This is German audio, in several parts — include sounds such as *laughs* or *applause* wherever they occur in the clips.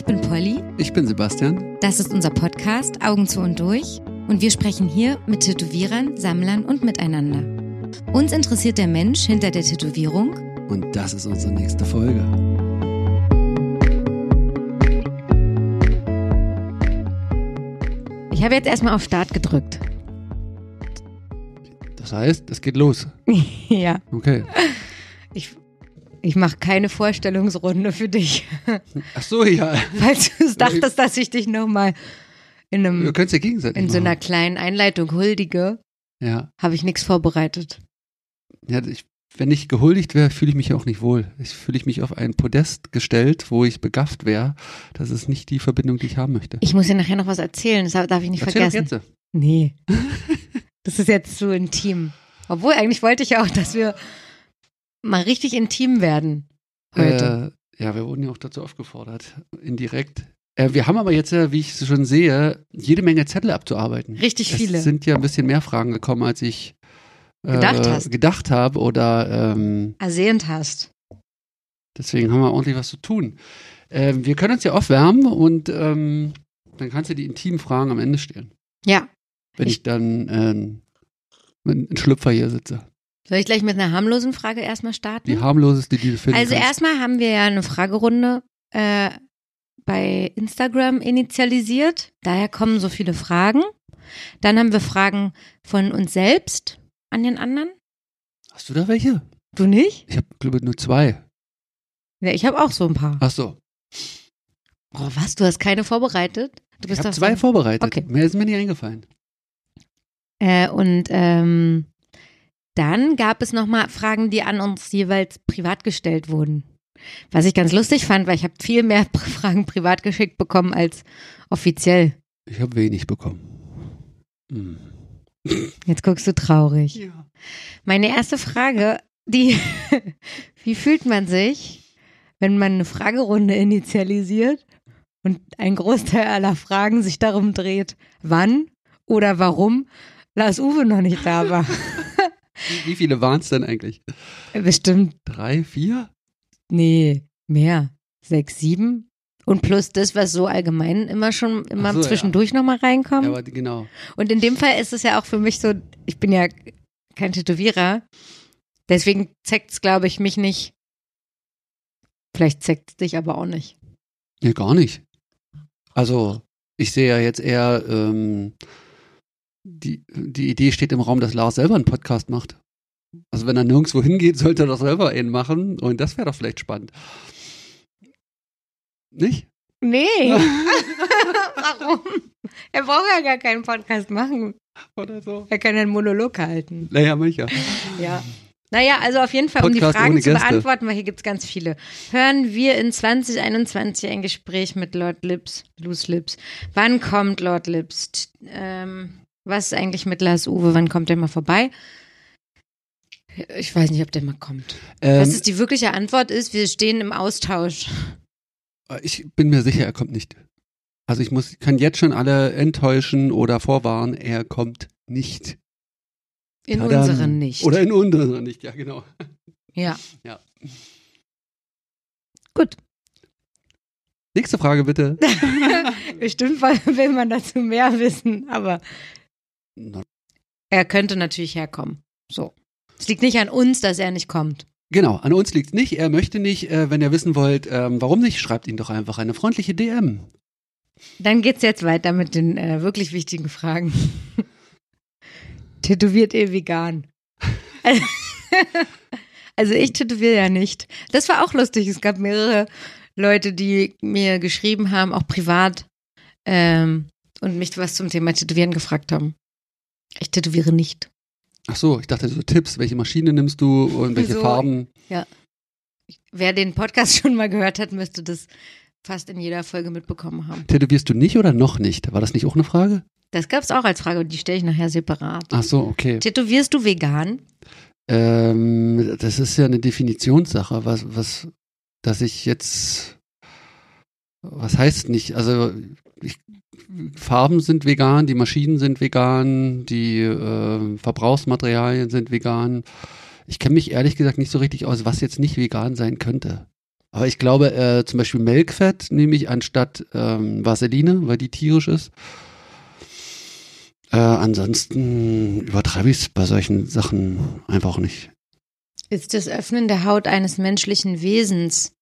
Ich bin Polly. Ich bin Sebastian. Das ist unser Podcast Augen zu und durch. Und wir sprechen hier mit Tätowierern, Sammlern und miteinander. Uns interessiert der Mensch hinter der Tätowierung. Und das ist unsere nächste Folge. Ich habe jetzt erstmal auf Start gedrückt. Das heißt, es geht los. *laughs* ja. Okay. Ich, ich mache keine Vorstellungsrunde für dich. *laughs* Ach so, ja. Falls du dachtest, dass ich dich nochmal in, Wir einem, können es ja gegenseitig in so einer machen. kleinen Einleitung huldige, Ja. habe ich nichts vorbereitet. ja ich, wenn ich gehuldigt wäre, fühle ich mich auch nicht wohl. Ich fühle ich mich auf ein Podest gestellt, wo ich begafft wäre. Das ist nicht die Verbindung, die ich haben möchte. Ich muss dir nachher noch was erzählen, das darf ich nicht Erzähl doch vergessen. jetzt. Nee. *laughs* Das ist jetzt zu intim. Obwohl, eigentlich wollte ich ja auch, dass wir mal richtig intim werden heute. Äh, ja, wir wurden ja auch dazu aufgefordert, indirekt. Äh, wir haben aber jetzt ja, wie ich schon sehe, jede Menge Zettel abzuarbeiten. richtig viele. Es sind ja ein bisschen mehr Fragen gekommen, als ich äh, Gedacht habe. Oder ähm, Ersehnt hast. deswegen haben wir ordentlich was zu tun. Ähm, wir können uns ja aufwärmen und ähm, dann kannst du die intimen Fragen am Ende stellen. Ja. Wenn ich, Ich- dann ähm, mit einem Schlüpfer hier sitze. Soll ich gleich mit einer harmlosen Frage erstmal starten? Die harmloseste, die du finden also kannst. erstmal haben wir ja eine Fragerunde äh, bei Instagram initialisiert. Daher kommen so viele Fragen. Dann haben wir Fragen von uns selbst an den anderen. Hast du da welche? Du nicht? Ich habe, glaube ich, nur zwei. Ja, ich habe auch so ein paar. Ach so. Oh, was? Du hast keine vorbereitet? Du Ich bist habe doch zwei so- vorbereitet. Okay. Mehr ist mir nicht eingefallen. Äh, und ähm, dann gab es nochmal Fragen, die an uns jeweils privat gestellt wurden. Was ich ganz lustig fand, weil ich habe viel mehr *laughs* Fragen privat geschickt bekommen als offiziell. Ich habe wenig bekommen. Hm. Jetzt guckst du traurig. Ja. Meine erste Frage, die, *laughs* wie fühlt man sich, wenn man eine Fragerunde initialisiert und ein Großteil aller Fragen sich darum dreht, wann oder warum Lars Uwe noch nicht da war? *laughs* Wie, wie viele waren es denn eigentlich? Bestimmt Drei, vier? Nee, mehr. Sechs, sieben. Und plus das, was so allgemein immer schon immer so, zwischendurch noch nochmal reinkommt. Ja, aber genau. Und in dem Fall ist es ja auch für mich so, ich bin ja kein Tätowierer. Deswegen zeigt es, glaube ich, mich nicht. Vielleicht zeigt es dich aber auch nicht. Nee, gar nicht. Also, ich sehe ja jetzt eher, ähm, die, die Idee steht im Raum, dass Lars selber einen Podcast macht. Also, wenn er nirgendwo hingeht, sollte er doch selber einen machen. Und das wäre doch vielleicht spannend. Nicht? Nee. *laughs* Warum? Er braucht ja gar keinen Podcast machen. Oder so. Er kann einen Monolog halten. Naja, mancher. Ja. Naja, also auf jeden Fall, um Podcast die Fragen zu beantworten, weil hier gibt es ganz viele. Hören wir in 2021 ein Gespräch mit Lord Lips, Loose Lips. Wann kommt Lord Lips? Ähm, was ist eigentlich mit Lars Uwe? Wann kommt der mal vorbei? Ich weiß nicht, ob der mal kommt. Ähm, Was ist die wirkliche Antwort ist, wir stehen im Austausch. ich bin mir sicher, er kommt nicht. Also, ich muss, kann jetzt schon alle enttäuschen oder vorwarnen, er kommt nicht. In Tadam. unseren nicht. Oder in unseren nicht, ja, genau. ja. Ja. Gut. Nächste Frage bitte. *laughs* Bestimmt *laughs* will man dazu mehr wissen, aber er könnte natürlich herkommen. So. Es liegt nicht an uns, dass er nicht kommt. Genau, an uns liegt's nicht. Er möchte nicht. Äh, wenn ihr wissen wollt, ähm, warum nicht, schreibt ihn doch einfach eine freundliche DM. Dann geht's jetzt weiter mit den äh, wirklich wichtigen Fragen. *laughs* Tätowiert ihr vegan? *laughs* also ich tätowiere ja nicht. Das war auch lustig. Es gab mehrere Leute, die mir geschrieben haben, auch privat, ähm, und mich was zum Thema Tätowieren gefragt haben. Ich tätowiere nicht. Ach so, ich dachte so Tipps. Welche Maschine nimmst du und welche So. Farben? Wer den Podcast *laughs* schon mal gehört hat, müsste das fast in jeder Folge mitbekommen haben. Tätowierst du nicht oder noch nicht? War das nicht auch eine Frage? Das gab's auch als Frage und die stelle ich nachher separat. Ach so, okay. Tätowierst du vegan? Ähm, das ist ja eine Definitionssache, was, was, dass ich jetzt, was heißt nicht? Also ich, Farben sind vegan, die Maschinen sind vegan, die äh, Verbrauchsmaterialien sind vegan. Ich kenne mich ehrlich gesagt nicht so richtig aus, was jetzt nicht vegan sein könnte. Aber ich glaube, äh, zum Beispiel Melkfett nehme ich anstatt ähm, Vaseline, weil die tierisch ist. Äh, ansonsten übertreibe ich es bei solchen Sachen einfach nicht. Ist das Öffnen der Haut eines menschlichen Wesens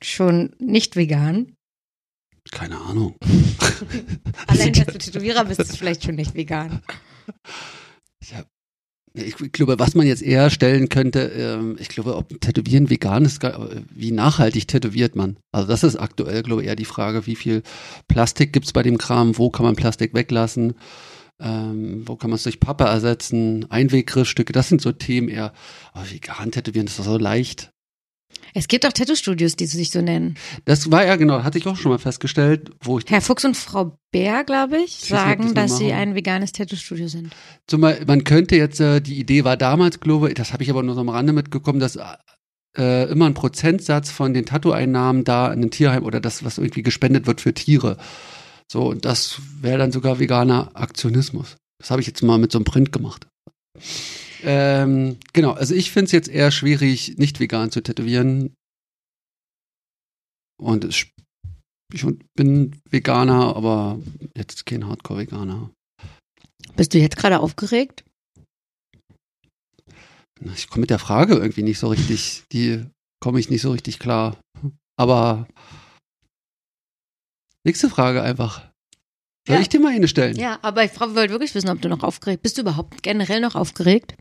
schon nicht vegan? Keine Ahnung. *laughs* Allein, dass du Tätowierer bist, ist vielleicht schon nicht vegan. Ja, ich glaube, was man jetzt eher stellen könnte, ähm, ich glaube, ob Tätowieren vegan ist, wie nachhaltig tätowiert man? Also das ist aktuell, glaube ich, eher die Frage, wie viel Plastik gibt's bei dem Kram, wo kann man Plastik weglassen, ähm, wo kann man es durch Pappe ersetzen, Einweggriffstücke, das sind so Themen eher. Aber vegan tätowieren ist doch so leicht. Es gibt auch Tattoo-Studios, die sich so nennen. Das war ja genau, hatte ich auch schon mal festgestellt, wo ich. Herr Fuchs und Frau Bär, glaube ich, sagen, nicht, das dass sie ein veganes Tattoo-Studio sind. Zumal, man könnte jetzt, äh, die Idee war damals, glaube ich, das habe ich aber nur so am Rande mitgekommen, dass äh, immer ein Prozentsatz von den Tattoo-Einnahmen da in ein Tierheim oder das, was irgendwie gespendet wird für Tiere. So, und das wäre dann sogar veganer Aktionismus. Das habe ich jetzt mal mit so einem Print gemacht. Ähm, genau, also ich finde es jetzt eher schwierig, nicht vegan zu tätowieren. Und es, ich bin Veganer, aber jetzt kein Hardcore-Veganer. Bist du jetzt gerade aufgeregt? Ich komme mit der Frage irgendwie nicht so richtig, die komme ich nicht so richtig klar. Aber nächste Frage einfach. Soll Ja. ich dir mal eine stellen? Ja, aber ich wollte wirklich wissen, ob du noch aufgeregt bist. Du überhaupt generell noch aufgeregt?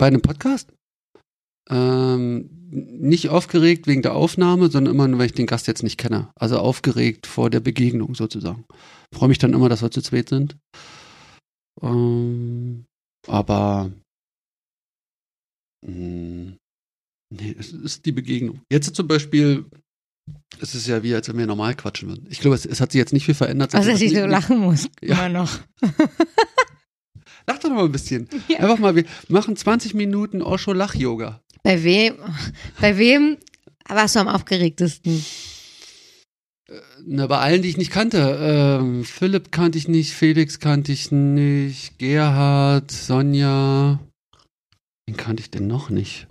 Bei einem Podcast? Ähm, nicht aufgeregt wegen der Aufnahme, sondern immer nur, weil ich den Gast jetzt nicht kenne. Also aufgeregt vor der Begegnung sozusagen. Freue mich dann immer, dass wir zu zweit sind. Ähm, aber mh, nee, es ist die Begegnung. Jetzt zum Beispiel, es ist ja wie, als wenn wir normal quatschen würden. Ich glaube, es, es hat sich jetzt nicht viel verändert. Also, dass ich das so lachen muss. Ja. Immer noch. *laughs* Lach doch noch mal ein bisschen. *laughs* Ja. Einfach mal, wir machen 20 Minuten Osho-Lach-Yoga. Bei wem, bei wem warst du am aufgeregtesten? Na, bei allen, die ich nicht kannte. Ähm, Philipp kannte ich nicht, Felix kannte ich nicht, Gerhard, Sonja. Wen kannte ich denn noch nicht?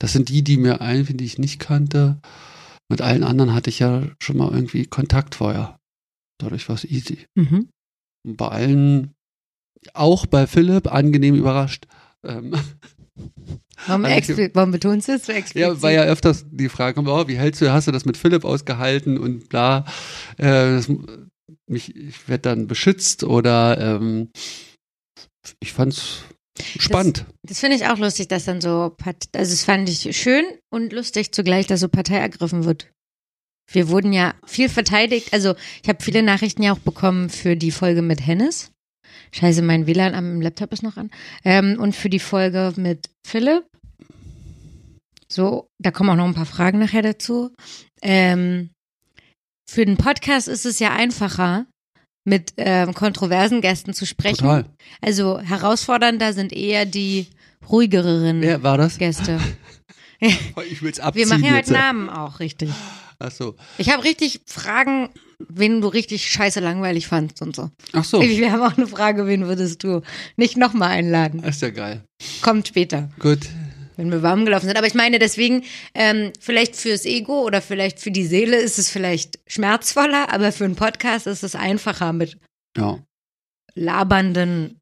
Das sind die, die mir einfallen, die ich nicht kannte. Mit allen anderen hatte ich ja schon mal irgendwie Kontakt vorher. Dadurch war es easy. Mhm. Und bei allen, auch bei Philipp, angenehm überrascht. Ähm, Warum, *laughs* Also, warum betonst du es so explizit? Ja, weil ja öfters die Frage kommt, oh, wie hältst du, hast du das mit Philipp ausgehalten und bla. Äh, das, mich, ich werde dann beschützt oder ähm, ich fand's spannend. Das finde ich auch lustig, dass dann so, also das fand ich schön und lustig zugleich, dass so Partei ergriffen wird. Wir wurden ja viel verteidigt, also ich habe viele Nachrichten ja auch bekommen für die Folge mit Hennes. Scheiße, mein WLAN am Laptop ist noch an. Ähm, und für die Folge mit Philipp. So, da kommen auch noch ein paar Fragen nachher dazu. Ähm, für den Podcast ist es ja einfacher, mit ähm, kontroversen Gästen zu sprechen. Total. Also herausfordernder sind eher die ruhigeren Wer war das? Gäste. *laughs* Ich will's abziehen Wir machen ja heute Namen auch richtig. Ach so. Ich habe richtig Fragen, wen du richtig scheiße langweilig fandst und so. Ach so. Wir haben auch eine Frage, wen würdest du nicht nochmal einladen? Ist ja geil. Kommt später, Gut. wenn wir warm gelaufen sind. Aber ich meine deswegen, ähm, vielleicht fürs Ego oder vielleicht für die Seele ist es vielleicht schmerzvoller, aber für einen Podcast ist es einfacher mit Ja. labernden,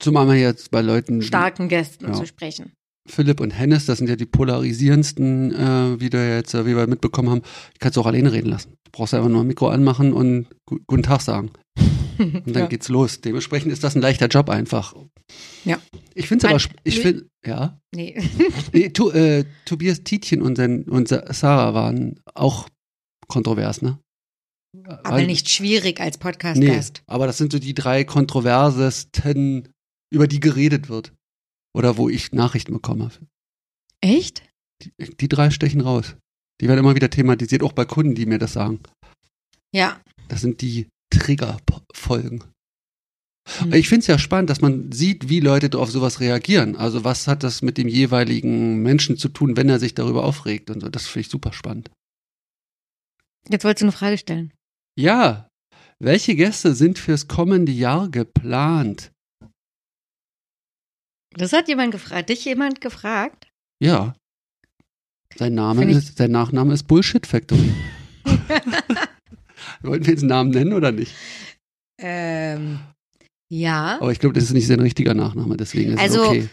Zumal man jetzt bei Leuten starken Gästen Ja. zu sprechen. Philipp und Hennes, das sind ja die polarisierendsten, äh, wie, du jetzt, äh, wie wir mitbekommen haben. Ich kann es auch alleine reden lassen. Du brauchst einfach nur ein Mikro anmachen und gu guten Tag sagen. *laughs* Und dann Ja. geht's los. Dementsprechend ist das ein leichter Job einfach. Ja. Ich finde es aber, ich finde, ja. Nee. *laughs* Nee, tu, äh, Tobias Tietjen und, sein, und Sa- Sarah waren auch kontrovers, ne? Aber Weil- nicht schwierig als Nee, Podcast-Gast. aber das sind so die drei kontroversesten, über die geredet wird. Oder wo ich Nachrichten bekomme. Echt? Die, die drei stechen raus. Die werden immer wieder thematisiert, auch bei Kunden, die mir das sagen. Ja. Das sind die Triggerfolgen. Hm. Ich finde es ja spannend, dass man sieht, wie Leute auf sowas reagieren. Also was hat das mit dem jeweiligen Menschen zu tun, wenn er sich darüber aufregt und so. Das finde ich super spannend. Jetzt wolltest du eine Frage stellen. Ja, welche Gäste sind fürs kommende Jahr geplant? Das hat jemand gefragt. Dich jemand gefragt? Ja, Sein Name ist, sein Nachname ist Bullshit Factory. *laughs* Wollten wir jetzt einen Namen nennen oder nicht? Ähm, ja. Aber ich glaube, das ist nicht sein richtiger Nachname, deswegen ist Also- es okay.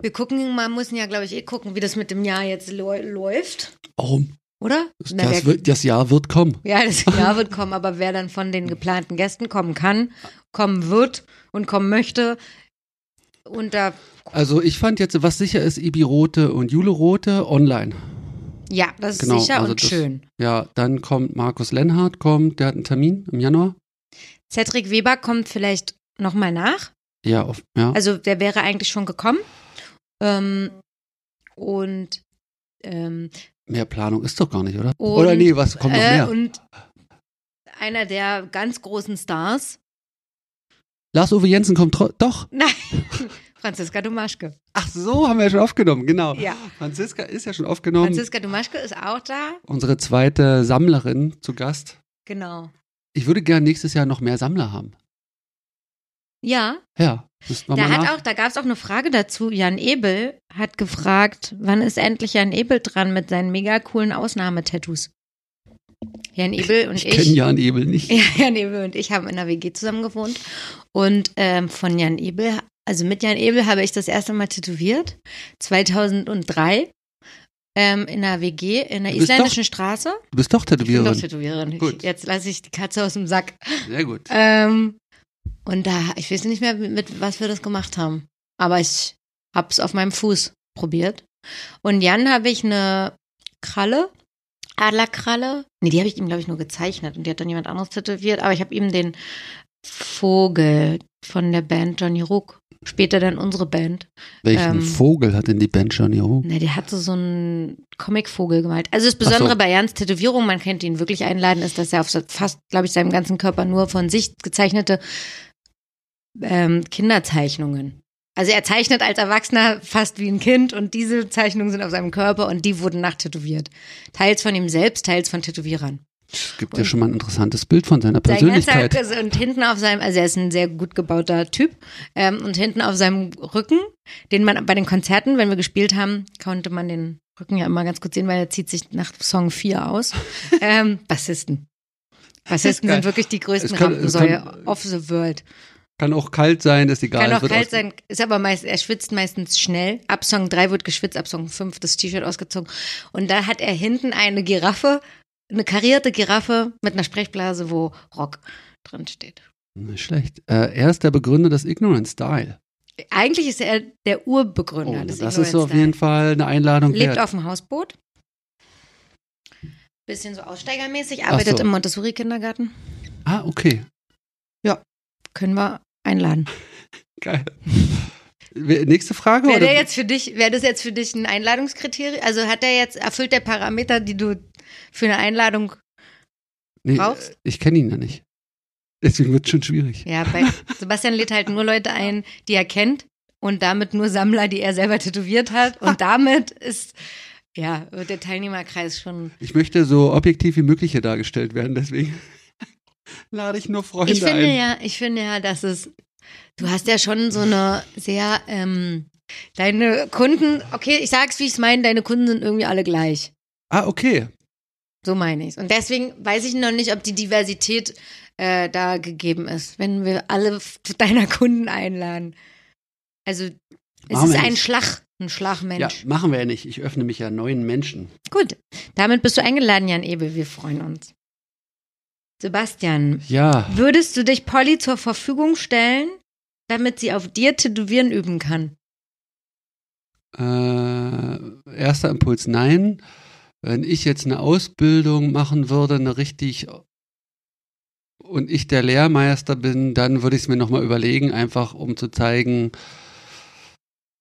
Wir gucken, man muss ja, glaube ich, eh gucken, wie das mit dem Jahr jetzt läu- läuft, Warum? oder? Das, Na, das, wird, das Jahr wird kommen. ja, das *laughs* Jahr wird kommen, aber wer dann von den geplanten Gästen kommen kann, kommen wird und kommen möchte, da, Also ich fand jetzt, was sicher ist, Ibi Rote und Jule Rote online. ja, das ist Genau, sicher also und das- schön. Ja, dann kommt Markus Lenhardt, kommt, der hat einen Termin im Januar. Cedric Weber kommt vielleicht nochmal nach. Ja, auf, ja. Also der wäre eigentlich schon gekommen. Ähm, und ähm, mehr Planung ist doch gar nicht, oder? Und, oder nee, was kommt noch äh, mehr? Und einer der ganz großen Stars, Lars-Uwe Jensen kommt doch. *laughs* nein, Franziska Domaschke. Ach so, haben wir ja schon aufgenommen, genau. Ja. Franziska ist ja schon aufgenommen. Franziska Domaschke ist auch da. Unsere zweite Sammlerin zu Gast. Genau. Ich würde gerne nächstes Jahr noch mehr Sammler haben. Ja, Ja, da hat nach. auch, da gab es auch eine Frage dazu. Jan Ebel hat gefragt, wann ist endlich Jan Ebel dran mit seinen mega coolen Ausnahmetattoos? Jan Ebel und ich ich. kenne Jan Ebel nicht. *laughs* Ja, Jan Ebel und ich haben in der WG zusammen gewohnt. Und ähm, von Jan Ebel, also mit Jan Ebel habe ich das erste Mal tätowiert. 2003 ähm, in der WG in der isländischen Straße. Du bist doch Ich bin Tätowiererin. doch Tätowiererin. Gut. Ich, jetzt lasse ich die Katze aus dem Sack. Sehr gut. Ähm, und da, ich weiß nicht mehr, mit, mit was wir das gemacht haben. Aber ich habe es auf meinem Fuß probiert. Und Jan habe ich eine Kralle, Adlerkralle. Nee, die habe ich ihm, glaube ich, nur gezeichnet. Und die hat dann jemand anderes tätowiert. Aber ich habe ihm den Vogel von der Band Johnny Rook, später dann unsere Band. Welchen ähm, Vogel hat denn die Band Johnny Rook? Ne, der hatte so einen Comicvogel gemalt. Also das Besondere so. bei Jans Tätowierung, man könnte ihn wirklich einladen, ist, dass er auf fast, glaube ich, seinem ganzen Körper nur von sich gezeichnete ähm, Kinderzeichnungen. Also er zeichnet als Erwachsener fast wie ein Kind und diese Zeichnungen sind auf seinem Körper und die wurden nachtätowiert. Teils von ihm selbst, teils von Tätowierern. Es gibt ja schon mal ein interessantes Bild von seiner Sein Persönlichkeit. ganzer, und hinten auf seinem, also er ist ein sehr gut gebauter Typ, ähm, und hinten auf seinem Rücken, den man bei den Konzerten, wenn wir gespielt haben, konnte man den Rücken ja immer ganz kurz sehen, weil er zieht sich nach Song 4 aus. *laughs* ähm, Bassisten. Bassisten sind wirklich die größten kann- Rampensäue kann- of the world. Kann auch kalt sein, ist egal. Kann auch kalt sein, ist aber meist, er schwitzt meistens schnell. Ab Song 3 wird geschwitzt, ab Song 5 das T-Shirt ausgezogen. Und da hat er hinten eine Giraffe, eine karierte Giraffe mit einer Sprechblase, wo Rock drin steht. Nicht schlecht. Äh, er ist der Begründer des Ignorant Style. Eigentlich ist er der Urbegründer Oh, des das Ignorant ist so auf Style. jeden Fall eine Einladung Lebt wert. auf dem Hausboot. Bisschen so aussteigermäßig, arbeitet so. im Montessori-Kindergarten. Ah, okay. Können wir einladen. Geil. Nächste Frage? Wäre oder? der jetzt für dich, wäre das jetzt für dich ein Einladungskriterium? Also hat er jetzt, erfüllt der Parameter, die du für eine Einladung, nee, brauchst? Ich kenne ihn ja nicht. Deswegen wird es schon schwierig. ja, bei Sebastian lädt halt nur Leute ein, die er kennt und damit nur Sammler, die er selber tätowiert hat. Und *laughs* damit ist, ja, wird der Teilnehmerkreis schon Ich möchte so objektiv wie möglich hier dargestellt werden, deswegen lade ich nur Freunde Ich finde ein. ja, ich finde ja, dass es, du hast ja schon so eine sehr, ähm, deine Kunden, okay, ich sag's, wie ich es meine, deine Kunden sind irgendwie alle gleich. Ah, okay. So meine ich's. Und deswegen weiß ich noch nicht, ob die Diversität äh, da gegeben ist, wenn wir alle deiner Kunden einladen. Also es Machen ist ein nicht. Schlag, ein Ja, Schlagmensch. machen wir ja nicht. Ich öffne mich ja neuen Menschen. Gut, damit bist du eingeladen, Jan Ebel. Wir freuen uns. Sebastian, Ja, Würdest du dich Polly zur Verfügung stellen, damit sie auf dir Tätowieren üben kann? äh, erster Impuls, nein. Wenn ich jetzt eine Ausbildung machen würde, eine richtig und ich der Lehrmeister bin, dann würde ich es mir nochmal überlegen, einfach um zu zeigen,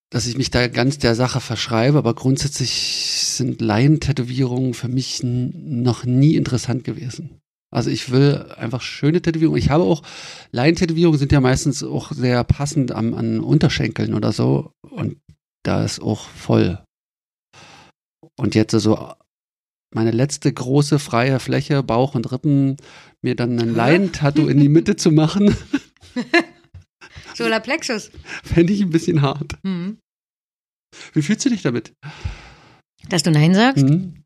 dass ich mich da ganz der Sache verschreibe. Aber grundsätzlich sind Laientätowierungen für mich noch nie interessant gewesen. Also ich will einfach schöne Tätowierungen. Ich habe auch, Laientätowierungen sind ja meistens auch sehr passend am, an Unterschenkeln oder so. Und da ist auch voll. Und jetzt so meine letzte große freie Fläche, Bauch und Rippen, mir dann ein Laientattoo in die Mitte zu machen, *laughs* Solarplexus. fände ich ein bisschen hart. Hm. Wie fühlst du dich damit? Dass du Nein sagst? Hm?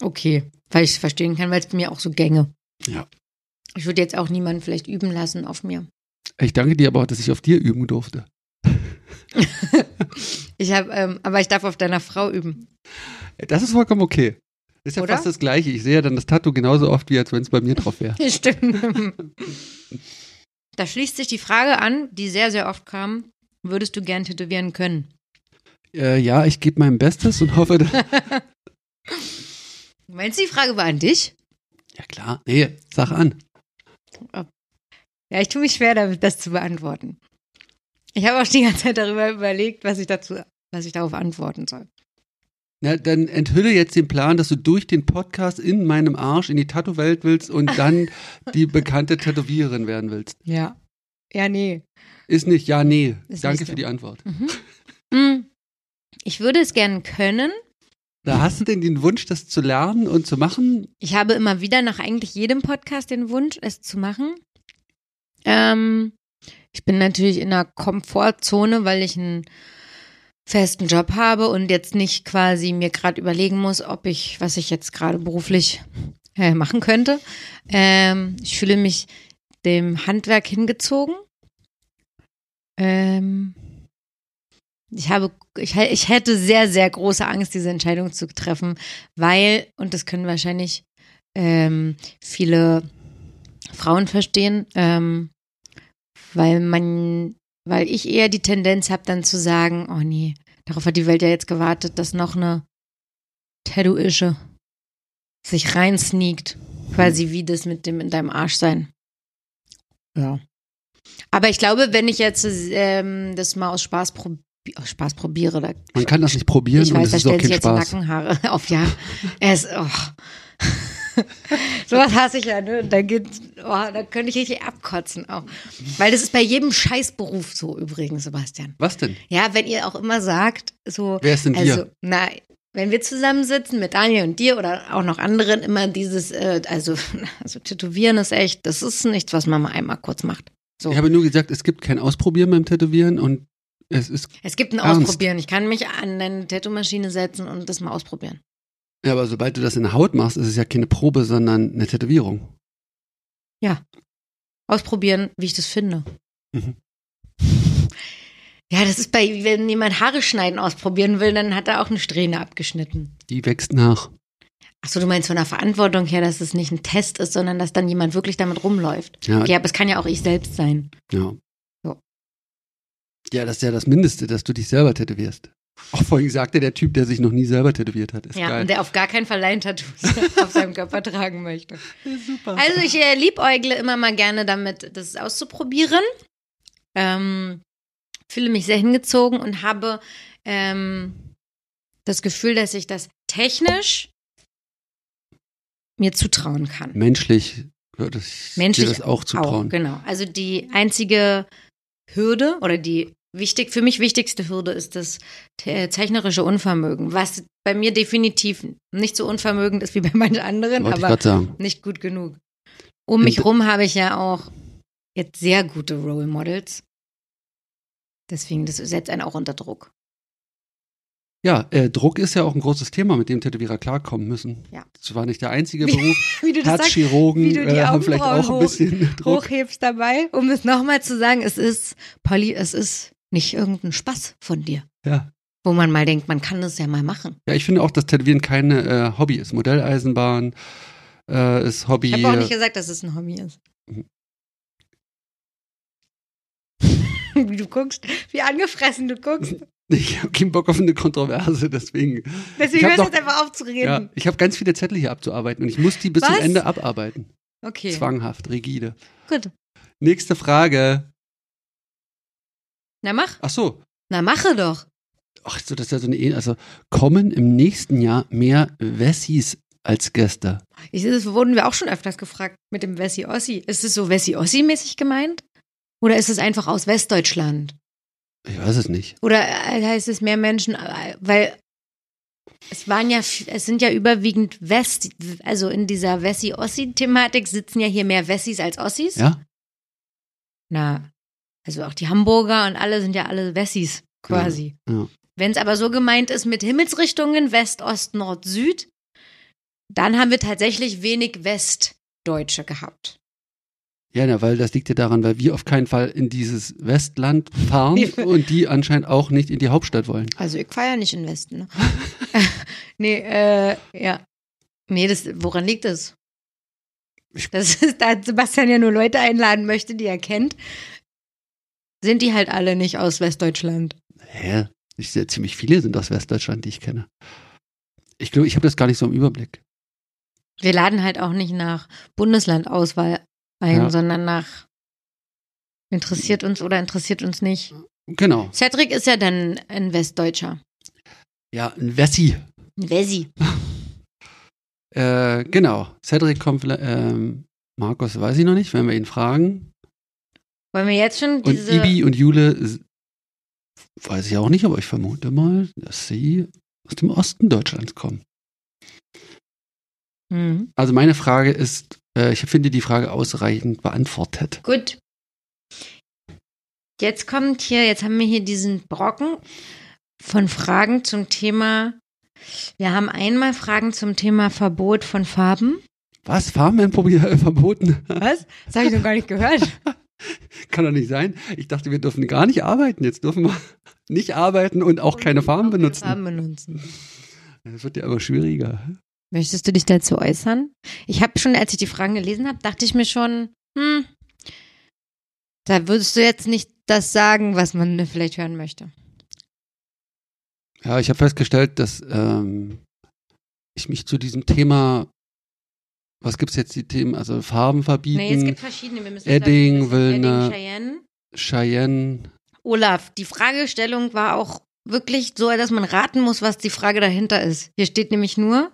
Okay. Weil ich es verstehen kann, weil es mir auch so gänge. Ja. Ich würde jetzt auch niemanden vielleicht üben lassen auf mir. Ich danke dir aber, dass ich auf dir üben durfte. *laughs* Ich habe, ähm, aber ich darf auf deiner Frau üben. Das ist vollkommen okay. Ist ja Oder? fast das Gleiche. Ich sehe ja dann das Tattoo genauso oft, wie als wenn es bei mir drauf wäre. *laughs* Stimmt. Da schließt sich die Frage an, die sehr, sehr oft kam. Würdest du gern tätowieren können? Äh, ja, ich gebe mein Bestes und hoffe, dass, *laughs* Meinst du, die Frage war an dich? Ja klar. Nee, sag an. Ja, ich tue mich schwer, damit das zu beantworten. Ich habe auch die ganze Zeit darüber überlegt, was ich dazu, was ich darauf antworten soll. Na, dann enthülle jetzt den Plan, dass du durch den Podcast in meinem Arsch in die Tattoo-Welt willst und dann *laughs* die bekannte Tätowiererin werden willst. Ja. Ja, nee. Ist nicht, ja, nee. Ist Danke so. für die Antwort. Hm. Ich würde es gern können. Da hast du denn den Wunsch, das zu lernen und zu machen? Ich habe immer wieder nach eigentlich jedem Podcast den Wunsch, es zu machen. Ähm, ich bin natürlich in einer Komfortzone, weil ich einen festen Job habe und jetzt nicht quasi mir gerade überlegen muss, ob ich, was ich jetzt gerade beruflich äh, machen könnte. Ähm, ich fühle mich dem Handwerk hingezogen. Ähm, ich habe, ich, ich hätte sehr, sehr große Angst, diese Entscheidung zu treffen, weil, und das können wahrscheinlich ähm, viele Frauen verstehen, ähm, weil man, weil ich eher die Tendenz habe, dann zu sagen, oh nee, darauf hat die Welt ja jetzt gewartet, dass noch eine Tattoo-Ische sich reinsneakt, quasi wie das mit dem in deinem Arsch sein. Ja. Aber ich glaube, wenn ich jetzt ähm, das mal aus Spaß, probi aus Spaß probiere, da Man kann das nicht probieren ich und weiß, da stellen sich jetzt Spaß. Nackenhaare *laughs* auf, ja. Es, oh. *laughs* Sowas hasse ich ja, ne? Da geht, oh, da könnte ich richtig abkotzen auch. Weil das ist bei jedem Scheißberuf so übrigens, Sebastian. Was denn? Ja, wenn ihr auch immer sagt, so. Wer ist denn also, dir? na, wenn wir zusammensitzen mit Daniel und dir oder auch noch anderen, immer dieses, äh, also, *laughs* also Tätowieren ist echt, das ist nichts, was man mal einmal kurz macht. So. Ich habe nur gesagt, es gibt kein Ausprobieren beim Tätowieren und es ist, Es gibt ein Ernst? Ausprobieren. Ich kann mich an eine Tattoo-Maschine setzen und das mal ausprobieren. ja, aber sobald du das in der Haut machst, ist es ja keine Probe, sondern eine Tätowierung. ausprobieren, wie ich das finde. Mhm. Ja, das ist bei, wenn jemand Haare schneiden ausprobieren will, dann hat er auch eine Strähne abgeschnitten. Die wächst nach. Achso, du meinst von der Verantwortung her, dass es nicht ein Test ist, sondern dass dann jemand wirklich damit rumläuft. Ja, Ja, aber es kann ja auch ich selbst sein. ja. Ja, das ist ja das Mindeste, dass du dich selber tätowierst. Auch vorhin sagte der Typ, der sich noch nie selber tätowiert hat. Ist ja, geil. und der auf gar keinen Fall Line-Tattoos *laughs* auf seinem Körper tragen möchte. super. Also ich äh, liebäugle immer mal gerne damit, das auszuprobieren. Ähm, fühle mich sehr hingezogen und habe ähm, das Gefühl, dass ich das technisch mir zutrauen kann. Menschlich würde ich Menschlich dir das auch zutrauen. genau. Also die einzige Hürde oder die wichtig, für mich wichtigste Hürde ist das te- zeichnerische Unvermögen, was bei mir definitiv nicht so unvermögend ist wie bei manchen anderen, Wollte aber nicht gut genug. Um mich rum habe ich ja auch jetzt sehr gute Role Models. Deswegen, das setzt einen auch unter Druck. Ja, äh, Druck ist ja auch ein großes Thema, mit dem Tätowierer klarkommen müssen. Ja. Das war nicht der einzige *laughs* Wie- Beruf. Wie du das sagst, Herzchirurgen wie äh, haben vielleicht auch ein hoch- bisschen *laughs* Druck. hochhebst dabei, um es nochmal zu sagen, es ist, Polly, es ist nicht irgendein Spaß von dir. Ja. Wo man mal denkt, man kann das ja mal machen. ja, ich finde auch, dass Tätowieren kein äh, Hobby ist. Modelleisenbahn äh, ist Hobby. Ich habe auch nicht gesagt, dass es ein Hobby ist. Mhm. *laughs* wie du guckst, wie angefressen du guckst. *laughs* ich habe keinen Bock auf eine Kontroverse, deswegen. Deswegen hörst du jetzt einfach auf zu reden. Ja, ich habe ganz viele Zettel hier abzuarbeiten und ich muss die bis zum Was? Ende abarbeiten. Okay, Zwanghaft, rigide. gut. Nächste Frage. Na mach. Ach so. Na mache doch. Ach so, das ist ja so eine, E- also kommen im nächsten Jahr mehr Wessis als Gäste. Ich, das wurden wir auch schon öfters gefragt mit dem Wessi Ossi. Ist es so Wessi Ossi-mäßig gemeint? Oder ist es einfach aus Westdeutschland? Ich weiß es nicht. Oder äh, heißt es mehr Menschen, äh, weil es waren ja, es sind ja überwiegend West, also in dieser Wessi-Ossi-Thematik sitzen ja hier mehr Wessis als Ossis. Ja? Na, also auch die Hamburger und alle sind ja alle Wessis quasi. Ja. Wenn es aber so gemeint ist mit Himmelsrichtungen West, Ost, Nord, Süd, dann haben wir tatsächlich wenig Westdeutsche gehabt. Ja, na, weil das liegt ja daran, weil wir auf keinen Fall in dieses Westland fahren *laughs* und die anscheinend auch nicht in die Hauptstadt wollen. Also ich fahre ja nicht in Westen. Ne? *laughs* nee, äh, ja. Nee, das, woran liegt das? Das ist, da Sebastian ja nur Leute einladen möchte, die er kennt, sind die halt alle nicht aus Westdeutschland. Hä? Ich sehe, ziemlich viele sind aus Westdeutschland, die ich kenne. Ich glaube, ich habe das gar nicht so im Überblick. Wir laden halt auch nicht nach Bundeslandauswahl ein, Ja. sondern nach interessiert uns oder interessiert uns nicht. Genau. Cedric ist ja dann ein Westdeutscher. Ja, ein Wessi. Ein Wessi. Äh, genau. Cedric kommt, ähm, Markus weiß ich noch nicht, wenn wir ihn fragen. Wollen wir jetzt schon Und diese. Ibi und Jule weiß ich auch nicht, aber ich vermute mal, dass sie aus dem Osten Deutschlands kommen. Mhm. Also meine Frage ist, äh, ich finde die Frage ausreichend beantwortet. Gut. Jetzt kommt hier, jetzt haben wir hier diesen Brocken von Fragen zum Thema. Wir haben einmal Fragen zum Thema Verbot von Farben. Was? Farben werden *laughs* verboten? Was? Das habe ich noch gar nicht gehört. *laughs* *laughs* Kann doch nicht sein. Ich dachte, wir dürfen gar nicht arbeiten. Jetzt dürfen wir *laughs* nicht arbeiten und auch keine Farben benutzen. Farben benutzen. *laughs* Das wird ja aber schwieriger. Möchtest du dich dazu äußern? Ich habe schon, als ich die Fragen gelesen habe, dachte ich mir schon, hm, da würdest du jetzt nicht das sagen, was man vielleicht hören möchte. Ja, ich habe festgestellt, dass ähm, ich mich zu diesem Thema, was gibt's jetzt die Themen, also Farben verbieten, Nee, es gibt verschiedene. Wir müssen Edding, will Edding, ne- Cheyenne. Cheyenne. Olaf, die Fragestellung war auch wirklich so, dass man raten muss, was die Frage dahinter ist. Hier steht nämlich nur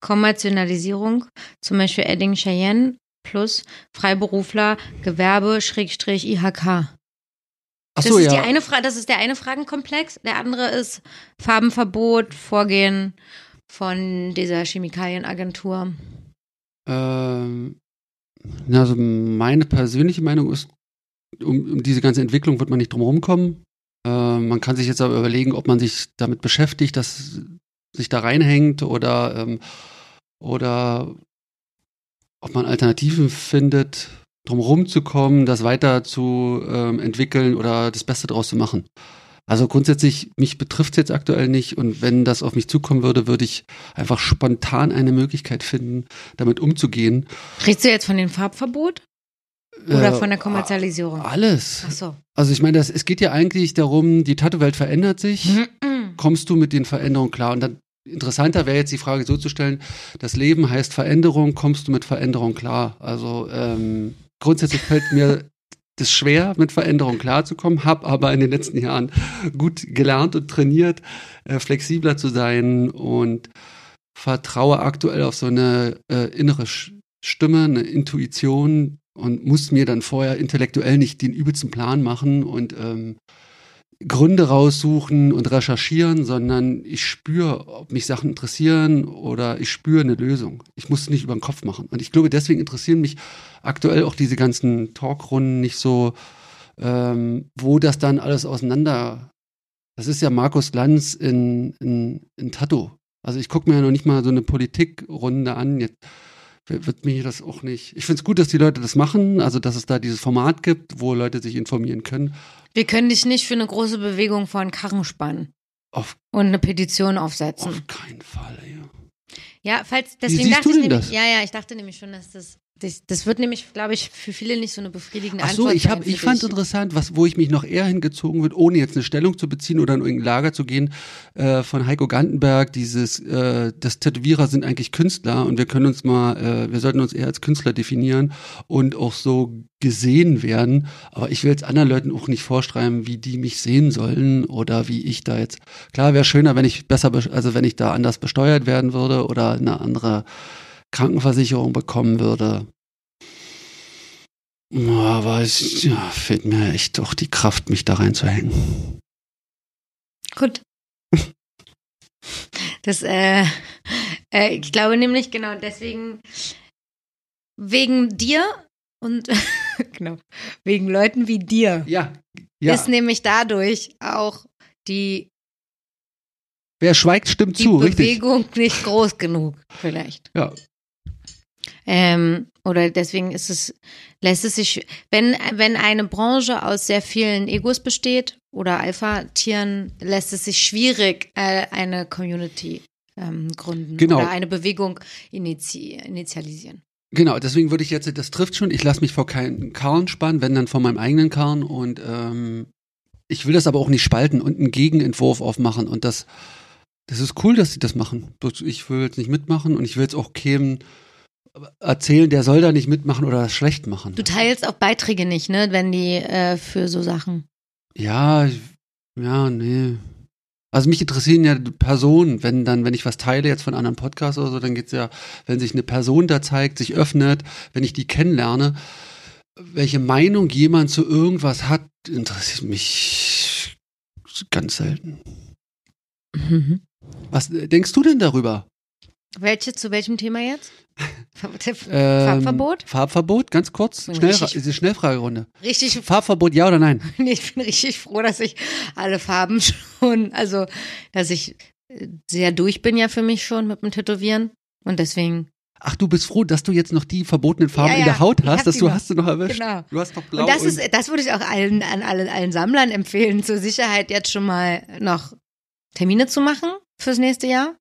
Kommerzialisierung, zum Beispiel Edding Cheyenne plus Freiberufler, Gewerbe, Schrägstrich, IHK. Ach Das so, ist ja. die eine das ist der eine Fragenkomplex. Der andere ist Farbenverbot, Vorgehen von dieser Chemikalienagentur. Ähm, also meine persönliche Meinung ist, um, um diese ganze Entwicklung wird man nicht drum rumkommen. Äh, man kann sich jetzt aber überlegen, ob man sich damit beschäftigt, dass sich da reinhängt oder, ähm, oder ob man Alternativen findet, drum rumzukommen, das weiter zu ähm, entwickeln oder das Beste draus zu machen. Also grundsätzlich, mich betrifft es jetzt aktuell nicht und wenn das auf mich zukommen würde, würde ich einfach spontan eine Möglichkeit finden, damit umzugehen. Redest du jetzt von dem Farbverbot oder Äh, von der Kommerzialisierung? Alles. Ach so. Also ich meine, das, es geht ja eigentlich darum, die Tattoo-Welt verändert sich. Mhm. Kommst du mit den Veränderungen klar? Und dann interessanter wäre jetzt die Frage so zu stellen, das Leben heißt Veränderung, kommst du mit Veränderung klar? Also ähm, grundsätzlich fällt mir das schwer, mit Veränderung klarzukommen, habe aber in den letzten Jahren gut gelernt und trainiert, äh, flexibler zu sein und vertraue aktuell auf so eine äh, innere Stimme, eine Intuition und muss mir dann vorher intellektuell nicht den übelsten Plan machen und ähm, Gründe raussuchen und recherchieren, sondern ich spüre, ob mich Sachen interessieren oder ich spüre eine Lösung. Ich muss es nicht über den Kopf machen. Und ich glaube, deswegen interessieren mich aktuell auch diese ganzen Talkrunden nicht so, ähm, wo das dann alles auseinander. Das ist ja Markus Lanz in, in, in Tattoo. Also ich gucke mir ja noch nicht mal so eine Politikrunde an. Jetzt wird mir das auch nicht. Ich finde es gut, dass die Leute das machen, also dass es da dieses Format gibt, wo Leute sich informieren können. Wir können dich nicht für eine große Bewegung vor einen Karren spannen Auf, und eine Petition aufsetzen. auf keinen Fall, ja. Ja, falls, deswegen siehst dachte du ich denn nämlich, das? ja, ja, ich dachte nämlich schon, dass das, das, das wird nämlich, glaube ich, für viele nicht so eine befriedigende Ach so, Antwort ich, hab, sein ich fand dich. interessant, was, wo ich mich noch eher hingezogen wird, ohne jetzt eine Stellung zu beziehen oder in irgendein Lager zu gehen, äh, von Heiko Gantenberg, dieses, äh, das Tätowierer sind eigentlich Künstler und wir können uns mal, äh, wir sollten uns eher als Künstler definieren und auch so gesehen werden. Aber ich will jetzt anderen Leuten auch nicht vorschreiben, wie die mich sehen sollen oder wie ich da jetzt. Klar, wäre schöner, wenn ich besser, bes- also wenn ich da anders besteuert werden würde oder eine andere Krankenversicherung bekommen würde. Aber es ja, fehlt mir echt doch die Kraft, mich da reinzuhängen. Gut. Das, äh, äh, ich glaube nämlich genau deswegen, wegen dir und, *laughs* genau, wegen Leuten wie dir Ja, ja. ist nämlich dadurch auch die Wer schweigt, stimmt die zu, richtig. Bewegung nicht groß genug, vielleicht. Ja. Ähm, oder deswegen ist es, lässt es sich, wenn, wenn eine Branche aus sehr vielen Egos besteht oder Alpha-Tieren, lässt es sich schwierig äh, eine Community ähm, gründen Genau. oder eine Bewegung inizi initialisieren. Genau, deswegen würde ich jetzt, das trifft schon, ich lasse mich vor keinen Karren spannen, wenn dann vor meinem eigenen Karren und ähm, ich will das aber auch nicht spalten und einen Gegenentwurf aufmachen und das, das ist cool, dass sie das machen. Ich will jetzt nicht mitmachen und ich will jetzt auch keinem erzählen, der soll da nicht mitmachen oder das schlecht machen. Du teilst auch Beiträge nicht, ne, wenn die äh, für so Sachen. Ja, ja, nee. Also mich interessieren ja Personen, wenn dann, wenn ich was teile jetzt von anderen Podcasts oder so, dann geht's ja, wenn sich eine Person da zeigt, sich öffnet, wenn ich die kennenlerne, welche Meinung jemand zu irgendwas hat, interessiert mich ganz selten. Mhm. Was denkst du denn darüber? Welche, zu welchem Thema jetzt? *laughs* Ähm, Farbverbot? Farbverbot, ganz kurz. Schnell, richtig- diese Schnellfragerunde. Richtig Farbverbot, ja oder nein? *laughs* Nee, ich bin richtig froh, dass ich alle Farben *laughs* schon, also dass ich äh, sehr durch bin ja für mich schon mit dem Tätowieren. Und deswegen, Ach, du bist froh, dass du jetzt noch die verbotenen Farben Ja, in ja, der Haut hast, dass du noch. hast du noch erwischt. genau. Du hast noch blau und das ist, das würde ich auch allen, an alle, allen Sammlern empfehlen, zur Sicherheit jetzt schon mal noch Termine zu machen fürs nächste Jahr.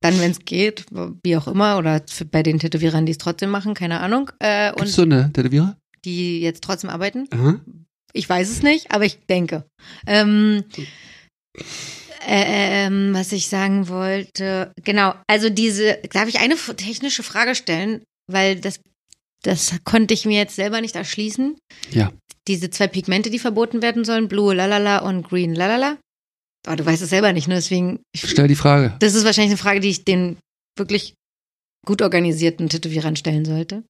Dann, wenn es geht, wie auch immer, oder für, bei den Tätowierern, die es trotzdem machen, keine Ahnung. Äh, Gibt's und so eine Tätowierer? die jetzt trotzdem arbeiten. Aha. Ich weiß es nicht, aber ich denke. Ähm, äh, ähm, was ich sagen wollte, genau, also diese, darf ich eine technische Frage stellen, weil das, das konnte ich mir jetzt selber nicht erschließen. Ja. Diese zwei Pigmente, die verboten werden sollen, Blue Lalala und Green Lalala. Aber du weißt es selber nicht, ne? Deswegen, ich, Stell die Frage. das ist wahrscheinlich eine Frage, die ich den wirklich gut organisierten Tätowierern stellen sollte.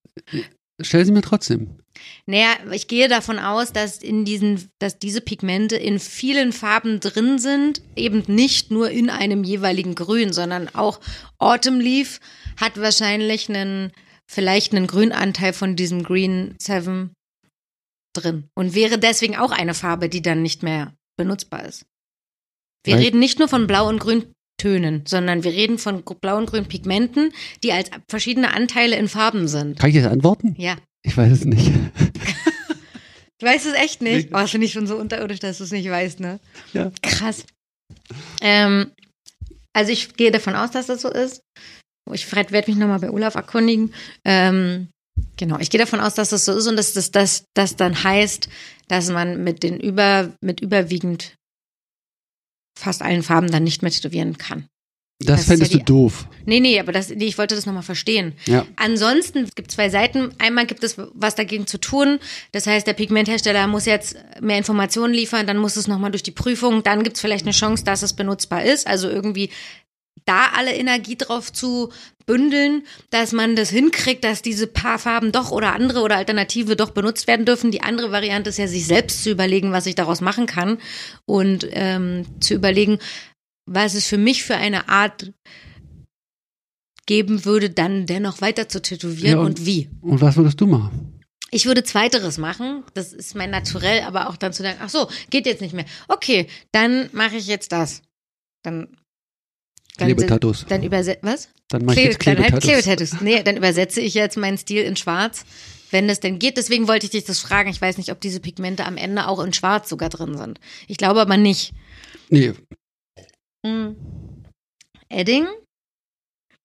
Stell sie mir trotzdem. Naja, ich gehe davon aus, dass in diesen, dass diese Pigmente in vielen Farben drin sind, eben nicht nur in einem jeweiligen Grün, sondern auch Autumn Leaf hat wahrscheinlich einen, vielleicht einen Grünanteil von diesem Green 7 drin und wäre deswegen auch eine Farbe, die dann nicht mehr benutzbar ist. Wir Weil- reden nicht nur von Blau- und Grüntönen, sondern wir reden von Blau- und Grün-Pigmenten, die als verschiedene Anteile in Farben sind. Kann ich jetzt antworten? Ja. Ich weiß es nicht. *laughs* Du weißt es echt nicht? Oh, das finde ich schon so unterirdisch, dass du es nicht weißt, ne? Ja. Krass. Ähm, also ich gehe davon aus, dass das so ist. Ich werde mich nochmal bei Olaf erkundigen. Ähm, genau, ich gehe davon aus, dass das so ist und dass das, das, das dann heißt, dass man mit den über, mit überwiegend fast allen Farben dann nicht mehr tätowieren kann. Das, ist fändest ja du die- doof. Nee, nee, aber das, nee, ich wollte das nochmal verstehen. Ja. Ansonsten es gibt zwei Seiten. Einmal gibt es was dagegen zu tun. Das heißt, der Pigmenthersteller muss jetzt mehr Informationen liefern, dann muss es nochmal durch die Prüfung. Dann gibt es vielleicht eine Chance, dass es benutzbar ist. Also irgendwie da alle Energie drauf zu bündeln, dass man das hinkriegt, dass diese paar Farben doch oder andere oder Alternative doch benutzt werden dürfen. Die andere Variante ist ja, sich selbst zu überlegen, was ich daraus machen kann und ähm, zu überlegen, was es für mich für eine Art geben würde, dann dennoch weiter zu tätowieren Ja, und- und wie. Und was würdest du machen? Ich würde zweiteres machen. Das ist mein Naturell, aber auch dann zu denken, ach so, geht jetzt nicht mehr. Okay, dann mache ich jetzt das. Dann. Dann Klebetattoos. Dann übersetze, was? Dann mach ich Klebe, jetzt dann halt Klebetattoos. Klebetattoos. Nee, dann übersetze ich jetzt meinen Stil in schwarz, wenn es denn geht. Deswegen wollte ich dich das fragen. Ich weiß nicht, ob diese Pigmente am Ende auch in schwarz sogar drin sind. Ich glaube aber nicht. Nee, Hm. Edding?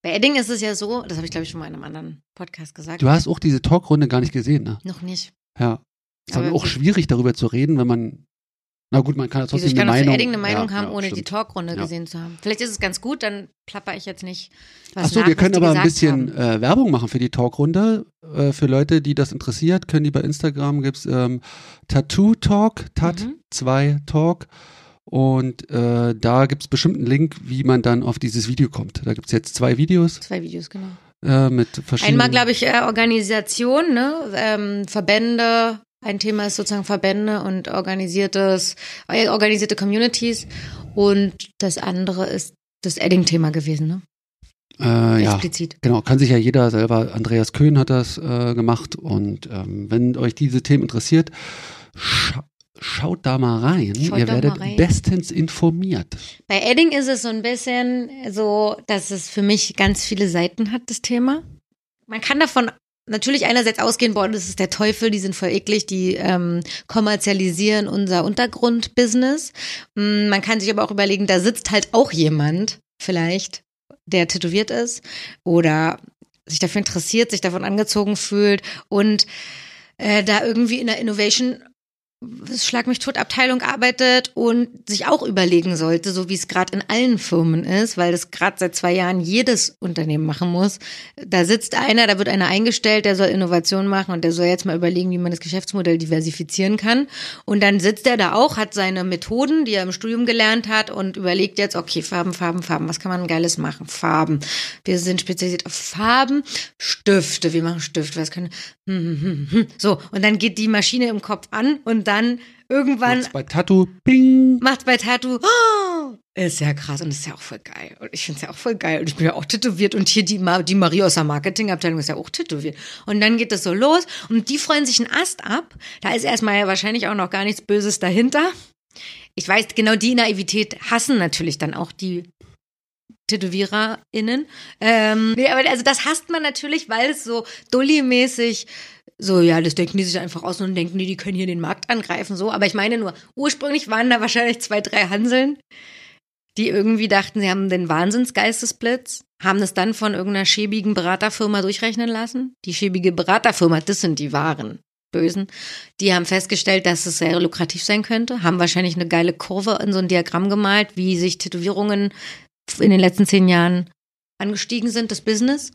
Bei Edding ist es ja so, das habe ich glaube ich schon mal in einem anderen Podcast gesagt. du hast auch diese Talkrunde gar nicht gesehen, ne? Noch nicht. Ja. Ist dann Aber auch wie- schwierig, darüber zu reden, wenn man. Na gut, man kann ja trotzdem ich kann eine Meinung. Edding eine Meinung ja, haben, ja, ohne die stimmt. Talkrunde Ja. gesehen zu haben. Vielleicht ist es ganz gut, dann plapper ich jetzt nicht was Ach so, nach, wir können die aber ein bisschen äh, Werbung machen für die Talkrunde. Äh, für Leute, die das interessiert, können die bei Instagram gibt's ähm, Tattoo Talk, Tat Mhm. 2 Talk. Und äh, da gibt's bestimmt einen Link, wie man dann auf dieses Video kommt. Da gibt's jetzt zwei Videos Zwei Videos, genau. äh, mit verschiedenen. Einmal, glaube ich, äh, Organisation, ne? ähm, Verbände. Ein Thema ist sozusagen Verbände und organisiertes, äh, organisierte Communities. Und das andere ist das Edding-Thema gewesen, ne? äh, ja, Explizit. genau. Kann sich ja jeder selber. Andreas Köhn hat das äh, gemacht. Und ähm, wenn euch diese Themen interessiert, scha schaut da mal rein. Schaut Ihr werdet rein. bestens informiert. Bei Edding ist es so ein bisschen so, dass es für mich ganz viele Seiten hat, das Thema. Man kann davon natürlich einerseits ausgehen, boah, das ist der Teufel, die sind voll eklig, die ähm, kommerzialisieren unser Untergrundbusiness. Mm, Man kann sich aber auch überlegen, da sitzt halt auch jemand, vielleicht, der tätowiert ist oder sich dafür interessiert, sich davon angezogen fühlt und äh, da irgendwie in der Innovation Schlag mich tot Abteilung arbeitet und sich auch überlegen sollte, so wie es gerade in allen Firmen ist, weil das gerade seit zwei Jahren jedes Unternehmen machen muss. Da sitzt einer, da wird einer eingestellt, der soll Innovation machen und der soll jetzt mal überlegen, wie man das Geschäftsmodell diversifizieren kann. Und dann sitzt er da auch, hat seine Methoden, die er im Studium gelernt hat und überlegt jetzt, okay, Farben, Farben, Farben, was kann man Geiles machen? Farben. Wir sind spezialisiert auf Farben, Stifte, wir machen Stifte, was können, hm, hm, hm, hm. so. Und dann geht die Maschine im Kopf an und dann irgendwann Macht's bei Tattoo, bing. macht bei Tattoo, oh, ist ja krass und ist ja auch voll geil. Und ich finde es ja auch voll geil. Und ich bin ja auch tätowiert und hier die, Ma die Marie aus der Marketingabteilung ist ja auch tätowiert. Und dann geht das so los und die freuen sich einen Ast ab. Da ist erstmal ja wahrscheinlich auch noch gar nichts Böses dahinter. Ich weiß, genau die Naivität hassen natürlich dann auch die TätowiererInnen. Ähm, nee, aber also das hasst man natürlich, weil es so Dulli-mäßig so, ja, das denken die sich einfach aus und denken die, die können hier den Markt angreifen, so. Aber ich meine nur, ursprünglich waren da wahrscheinlich zwei, drei Hanseln, die irgendwie dachten, sie haben den Wahnsinnsgeistesblitz, haben es dann von irgendeiner schäbigen Beraterfirma durchrechnen lassen. Die schäbige Beraterfirma, das sind die wahren Bösen. Die haben festgestellt, dass es sehr lukrativ sein könnte, haben wahrscheinlich eine geile Kurve in so ein Diagramm gemalt, wie sich Tätowierungen in den letzten zehn Jahren angestiegen sind, das Business.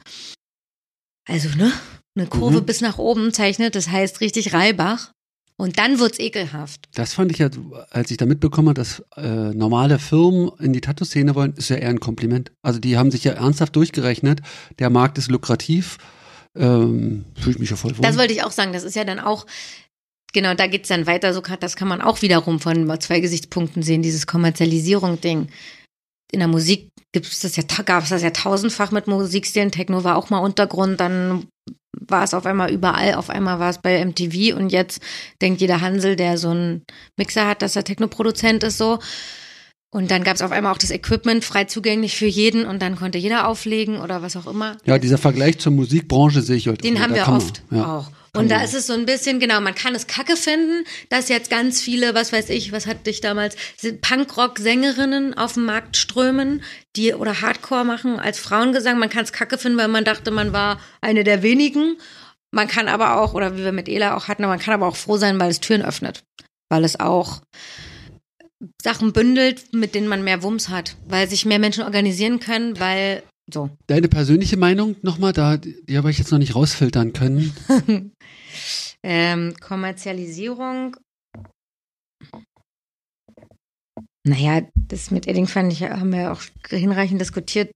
Also, ne? Eine Kurve Mhm. bis nach oben zeichnet, das heißt richtig Reibach. Und dann wird's ekelhaft. Das fand ich ja, als ich da mitbekommen habe, dass äh, normale Firmen in die Tattoo-Szene wollen, ist ja eher ein Kompliment. Also die haben sich ja ernsthaft durchgerechnet, der Markt ist lukrativ, ähm, fühle ich mich ja voll wohl. Das wollte ich auch sagen. Das ist ja dann auch, genau, da geht's dann weiter. So das kann man auch wiederum von zwei Gesichtspunkten sehen, dieses Kommerzialisierung-Ding. In der Musik gibt's das ja, gab es das ja tausendfach mit Musikstilen. Techno war auch mal Untergrund, dann war es auf einmal überall, auf einmal war es bei MTV und jetzt denkt jeder Hansel, der so einen Mixer hat, dass er Technoproduzent ist, so. Und dann gab es auf einmal auch das Equipment frei zugänglich für jeden und dann konnte jeder auflegen oder was auch immer. ja, dieser Vergleich zur Musikbranche sehe ich heute. Den auch. haben Da wir man- oft ja. auch. Und da ist es so ein bisschen, genau, man kann es kacke finden, dass jetzt ganz viele, was weiß ich, was hatte ich damals, Punkrock-Sängerinnen auf den Markt strömen, die oder Hardcore machen als Frauengesang. Man kann es kacke finden, weil man dachte, man war eine der wenigen. Man kann aber auch, oder wie wir mit Ela auch hatten, man kann aber auch froh sein, weil es Türen öffnet. Weil es auch Sachen bündelt, mit denen man mehr Wumms hat, weil sich mehr Menschen organisieren können, weil so. Deine persönliche Meinung nochmal, da, die habe ich jetzt noch nicht rausfiltern können. *laughs* Ähm, Kommerzialisierung. Naja, das mit Edding fand ich, haben wir auch hinreichend diskutiert.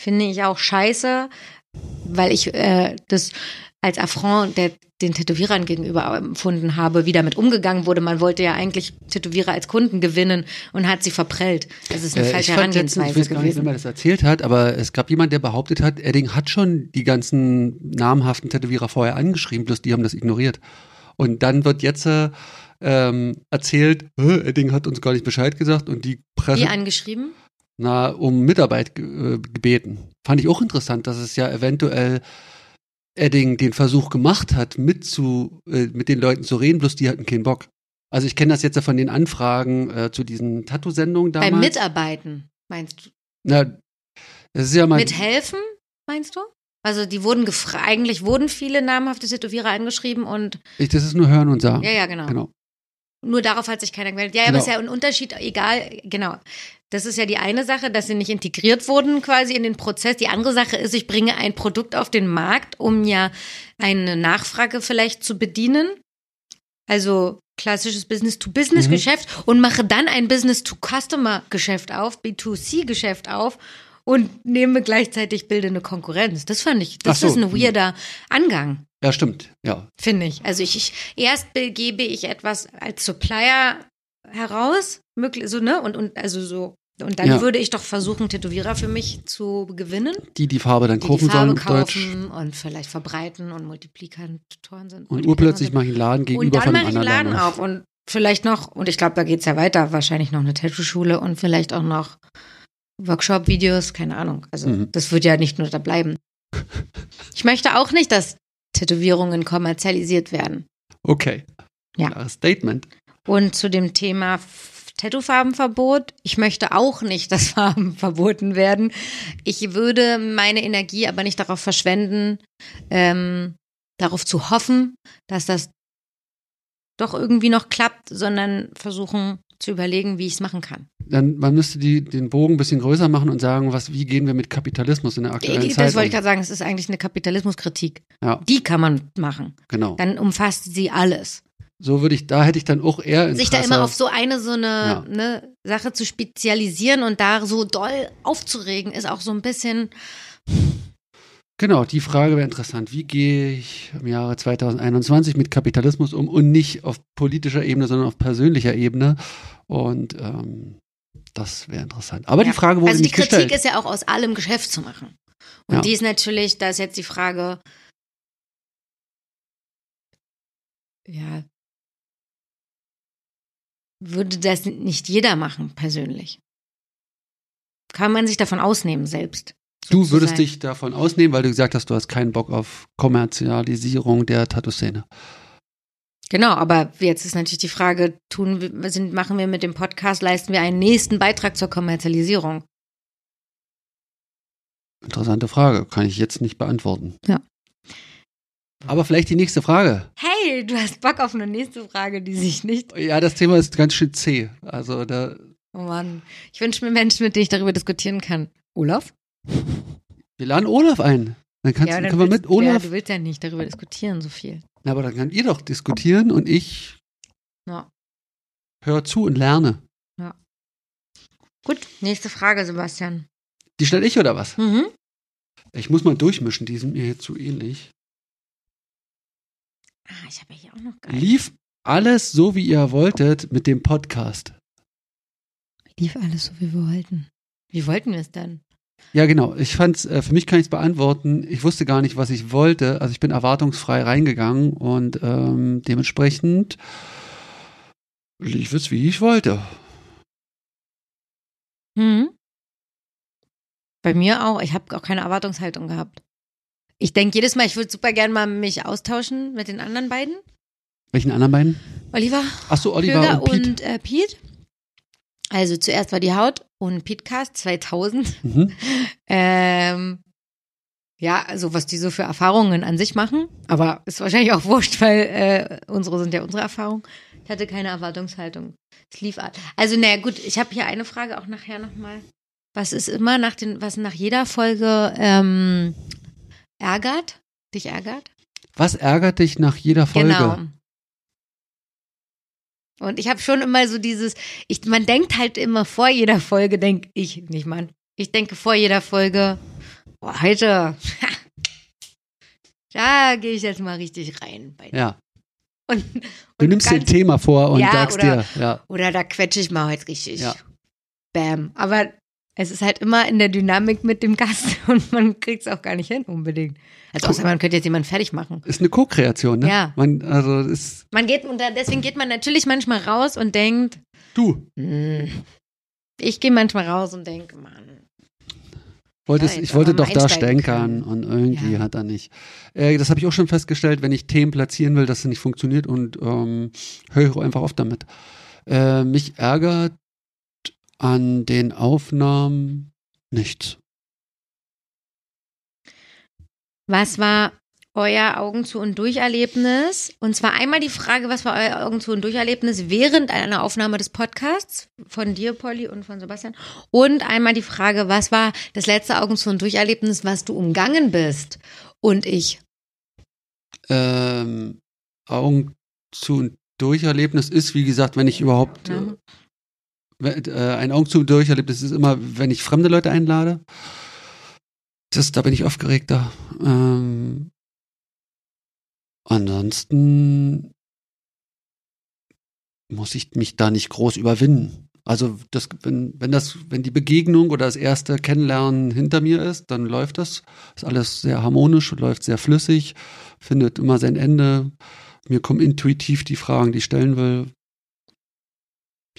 Finde ich auch scheiße, weil ich äh, das als Affront der, den Tätowierern gegenüber empfunden habe, wie damit umgegangen wurde. Man wollte ja eigentlich Tätowierer als Kunden gewinnen und hat sie verprellt. Das ist eine Äh, ich falsche letztens, ich Herangehensweise weiß gar nicht, gewesen. mir das erzählt hat, aber es gab jemand, der behauptet hat, Edding hat schon die ganzen namhaften Tätowierer vorher angeschrieben, bloß die haben das ignoriert. Und dann wird jetzt äh, ähm, erzählt, "Hä, Edding hat uns gar nicht Bescheid gesagt und die Presse Wie angeschrieben? na, um Mitarbeit äh, gebeten. Fand ich auch interessant, dass es ja eventuell Edding den Versuch gemacht hat, mit, zu, äh, mit den Leuten zu reden, bloß die hatten keinen Bock. Also ich kenne das jetzt ja von den Anfragen äh, zu diesen Tattoo-Sendungen damals. Beim Mitarbeiten, meinst du? Na, das ist ja mal. Mithelfen, meinst du? Also die wurden gefragt, eigentlich wurden viele namhafte Tätowierer angeschrieben und Ich, das ist nur hören und sagen. ja, ja, genau. Genau. Nur darauf hat sich keiner gemeldet. Ja, Genau. aber ist ja ein Unterschied, egal, genau. Das ist ja die eine Sache, dass sie nicht integriert wurden quasi in den Prozess. Die andere Sache ist, ich bringe ein Produkt auf den Markt, um ja eine Nachfrage vielleicht zu bedienen. Also klassisches Business-to-Business-Geschäft und mache dann ein Business-to-Customer-Geschäft auf, B2C-Geschäft auf und nehme gleichzeitig bildende Konkurrenz. Das fand ich, das so. ist ein weirder Angang Ja, stimmt. Ja. finde ich. Also ich, ich erst begebe ich etwas als Supplier heraus, möglich, so, ne? Und, und also so. Und dann Ja. würde ich doch versuchen, Tätowierer für mich zu gewinnen, Die die Farbe dann die kaufen die Farbe sollen auf Deutsch. kaufen und vielleicht verbreiten und Multiplikatoren sind. Und urplötzlich mache ich einen Laden und gegenüber dann von mache einem ich einen anderen Laden auf und vielleicht noch, und ich glaube, da geht's ja weiter, wahrscheinlich noch eine Tattoo-Schule und vielleicht auch noch Workshop-Videos, keine Ahnung. Also Mhm. das wird ja nicht nur da bleiben. *laughs* Ich möchte auch nicht, dass Tätowierungen kommerzialisiert werden. Okay. Ja. Klares Statement. Und zu dem Thema Tattoo-Farbenverbot. Ich möchte auch nicht, dass *laughs* Farben verboten werden. Ich würde meine Energie aber nicht darauf verschwenden, ähm, darauf zu hoffen, dass das doch irgendwie noch klappt, sondern versuchen zu überlegen, wie ich es machen kann. Dann man müsste die, den Bogen ein bisschen größer machen und sagen, was, wie gehen wir mit Kapitalismus in der aktuellen Die- Zeit Das wollte ich gerade sagen, es ist eigentlich eine Kapitalismuskritik. Ja. Die kann man machen. Genau. Dann umfasst sie alles. So würde ich, da hätte ich dann auch eher Interesse. Sich da immer auf so eine so eine Ja. ne, Sache zu spezialisieren und da so doll aufzuregen, ist auch so ein bisschen. Genau, die Frage wäre interessant. Wie gehe ich im Jahre 2021 mit Kapitalismus um und nicht auf politischer Ebene, sondern auf persönlicher Ebene? Und ähm, das wäre interessant. Aber Ja. die Frage wurde also die nicht Kritik gestellt. ist ja auch aus allem Geschäft zu machen. Und Ja. die ist natürlich, da ist jetzt die Frage, ja, würde das nicht jeder machen, persönlich? Kann man sich davon ausnehmen, selbst? Du würdest dich davon ausnehmen, weil du gesagt hast, du hast keinen Bock auf Kommerzialisierung der Tattoo-Szene. Genau, aber jetzt ist natürlich die Frage, tun wir, sind, machen wir mit dem Podcast, leisten wir einen nächsten Beitrag zur Kommerzialisierung? Interessante Frage, kann ich jetzt nicht beantworten. Ja. Aber vielleicht die nächste Frage. Hey, du hast Bock auf eine nächste Frage, die sich nicht. Ja, das Thema ist ganz schön zäh. Also da, Oh Mann. Ich wünsche mir Menschen, mit denen ich darüber diskutieren kann. Olaf? Wir laden Olaf ein. Dann, kannst, dann können wir willst- mit Olaf Ja, du willst ja nicht darüber diskutieren, so viel. Na, aber dann könnt ihr doch diskutieren und ich Ja. höre zu und lerne. Gut, nächste Frage, Sebastian. Die stelle ich oder was? Mhm. Ich muss mal durchmischen, die sind mir hier zu ähnlich. Ah, ich habe ja hier auch noch geil. Lief alles so, wie ihr wolltet mit dem Podcast? Lief alles so, wie wir wollten. Wie wollten wir es denn? Ja, genau. Ich fand's, äh, für mich kann ich es beantworten. Ich wusste gar nicht, was ich wollte. Also ich bin erwartungsfrei reingegangen und ähm, dementsprechend lief es, wie ich wollte. Mhm. Bei mir auch. Ich habe auch keine Erwartungshaltung gehabt. Ich denke jedes Mal, ich würde super gern mal mich austauschen mit den anderen beiden. Welchen anderen beiden? Oliver Ach so, Oliver Köger und Pete. und äh, Pete. Also zuerst war die Haut und Petecast 2000. Mhm. *laughs* Ähm, ja, also was die so für Erfahrungen an sich machen. Aber ist wahrscheinlich auch wurscht, weil äh, unsere sind ja unsere Erfahrungen. Ich hatte keine Erwartungshaltung. Es lief all- Also, naja, gut, ich habe hier eine Frage auch nachher nochmal. Was ist immer nach den, was nach jeder Folge ähm, ärgert? Dich ärgert? Was ärgert dich nach jeder Folge? Genau. Und ich habe schon immer so dieses, ich, man denkt halt immer vor jeder Folge, denk ich, nicht man, ich denke vor jeder Folge, boah, heute, *laughs* da gehe ich jetzt mal richtig rein. Bei Ja. und, Du und nimmst dir ein Thema vor und Ja, sagst oder- dir, ja. Oder da quetsche ich mal heute richtig. Ja. Bam. Aber es ist halt immer in der Dynamik mit dem Gast *laughs* und man kriegt es auch gar nicht hin unbedingt. Also außer man könnte jetzt jemanden fertig machen. Ist eine Co-Kreation, ne? Ja. Man, also ist Man geht, und deswegen geht man natürlich manchmal raus und denkt, du. Hm. Ich gehe manchmal raus und denke, Mann. Wolltest, Ja, ich wollte doch da stänkern können. und irgendwie Ja. hat er nicht. Äh, das habe ich auch schon festgestellt, wenn ich Themen platzieren will, dass es nicht funktioniert und ähm, höre ich auch einfach auf damit. Äh, mich ärgert an den Aufnahmen nichts. Was war euer Augen zu und Durcherlebnis? Und zwar einmal die Frage, was war euer Augen zu und Durcherlebnis während einer Aufnahme des Podcasts von dir, Polly, und von Sebastian? Und einmal die Frage, was war das letzte Augen zu und Durcherlebnis, was du umgangen bist? Und ich. Ähm, Augen zu und Durcherlebnis ist, wie gesagt, wenn ich überhaupt Ja. Äh, ein Augen zu und Durcherlebnis ist immer, wenn ich fremde Leute einlade. Das, da bin ich aufgeregter. Ähm, ansonsten muss ich mich da nicht groß überwinden. Also das, wenn, wenn das, wenn die Begegnung oder das erste Kennenlernen hinter mir ist, dann läuft das. Ist alles sehr harmonisch, läuft sehr flüssig, findet immer sein Ende. Mir kommen intuitiv die Fragen, die ich stellen will.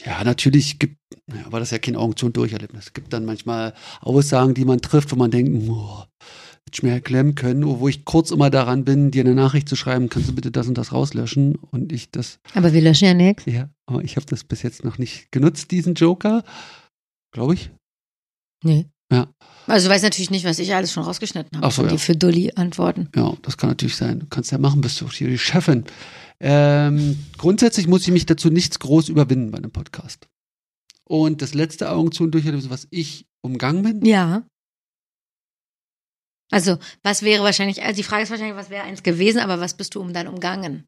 Ja, natürlich gibt, ja, aber das ist ja kein Augen zu und Durcherlebnis. Es gibt dann manchmal Aussagen, die man trifft, wo man denkt, boah, hätte ich mir erklären können, wo ich kurz immer daran bin, dir eine Nachricht zu schreiben, kannst du bitte das und das rauslöschen und ich das. Aber wir löschen ja nichts. Ja, aber ich habe das bis jetzt noch nicht genutzt, diesen Joker, glaube ich. Nee. Ja. Also du weißt natürlich nicht, was ich alles schon rausgeschnitten habe. Ach so, ja. die für Dulli Antworten. Ja, das kann natürlich sein. Du kannst ja machen, bist du die Chefin. Ähm, grundsätzlich muss ich mich dazu nichts groß überwinden bei einem Podcast. Und das letzte Augen zu und Durcherlebnis, was ich umgangen bin, Ja. Also, was wäre wahrscheinlich, also die Frage ist wahrscheinlich, was wäre eins gewesen, aber was bist du um dann umgangen?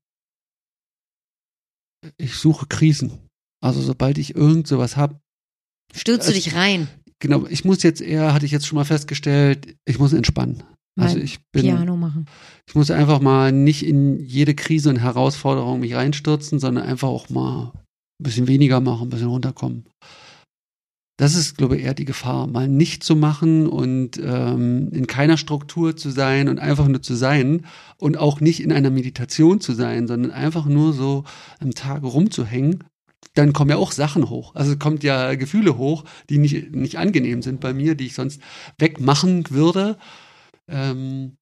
ich suche Krisen. Also sobald ich irgend sowas habe, Stürzt du Also- dich rein? genau, ich muss jetzt eher, hatte ich jetzt schon mal festgestellt, ich muss entspannen. Also Mal ich bin, Piano machen. Ich muss einfach mal nicht in jede Krise und Herausforderung mich reinstürzen, sondern einfach auch mal ein bisschen weniger machen, ein bisschen runterkommen. Das ist, glaube ich, eher die Gefahr, mal nicht zu machen und ähm, in keiner Struktur zu sein und einfach nur zu sein und auch nicht in einer Meditation zu sein, sondern einfach nur so am Tag rumzuhängen. Dann kommen ja auch Sachen hoch. Also kommt ja Gefühle hoch, die nicht, nicht angenehm sind bei mir, die ich sonst wegmachen würde. Ähm,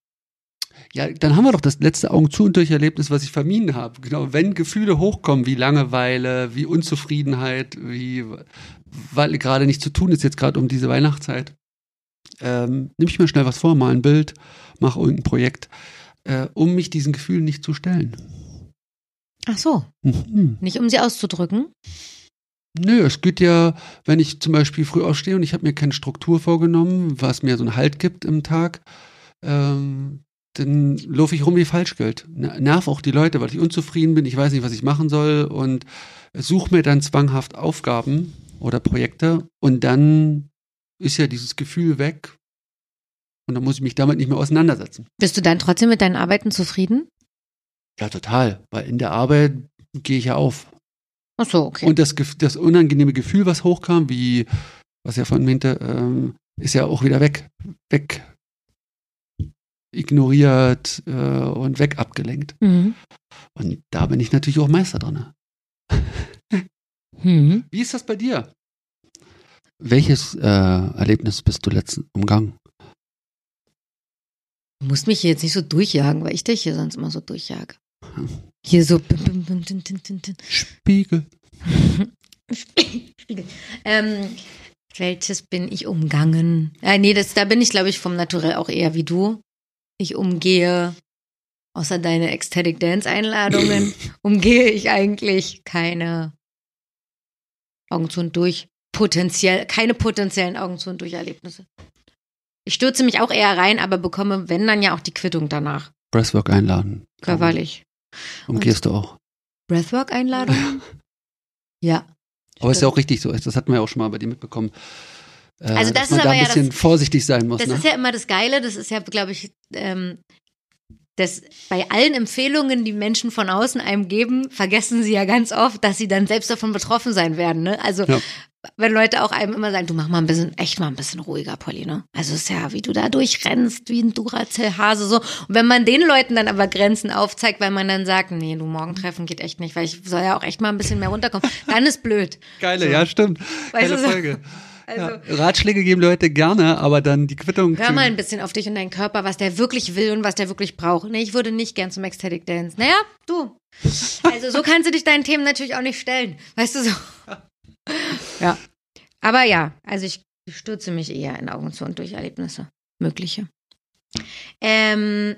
ja, dann haben wir doch das letzte Augen zu und durch Erlebnis, was ich vermieden habe. Genau, wenn Gefühle hochkommen, wie Langeweile, wie Unzufriedenheit, wie weil gerade nichts zu tun ist jetzt gerade um diese Weihnachtszeit, ähm, nehme ich mir schnell was vor, mal ein Bild, mache irgendein Projekt, äh, um mich diesen Gefühlen nicht zu stellen. Ach so, Mhm. nicht um sie auszudrücken. Nö, es geht ja, wenn ich zum Beispiel früh aufstehe und ich habe mir keine Struktur vorgenommen, was mir so einen Halt gibt im Tag, ähm, dann laufe ich rum wie Falschgeld. Ner- Nerv auch die Leute, weil ich unzufrieden bin, ich weiß nicht, was ich machen soll und suche mir dann zwanghaft Aufgaben oder Projekte und dann ist ja dieses Gefühl weg und dann muss ich mich damit nicht mehr auseinandersetzen. Bist du dann trotzdem mit deinen Arbeiten zufrieden? Ja, total, weil in der Arbeit gehe ich ja auf. Ach so, okay. Und das, das unangenehme Gefühl, was hochkam, wie, was er von meinte, ähm, ist ja auch wieder weg, weg ignoriert äh, und weg abgelenkt. mhm. Und da bin ich natürlich auch Meister dran. *laughs* Mhm. Wie ist das bei dir? Welches äh, Erlebnis bist du letzten umgangen? Du musst mich hier jetzt nicht so durchjagen, weil ich dich hier sonst immer so durchjage. *laughs* Hier so. Spiegel. *laughs* Spiegel. Ähm, welches bin ich umgangen? Äh, nee, das, da bin ich, glaube ich, vom Naturell auch eher wie du. Ich umgehe, außer deine Ecstatic Dance Einladungen, *clears throat* umgehe ich eigentlich keine Augen zu und durch, potenziell, keine potenziellen Augen zu und durch Erlebnisse. Ich stürze mich auch eher rein, aber bekomme, wenn dann ja auch die Quittung danach. Breathwork einladen. Körperlich. Umgehst du auch. Breathwork-Einladungen? *laughs* Ja. Aber ist ja auch richtig so. Das hatten wir ja auch schon mal bei dir mitbekommen. Äh, Also das dass man ist da aber ein ja bisschen das- vorsichtig sein muss. Das ne? ist ja immer das Geile, das ist ja, glaube ich, ähm, das bei allen Empfehlungen, die Menschen von außen einem geben, vergessen sie ja ganz oft, dass sie dann selbst davon betroffen sein werden. Ne? Also Ja. wenn Leute auch einem immer sagen, du mach mal ein bisschen, echt mal ein bisschen ruhiger, Polly, ne? Also es ist ja, wie du da durchrennst, wie ein Duracell-Hase so. Und wenn man den Leuten dann aber Grenzen aufzeigt, weil man dann sagt, nee, du morgen treffen geht echt nicht, weil ich soll ja auch echt mal ein bisschen mehr runterkommen, dann ist blöd. Geile, So. ja, stimmt. Weißt Geile du so? Also ja. Ratschläge geben Leute gerne, aber dann die Quittung. Hör mal ein bisschen auf dich und deinen Körper, was der wirklich will und was der wirklich braucht. Nee, ich würde nicht gern zum Ecstatic Dance. Naja, du. Also so kannst du dich deinen Themen natürlich auch nicht stellen. Weißt du so? Ja. Aber ja, also ich stürze mich eher in Augen zu und durch Erlebnisse. Mögliche. Ähm,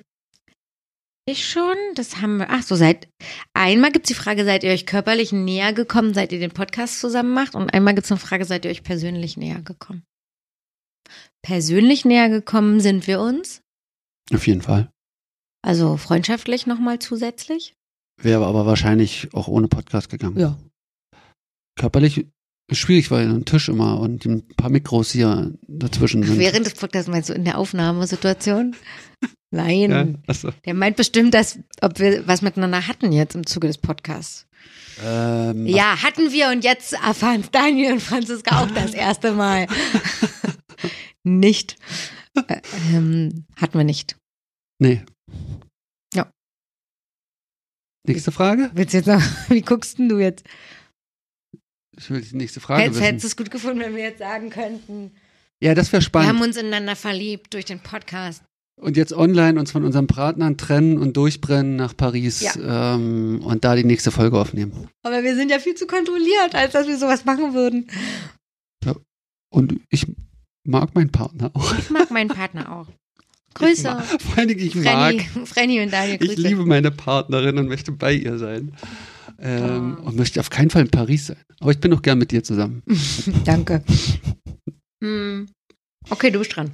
ich schon, das haben wir. Ach so, seit einmal gibt es die Frage, seid ihr euch körperlich näher gekommen, seit ihr den Podcast zusammen macht? Und einmal gibt es eine Frage, seid ihr euch persönlich näher gekommen? Persönlich näher gekommen sind wir uns, Auf jeden Fall. also freundschaftlich nochmal zusätzlich. Wäre aber wahrscheinlich auch ohne Podcast gegangen. Ja. Körperlich schwierig, weil ein Tisch immer und ein paar Mikros hier dazwischen sind. Während des Podcasts meinst du in der Aufnahmesituation? Nein. ja, achso. Der meint bestimmt, dass, ob wir was miteinander hatten jetzt im Zuge des Podcasts. Ähm, Ja, hatten wir und jetzt erfahren es Daniel und Franziska auch das erste Mal. *laughs* nicht. Äh, ähm, hatten wir nicht. Nee. Ja. Nächste Frage? Willst du jetzt noch, *laughs* wie guckst denn du jetzt? Ich will die nächste Frage Hättest, wissen. hättest du es gut gefunden, wenn wir jetzt sagen könnten, Ja, das wäre wir spannend. haben uns ineinander verliebt durch den Podcast. Und jetzt online uns von unseren Partnern trennen und durchbrennen nach Paris ähm, und da die nächste Folge aufnehmen. Aber wir sind ja viel zu kontrolliert, als dass wir sowas machen würden. Und ich mag meinen Partner auch. Ich mag meinen Partner auch. Ich Grüße. *laughs* vor allen Dingen, ich mag, Frenny, Frenny und Daniel, ich Grüße. liebe meine Partnerin und möchte bei ihr sein. Ähm, Oh. Und möchte auf keinen Fall in Paris sein. Aber ich bin auch gern mit dir zusammen. *laughs* Danke. Hm. Okay, du bist dran.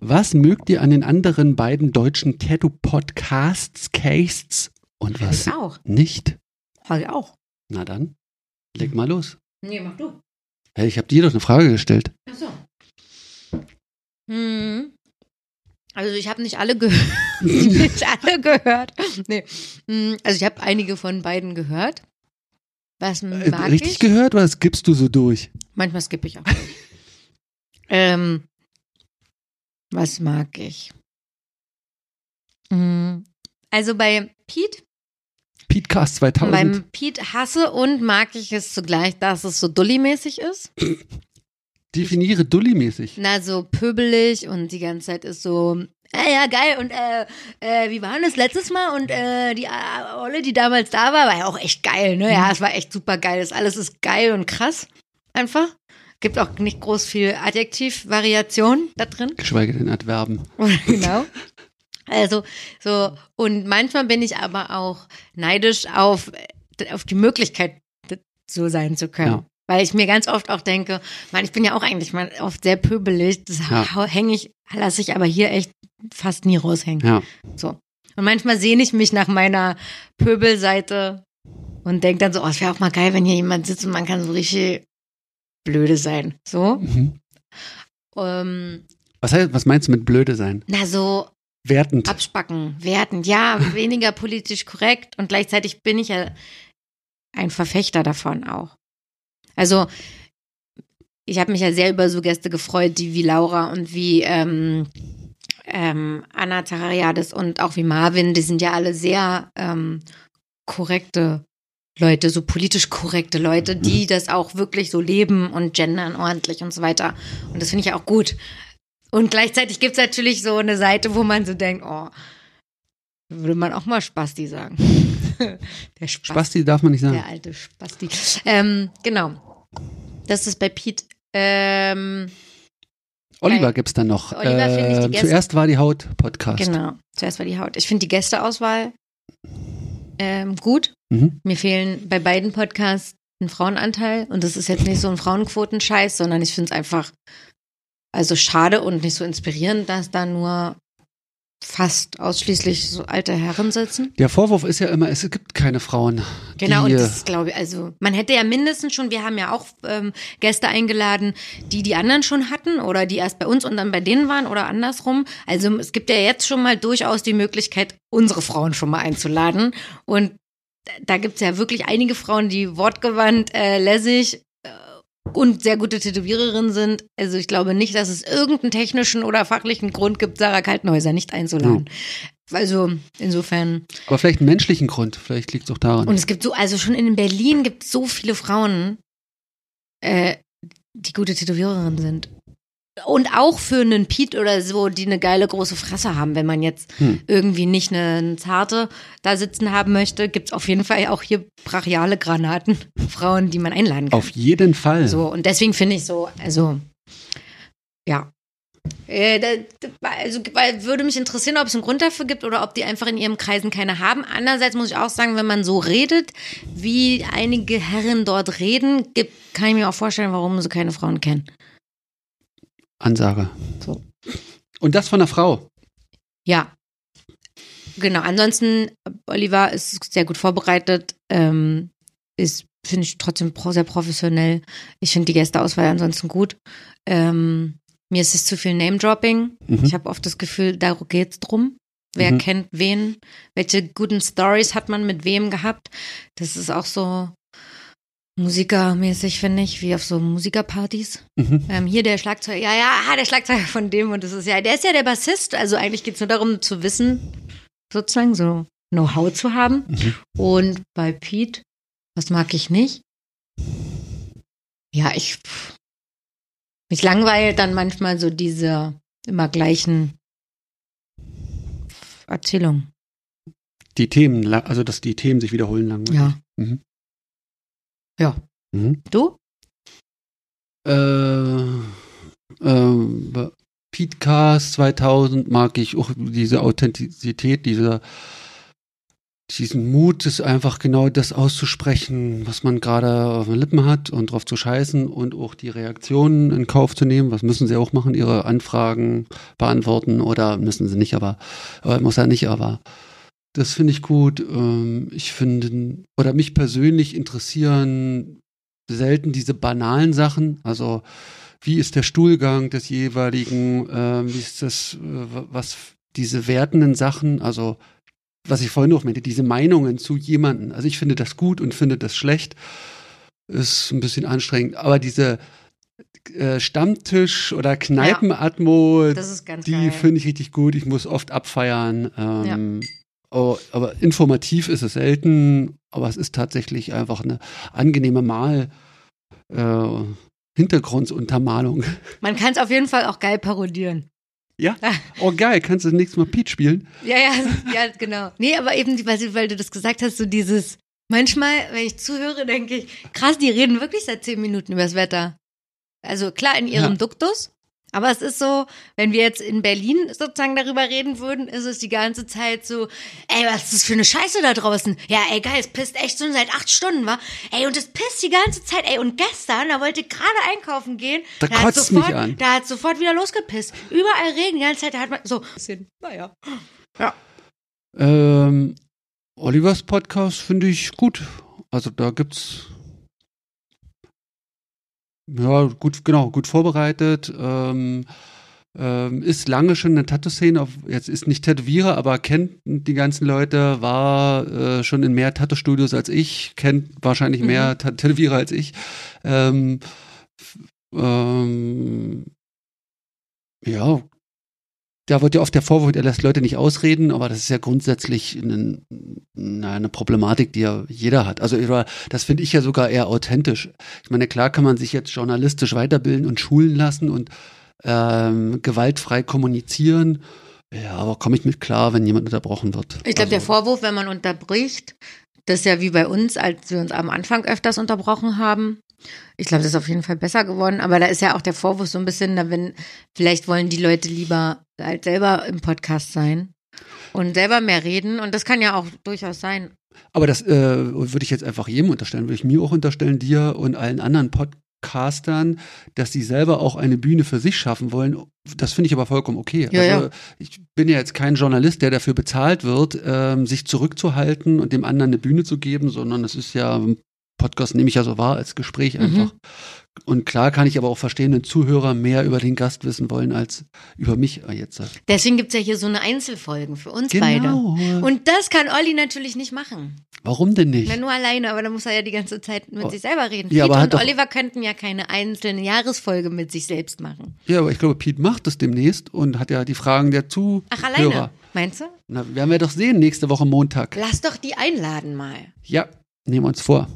Was mögt ihr an den anderen beiden deutschen Tattoo-Podcasts, Casts und was Ich auch. nicht? Heute auch. Na dann, leg mal los. Nee, mach du. Hey, ich habe dir doch eine Frage gestellt. Ach so. Hm. Also ich habe nicht alle gehört. *laughs* nicht alle gehört. Nee. Hm, Also ich habe einige von beiden gehört. Was Äh, mag Richtig ich? gehört oder skippst du so durch? Manchmal skippe ich auch. *laughs* ähm, was mag ich? Hm, Also bei Pete, Petecast 2000. beim Pete hasse und mag ich es zugleich, dass es so dulli-mäßig ist. *laughs* Definiere Dulli-mäßig. Na, so pöbelig und die ganze Zeit ist so, äh, ja, geil, und äh, äh, wie war denn das letztes Mal? Und äh, die äh, Olle, die damals da war, war ja auch echt geil, ne? Ja, es war echt super geil. Das alles ist geil und krass. Einfach. Gibt auch nicht groß viel Adjektivvariation da drin. Geschweige denn Adverben. *laughs* genau. Also, so, und manchmal bin ich aber auch neidisch auf, auf die Möglichkeit, so sein zu können. Ja. Weil ich mir ganz oft auch denke, man, ich bin ja auch eigentlich mal oft sehr pöbelig, das Ja. hänge ich, lasse ich aber hier echt fast nie raushängen. Ja. So. Und manchmal sehne ich mich nach meiner Pöbelseite und denke dann so, oh, es wäre auch mal geil, wenn hier jemand sitzt und man kann so richtig blöde sein. So. Mhm. Ähm, Was, heißt, was meinst du mit blöde sein? na, so Wertend. abspacken, werten, ja, weniger politisch korrekt und gleichzeitig bin ich ja ein Verfechter davon auch. Also ich habe mich ja sehr über so Gäste gefreut, die wie Laura und wie ähm, ähm, Anna Tarariadis und auch wie Marvin, die sind ja alle sehr ähm, korrekte Leute, so politisch korrekte Leute, die das auch wirklich so leben und gendern ordentlich und so weiter. Und das finde ich ja auch gut. Und gleichzeitig gibt es natürlich so eine Seite, wo man so denkt, oh, würde man auch mal Spasti sagen. *laughs* Der Spasti. Spasti darf man nicht sagen. Der alte Spasti. Ähm, genau. Das ist bei Pete. Ähm, Oliver Geil. gibt's dann noch. Oliver finde ich die Ähm, Gäste- zuerst war die Haut Podcast. genau. Zuerst war die Haut. Ich finde die Gästeauswahl ähm, gut. Mhm. Mir fehlen bei beiden Podcasts ein Frauenanteil. Und das ist jetzt nicht so ein Frauenquotenscheiß, sondern ich finde es einfach also schade und nicht so inspirierend, dass da nur fast ausschließlich so alte Herren sitzen. Der Vorwurf ist ja immer, es gibt keine Frauen. Genau, und das glaube ich, also man hätte ja mindestens schon, wir haben ja auch ähm, Gäste eingeladen, die die anderen schon hatten oder die erst bei uns und dann bei denen waren oder andersrum. Also es gibt ja jetzt schon mal durchaus die Möglichkeit, unsere Frauen schon mal einzuladen. Und da gibt es ja wirklich einige Frauen, die wortgewandt, äh, lässig und sehr gute Tätowiererinnen sind. Also ich glaube nicht, dass es irgendeinen technischen oder fachlichen Grund gibt, Sarah Kaltenhäuser nicht einzuladen. Also insofern. aber vielleicht einen menschlichen Grund. Vielleicht liegt es auch daran. Und es gibt so, also schon in Berlin gibt es so viele Frauen, äh, die gute Tätowiererinnen sind. Und auch für einen Pete oder so, die eine geile große Fresse haben, wenn man jetzt Hm. irgendwie nicht eine, eine zarte da sitzen haben möchte, gibt es auf jeden Fall auch hier brachiale Granaten, *laughs* Frauen, die man einladen kann. Auf jeden Fall. So, und deswegen finde ich so, also, ja. Äh, da, also weil, würde mich interessieren, ob es einen Grund dafür gibt oder ob die einfach in ihren Kreisen keine haben. Andererseits muss ich auch sagen, wenn man so redet, wie einige Herren dort reden, gibt, kann ich mir auch vorstellen, warum sie keine Frauen kennen. Ansage. So. Und das von einer Frau. Ja. Genau. Ansonsten, Oliver ist sehr gut vorbereitet, ähm, ist, finde ich, trotzdem sehr professionell. Ich finde die Gästeauswahl ansonsten gut. Ähm, mir ist es zu viel Name-Dropping. Mhm. Ich habe oft das Gefühl, da geht's drum. Wer Mhm. kennt wen? Welche guten Stories hat man mit wem gehabt? Das ist auch so musikermäßig, finde ich, wie auf so Musikerpartys. Mhm. Ähm, hier der Schlagzeuger, ja, ja, ah, der Schlagzeuger von dem und das ist ja, der ist ja der Bassist. Also eigentlich geht's nur darum zu wissen, sozusagen so Know-how zu haben. Mhm. Und bei Pete, was mag ich nicht? Ja, ich. Mich langweilt dann manchmal so diese immer gleichen Erzählungen. Die Themen, also dass die Themen sich wiederholen lang. Ja. Mhm. Ja. Mhm. Du? Äh, ähm, Petecast 2000 mag ich auch diese Authentizität, diese, diesen Mut, ist einfach genau das auszusprechen, was man gerade auf den Lippen hat und drauf zu scheißen und auch die Reaktionen in Kauf zu nehmen. Was müssen sie auch machen? Ihre Anfragen beantworten oder müssen sie nicht, aber, aber muss er nicht, aber das finde ich gut. Ähm, ich finde, oder mich persönlich interessieren selten diese banalen Sachen. Also, wie ist der Stuhlgang des jeweiligen, ähm, wie ist das, äh, was diese wertenden Sachen, also was ich vorhin noch meinte, diese Meinungen zu jemanden. Also ich finde das gut und finde das schlecht. Ist ein bisschen anstrengend. Aber diese äh, Stammtisch- oder Kneipenatmo, ganz die finde ich richtig gut. Ich muss oft abfeiern. Ähm, oh, aber informativ ist es selten. Aber es ist tatsächlich einfach eine angenehme Mal. Äh, Hintergrunduntermalung. *laughs* Man kann es auf jeden Fall auch geil parodieren. Ja? *laughs* Oh, geil. Kannst du das nächste Mal Pete spielen? Ja, ja, ja, genau. Nee, aber eben, weil, weil du das gesagt hast, so dieses, manchmal, wenn ich zuhöre, denke ich, krass, die reden wirklich seit zehn Minuten über das Wetter. Also klar in ihrem Ja. Duktus, aber es ist so, wenn wir jetzt in Berlin sozusagen darüber reden würden, ist es die ganze Zeit so, ey, was ist das für eine Scheiße da draußen? Ja, ey, geil, es pisst echt schon seit acht Stunden, wa? Ey, und es pisst die ganze Zeit, ey, und gestern, da wollte ich gerade einkaufen gehen, Da hat kotzt mich sofort, an. da hat sofort wieder losgepisst. Überall Regen, die ganze Zeit, da hat man so, bisschen, naja. Ähm, Olivers Podcast finde ich gut. Also da gibt's ja gut, genau, gut vorbereitet. Ähm, ähm, ist lange schon eine Tattoo-Szene. Jetzt ist nicht Tätowierer, aber kennt die ganzen Leute, war äh, schon in mehr Tattoo-Studios als ich, kennt wahrscheinlich mehr Tat- Tätowierer als ich. Ähm, ähm, ja, da wird ja oft der Vorwurf, er lässt Leute nicht ausreden, aber das ist ja grundsätzlich eine, eine Problematik, die ja jeder hat. Also das finde ich ja sogar eher authentisch. Ich meine, klar kann man sich jetzt journalistisch weiterbilden und schulen lassen und ähm, gewaltfrei kommunizieren. Ja, aber komme ich mit klar, wenn jemand unterbrochen wird. Ich glaube, der Also, Vorwurf, wenn man unterbricht, das ist ja wie bei uns, als wir uns am Anfang öfters unterbrochen haben. Ich glaube, das ist auf jeden Fall besser geworden. Aber da ist ja auch der Vorwurf so ein bisschen, wenn vielleicht wollen die Leute lieber halt selber im Podcast sein und selber mehr reden. Und das kann ja auch durchaus sein. Aber das äh, würde ich jetzt einfach jedem unterstellen, würde ich mir auch unterstellen, dir und allen anderen Podcastern, dass sie selber auch eine Bühne für sich schaffen wollen. Das finde ich aber vollkommen okay. Ja, also ja. ich bin ja jetzt kein Journalist, der dafür bezahlt wird, ähm, sich zurückzuhalten und dem anderen eine Bühne zu geben, sondern es ist ja Podcast nehme ich ja so wahr als Gespräch Mhm. Und klar kann ich aber auch verstehen, wenn Zuhörer mehr über den Gast wissen wollen als über mich äh, jetzt. Deswegen gibt es ja hier so eine Einzelfolgen für uns beide. Genau. Und das kann Olli natürlich nicht machen. Warum denn nicht? Na, nur alleine, aber dann muss er ja die ganze Zeit mit Oh. sich selber reden. Ja, Pete aber und Oliver könnten ja keine einzelne Jahresfolge mit sich selbst machen. Ja, aber ich glaube, Pete macht das demnächst und hat ja die Fragen der Zuhörer. Ach, alleine. Meinst du? Na, werden wir doch sehen nächste Woche Montag. Lass doch die einladen mal. Ja, nehmen wir uns vor.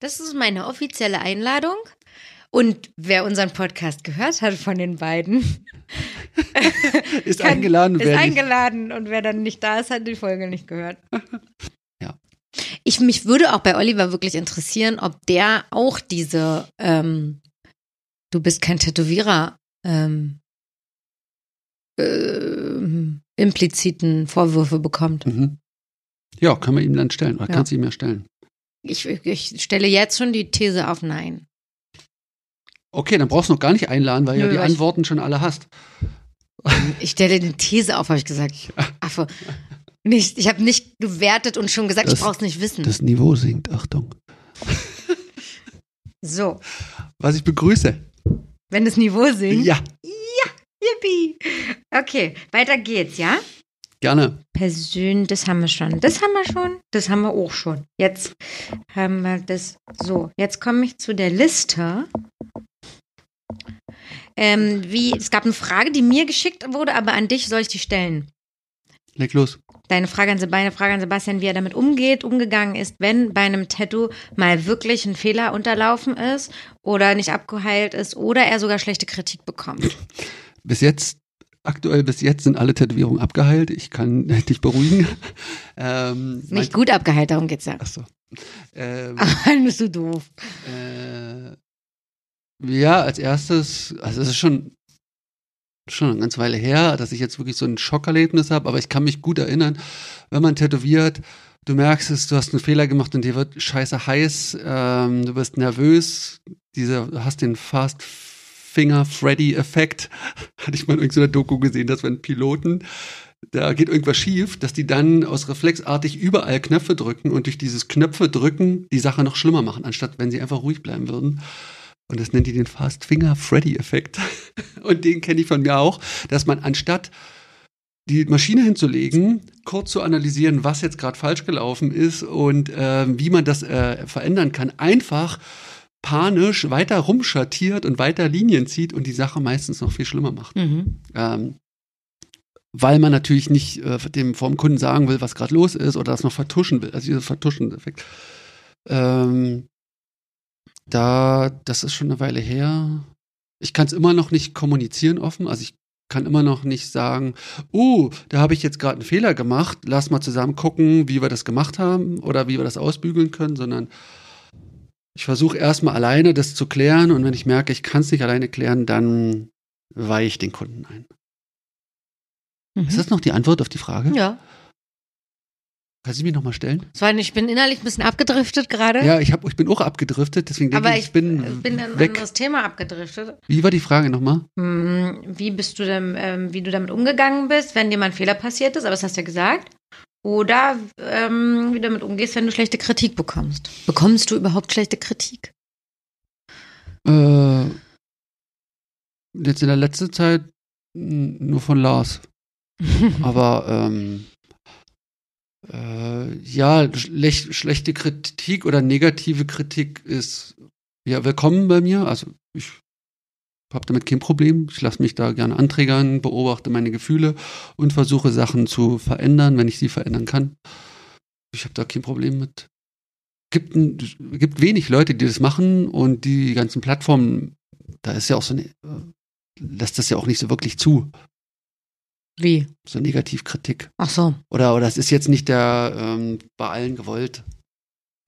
Das ist meine offizielle Einladung. Und wer unseren Podcast gehört hat von den beiden, *laughs* Ist kann- eingeladen, ist eingeladen. Und wer dann nicht da ist, hat die Folge nicht gehört. *laughs* Ja. Ich, mich würde auch bei Oliver wirklich interessieren, ob der auch diese ähm, Du bist kein Tätowierer ähm, ähm, impliziten Vorwürfe bekommt. Mhm. Ja, können wir ihm dann stellen. Oder Ja. kannst du ihm ja stellen. Ich, ich stelle jetzt schon die These auf Nein. Okay, dann brauchst du noch gar nicht einladen, weil ja Nö, die Antworten schon alle hast. *laughs* Ich stelle eine These auf, habe ich gesagt. Affe. Nicht, ich habe nicht gewertet und schon gesagt, Das- ich brauche es nicht wissen. Das Niveau sinkt, Achtung. *laughs* so, Was ich begrüße. wenn das Niveau sinkt. Ja, Yippie. Okay, weiter geht's, ja? Gerne. Persön, das haben wir schon. Das haben wir schon. Das haben wir auch schon. Jetzt haben wir das. So, jetzt komme ich zu der Liste. Ähm, wie, es gab eine Frage, die mir geschickt wurde, aber an dich soll ich die stellen. Leg los. deine Frage an, meine Frage an Sebastian, wie er damit umgeht, umgegangen ist, wenn bei einem Tattoo mal wirklich ein Fehler unterlaufen ist oder nicht abgeheilt ist oder er sogar schlechte Kritik bekommt. Bis jetzt, aktuell bis jetzt sind alle Tätowierungen abgeheilt. Ich kann *laughs* dich beruhigen. Ähm, nicht gut abgeheilt, darum geht's ja. Achso. Ähm, Ach, dann bist du doof. Äh, ja, als erstes, also es ist schon schon eine ganze Weile her, dass ich jetzt wirklich so ein Schockerlebnis habe, aber ich kann mich gut erinnern, wenn man tätowiert, du merkst es, du hast einen Fehler gemacht und dir wird scheiße heiß, ähm, du bist nervös, diese, hast den Fast Finger Freddy Effekt, hatte ich mal in irgendeiner Doku gesehen, dass wenn Piloten da geht irgendwas schief, dass die dann aus reflexartig überall Knöpfe drücken und durch dieses Knöpfe drücken die Sache noch schlimmer machen, anstatt wenn sie einfach ruhig bleiben würden. Und das nennt die den Fast Finger Freddy Effekt. Und den kenne ich von mir auch, dass man anstatt die Maschine hinzulegen, kurz zu analysieren, was jetzt gerade falsch gelaufen ist und äh, wie man das äh, verändern kann, einfach panisch weiter rumschattiert und weiter Linien zieht und die Sache meistens noch viel schlimmer macht. Mhm. Ähm, weil man natürlich nicht äh, dem vom Kunden sagen will, was gerade los ist oder das noch vertuschen will. Also dieser Vertuschen-Effekt. Ähm, da, das ist schon eine Weile her. Ich kann es immer noch nicht kommunizieren offen. Also ich kann immer noch nicht sagen, oh, da habe ich jetzt gerade einen Fehler gemacht, lass mal zusammen gucken, wie wir das gemacht haben oder wie wir das ausbügeln können, sondern ich versuche erstmal alleine das zu klären und wenn ich merke, ich kann es nicht alleine klären, dann weiche ich den Kunden ein. Mhm. Ist das noch die Antwort auf die Frage? Ja. Kannst du mich nochmal stellen? War, ich bin innerlich ein bisschen abgedriftet gerade. Ja, ich, hab, ich bin auch abgedriftet, deswegen denke Aber ich, ich bin, ich bin ein weg. anderes Thema abgedriftet. Wie war die Frage nochmal? Hm, Wie bist du denn, ähm, wie du damit umgegangen bist, wenn dir mal ein Fehler passiert ist, aber das hast du ja gesagt. Oder ähm, wie du damit umgehst, wenn du schlechte Kritik bekommst. Bekommst du überhaupt schlechte Kritik? Äh, jetzt in der letzten Zeit nur von Lars. *laughs* Aber ähm, äh, ja, schlech, schlechte Kritik oder negative Kritik ist ja willkommen bei mir. Also ich habe damit kein Problem. Ich lasse mich da gerne anträgern, beobachte meine Gefühle und versuche Sachen zu verändern, wenn ich sie verändern kann. Ich habe da kein Problem mit. Gibt, ein, gibt wenig Leute, die das machen und die ganzen Plattformen, da ist ja auch so eine, äh, lässt das ja auch nicht so wirklich zu, Wie? so Negativkritik. Ach so. Oder, oder es ist jetzt nicht der ähm, bei allen gewollt.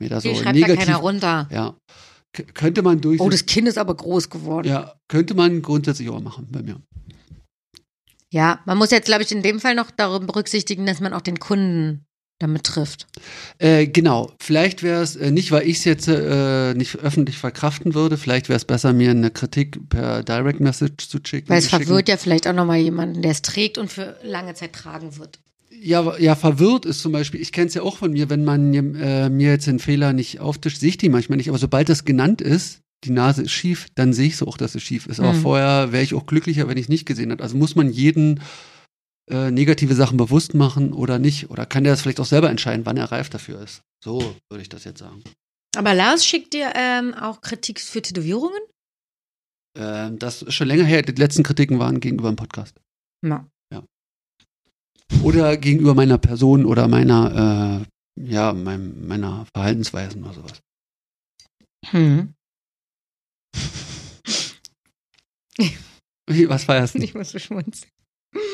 Mir da so Die schreibt da negativ. keiner runter. ja. Könnte man durch. Oh, das Kind ist aber groß geworden. ja, könnte man grundsätzlich auch machen bei mir. Ja, man muss jetzt, glaube ich, in dem Fall noch darum berücksichtigen, dass man auch den Kunden damit trifft. Äh, genau. Vielleicht wäre es äh, nicht, weil ich es jetzt äh, nicht öffentlich verkraften würde. Vielleicht wäre es besser, mir eine Kritik per Direct Message zu schicken. Weil es verwirrt ja vielleicht auch nochmal jemanden, der es trägt und für lange Zeit tragen wird. Ja, ja, verwirrt ist zum Beispiel, ich kenne es ja auch von mir, wenn man äh, mir jetzt den Fehler nicht auftischt, sehe ich die manchmal nicht. Aber sobald das genannt ist, die Nase ist schief, dann sehe ich so auch, dass es schief ist. Aber Mhm. vorher wäre ich auch glücklicher, wenn ich es nicht gesehen hätte. Also muss man jeden äh, negative Sachen bewusst machen oder nicht. Oder kann der das vielleicht auch selber entscheiden, wann er reif dafür ist. So würde ich das jetzt sagen. Aber Lars schickt dir ähm, auch Kritik für Tätowierungen? Ähm, das ist schon länger her. Die letzten Kritiken waren gegenüber dem Podcast. Ja. Oder gegenüber meiner Person oder meiner, äh, ja, meinem, meiner Verhaltensweisen oder sowas. Hm. Wie, was feierst du? Ich muss so schmunzeln.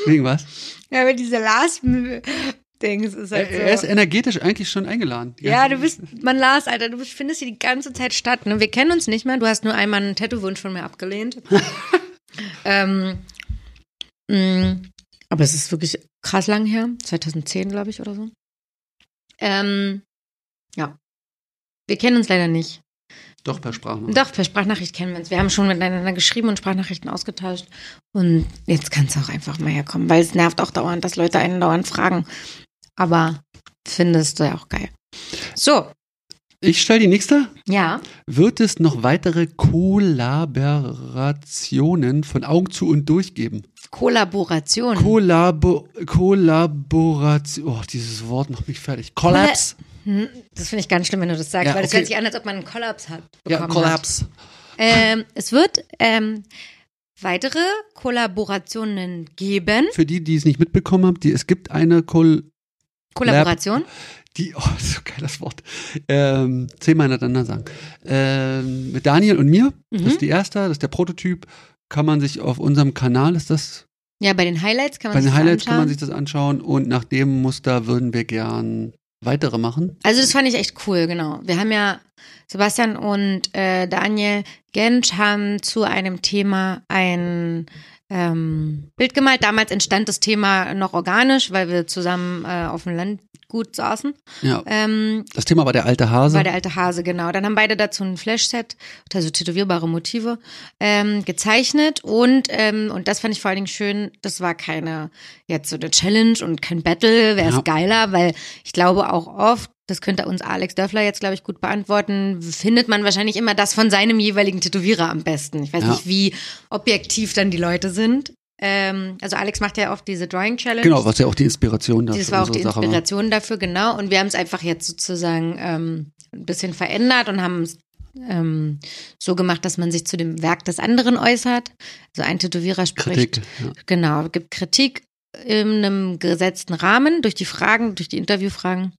Wegen was? Ja, aber diese Lars-Dings ist halt Er, er ist so. energetisch eigentlich schon eingeladen. Ja, du bist, man Lars, Alter, du bist, findest hier die ganze Zeit statt. Ne? Wir kennen uns nicht mehr. Du hast nur einmal einen Tattoo-Wunsch von mir abgelehnt. *laughs* ähm, mh, aber es ist wirklich krass lang her. 2010, glaube ich, oder so. Ähm, ja. Wir kennen uns leider nicht. Doch, per Sprachnachricht. Doch, per Sprachnachricht kennen wir uns. Wir haben schon miteinander geschrieben und Sprachnachrichten ausgetauscht. Und jetzt kann es auch einfach mal herkommen, weil es nervt auch dauernd, dass Leute einen dauernd fragen. Aber findest du ja auch geil. So, Ich stelle die nächste. ja. Wird es noch weitere Kollaborationen von Augen zu und durch geben? Kollaboration. Kollabo Kollaboration. Oh, dieses Wort macht mich fertig. Kollaps. Hm, Das finde ich ganz schlimm, wenn du das sagst, Ja, weil das okay. hört sich an, als ob man einen Kollaps hat. Ja, Kollaps. Ähm, es wird ähm, weitere Kollaborationen geben. Für die, die es nicht mitbekommen haben, die, es gibt eine Kol Kollaboration? Die, oh, *laughs* so geil das Wort, ähm, zehnmal hintereinander sagen. Ähm, mit Daniel und mir, das Mhm. ist die erste, das ist der Prototyp, kann man sich auf unserem Kanal, ist das, Ja, bei den Highlights kann man bei sich den das Highlights kann man anschauen. sich das anschauen und nach dem Muster würden wir gern weitere machen. Also das fand ich echt cool, genau. Wir haben ja Sebastian und äh, Daniel Gensch haben zu einem Thema ein ähm, Bild gemalt. Damals entstand das Thema noch organisch, weil wir zusammen äh, auf dem Landgut saßen. Ja, Ähm, das Thema war der alte Hase. war der alte Hase, genau. Dann haben beide dazu ein Flashset, also tätowierbare Motive, ähm, gezeichnet und, ähm, und das fand ich vor allen Dingen schön, das war keine, jetzt so eine Challenge und kein Battle, wer Ja. ist geiler, weil ich glaube auch oft, das könnte uns Alex Dörfler jetzt, glaube ich, gut beantworten, findet man wahrscheinlich immer das von seinem jeweiligen Tätowierer am besten. Ich weiß Ja. nicht, wie objektiv dann die Leute sind. Ähm, also Alex macht ja oft diese Drawing Challenge. genau, was ja auch die Inspiration dafür Das war auch die Sache Inspiration dafür, genau. Und wir haben es einfach jetzt sozusagen ähm, ein bisschen verändert und haben es ähm, so gemacht, dass man sich zu dem Werk des anderen äußert. Also ein Tätowierer war. spricht, Kritik. Ja. genau, gibt Kritik in einem gesetzten Rahmen durch die Fragen, durch die Interviewfragen.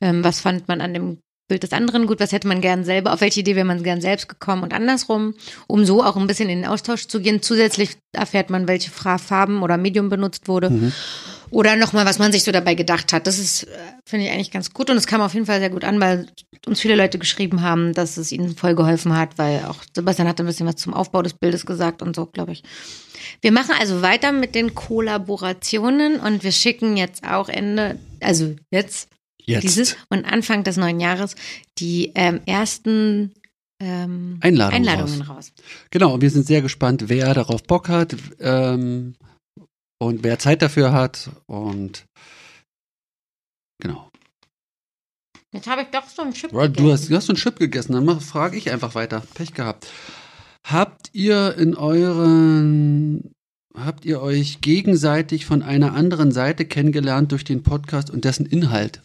Ähm, was fand man an dem Bild des anderen gut? Was hätte man gern selber? Auf welche Idee wäre man gern selbst gekommen und andersrum, um so auch ein bisschen in den Austausch zu gehen. Zusätzlich erfährt man, welche Farben oder Medium benutzt wurde. Mhm. Oder nochmal, was man sich so dabei gedacht hat. Das ist, äh, finde ich eigentlich ganz gut. Und es kam auf jeden Fall sehr gut an, weil uns viele Leute geschrieben haben, dass es ihnen voll geholfen hat, weil auch Sebastian hat ein bisschen was zum Aufbau des Bildes gesagt und so, glaube ich. Wir machen also weiter mit den Kollaborationen und wir schicken jetzt auch Ende, also jetzt, Jetzt. dieses und Anfang des neuen Jahres die ähm, ersten ähm, Einladung Einladungen raus. Genau, und wir sind sehr gespannt, wer darauf Bock hat ähm, und wer Zeit dafür hat. Und genau. Jetzt habe ich doch so einen Chip du, gegessen. hast, du hast so einen Chip gegessen, dann frage ich einfach weiter. Pech gehabt. Habt ihr in euren, habt ihr euch gegenseitig von einer anderen Seite kennengelernt durch den Podcast und dessen Inhalt?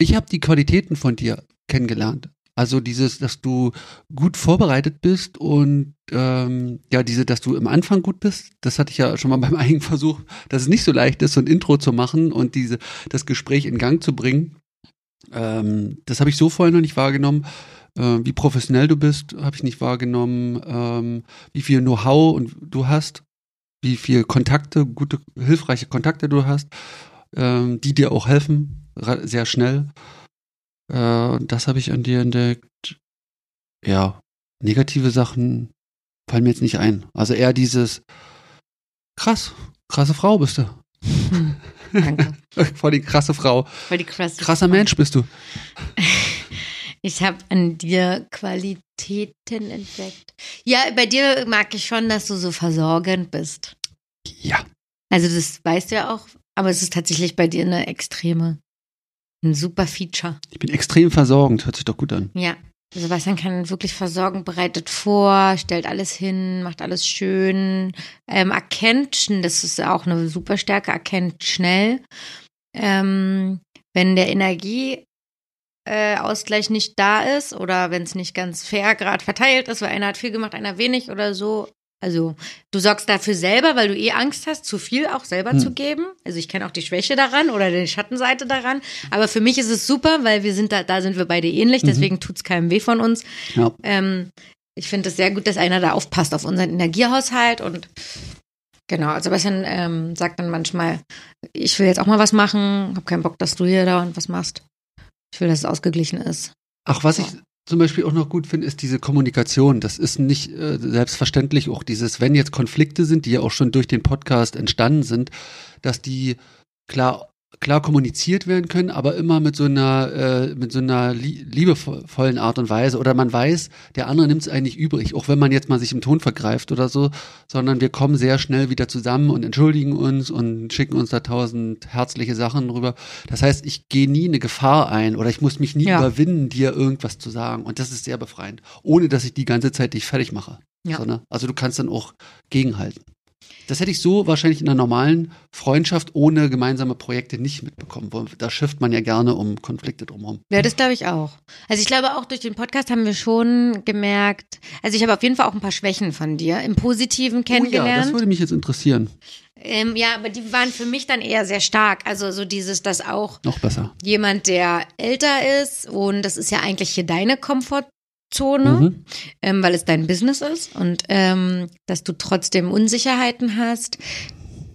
Ich habe die Qualitäten von dir kennengelernt. Also dieses, dass du gut vorbereitet bist und ähm, ja, diese, dass du im Anfang gut bist, das hatte ich ja schon mal beim *laughs* eigenen Versuch, dass es nicht so leicht ist, so ein Intro zu machen und diese, das Gespräch in Gang zu bringen. Ähm, das habe ich so vorher noch nicht wahrgenommen. Ähm, wie professionell du bist, habe ich nicht wahrgenommen. Ähm, wie viel Know-how und du hast, wie viel Kontakte, gute, hilfreiche Kontakte du hast, ähm, die dir auch helfen, sehr schnell. Äh, und das habe ich an dir entdeckt. Ja, negative Sachen fallen mir jetzt nicht ein. Also eher dieses krass, krasse Frau bist du. Hm, danke. *laughs* Voll die krasse Frau. Voll die krasse Krasser Mensch bist du. *laughs* Ich habe an dir Qualitäten entdeckt. Ja, bei dir mag ich schon, dass du so versorgend bist. Ja. Also das weißt du ja auch, aber es ist tatsächlich bei dir eine extreme, ein super Feature. Ich bin extrem versorgend, hört sich doch gut an. Ja. Sebastian kann wirklich versorgen, bereitet vor, stellt alles hin, macht alles schön, ähm, erkennt, das ist auch eine super Stärke, erkennt schnell, ähm, wenn der Energieausgleich äh, Ausgleich nicht da ist oder wenn es nicht ganz fair gerade verteilt ist, weil einer hat viel gemacht, einer wenig oder so. Also du sorgst dafür selber, weil du eh Angst hast, zu viel auch selber Hm. zu geben. Also ich kenne auch die Schwäche daran oder die Schattenseite daran. Aber für mich ist es super, weil wir sind da, da sind wir beide ähnlich, Mhm. deswegen tut's keinem weh von uns. Ja. Ähm, ich finde es sehr gut, dass einer da aufpasst auf unseren Energiehaushalt und genau, also Sebastian ähm, sagt dann manchmal, ich will jetzt auch mal was machen, habe keinen Bock, dass du hier da und was machst. Ich will, dass es ausgeglichen ist. Ach, was ich zum Beispiel auch noch gut finde, ist diese Kommunikation. Das ist nicht äh, selbstverständlich auch dieses, wenn jetzt Konflikte sind, die ja auch schon durch den Podcast entstanden sind, dass die klar klar kommuniziert werden können, aber immer mit so einer äh, mit so einer lie liebevollen Art und Weise oder man weiß, der andere nimmt es eigentlich übrig, auch wenn man jetzt mal sich im Ton vergreift oder so, sondern wir kommen sehr schnell wieder zusammen und entschuldigen uns und schicken uns da tausend herzliche Sachen rüber. Das heißt, ich gehe nie eine Gefahr ein oder ich muss mich nie Ja. überwinden, dir irgendwas zu sagen und das ist sehr befreiend, ohne dass ich die ganze Zeit dich fertig mache. Ja. Sondern, also du kannst dann auch gegenhalten. Das hätte ich so wahrscheinlich in einer normalen Freundschaft ohne gemeinsame Projekte nicht mitbekommen. Da schifft man ja gerne um Konflikte drumherum. Ja, das glaube ich auch. Also ich glaube auch durch den Podcast haben wir schon gemerkt, also ich habe auf jeden Fall auch ein paar Schwächen von dir im Positiven kennengelernt. Oh ja, das würde mich jetzt interessieren. Ähm, ja, aber die waren für mich dann eher sehr stark. Also so dieses, dass auch noch besser jemand, der älter ist und das ist ja eigentlich hier deine Komfortzone, mhm. ähm, weil es dein Business ist und ähm, dass du trotzdem Unsicherheiten hast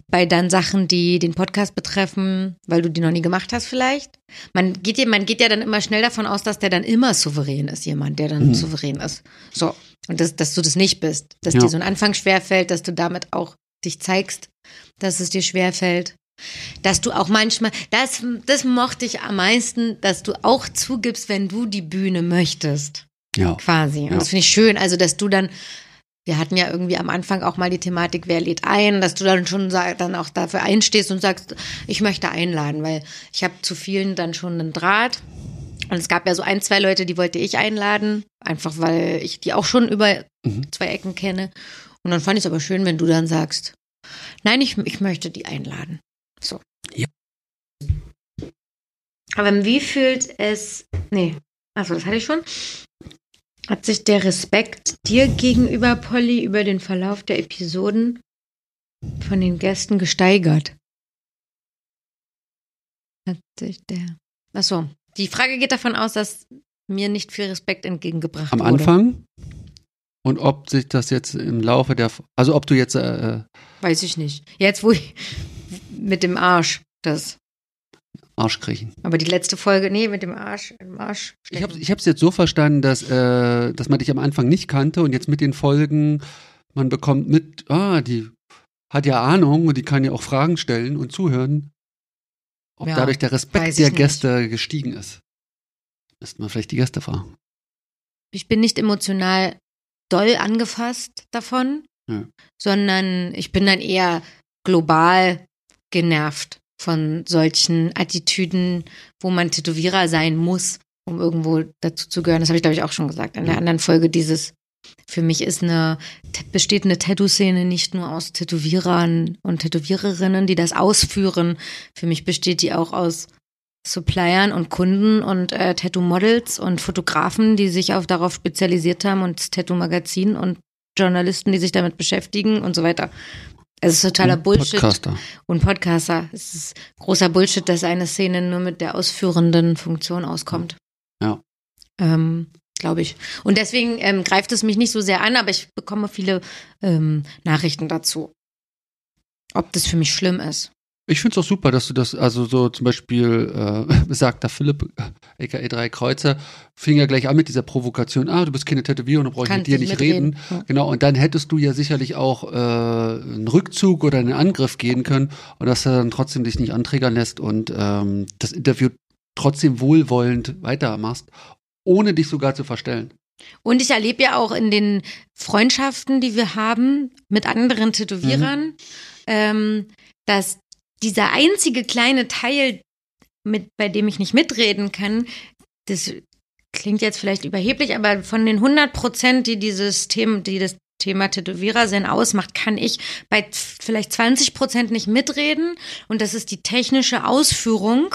bei dann Sachen, die den Podcast betreffen, weil du die noch nie gemacht hast vielleicht. Man geht ja, man geht ja dann immer schnell davon aus, dass der dann immer souverän ist, jemand, der dann mhm. souverän ist. So. Und das, dass du das nicht bist. Dass ja. dir so ein Anfang schwerfällt, dass du damit auch dich zeigst, dass es dir schwerfällt. Dass du auch manchmal, das, das mochte ich am meisten, dass du auch zugibst, wenn du die Bühne möchtest. Ja. Quasi. Und ja. das finde ich schön. Also, dass du dann, wir hatten ja irgendwie am Anfang auch mal die Thematik, wer lädt ein, dass du dann schon dann auch dafür einstehst und sagst, ich möchte einladen, weil ich habe zu vielen dann schon einen Draht. Und es gab ja so ein, zwei Leute, die wollte ich einladen, einfach weil ich die auch schon über mhm. zwei Ecken kenne. Und dann fand ich es aber schön, wenn du dann sagst, nein, ich, ich möchte die einladen. So. Ja. Aber wie fühlt es, nee, also das hatte ich schon. Hat sich der Respekt dir gegenüber, Polly, über den Verlauf der Episoden von den Gästen gesteigert? Hat sich der. Achso, die Frage geht davon aus, dass mir nicht viel Respekt entgegengebracht Am wurde. Am Anfang? Und ob sich das jetzt im Laufe der, also ob du jetzt. Äh, Weiß ich nicht. Jetzt, wo ich mit dem Arsch das. Arsch kriechen. Aber die letzte Folge, nee, mit dem Arsch, im Arsch. Ich habe ich es jetzt so verstanden, dass, äh, dass man dich am Anfang nicht kannte und jetzt mit den Folgen, man bekommt mit, ah, die hat ja Ahnung und die kann ja auch Fragen stellen und zuhören. Ob ja, dadurch der Respekt der Gäste nicht. gestiegen ist. Müsste man vielleicht die Gäste fragen. Ich bin nicht emotional doll angefasst davon, ja. sondern ich bin dann eher global genervt von solchen Attitüden, wo man Tätowierer sein muss, um irgendwo dazu zu gehören. Das habe ich, glaube ich, auch schon gesagt in der anderen Folge. Dieses, für mich ist eine, besteht eine Tattoo-Szene nicht nur aus Tätowierern und Tätowiererinnen, die das ausführen. Für mich besteht die auch aus Suppliern und Kunden und äh, Tattoo-Models und Fotografen, die sich auf darauf spezialisiert haben und Tattoo-Magazin und Journalisten, die sich damit beschäftigen und so weiter. Es ist totaler und Bullshit. Podcaster. Und Podcaster. Es ist großer Bullshit, dass eine Szene nur mit der ausführenden Funktion auskommt. Ja. Ähm, Glaube ich. Und deswegen ähm, greift es mich nicht so sehr an, aber ich bekomme viele ähm, Nachrichten dazu. Ob das für mich schlimm ist. Ich finde es auch super, dass du das, also so zum Beispiel äh, *laughs* besagter Philipp, aka äh, drei Kreuzer, fing ja gleich an mit dieser Provokation, ah, du bist keine Tätowierer und brauche ich mit dir nicht reden. Ja. Genau, und dann hättest du ja sicherlich auch äh, einen Rückzug oder einen Angriff gehen können und dass er dann trotzdem dich nicht anträgern lässt und ähm, das Interview trotzdem wohlwollend weitermachst, ohne dich sogar zu verstellen. Und ich erlebe ja auch in den Freundschaften, die wir haben mit anderen Tätowierern, mhm. ähm, dass dieser einzige kleine Teil, mit, bei dem ich nicht mitreden kann, das klingt jetzt vielleicht überheblich, aber von den 100 Prozent, die dieses Thema, die das Thema Tätowierer sein ausmacht, kann ich bei vielleicht 20 Prozent nicht mitreden. Und das ist die technische Ausführung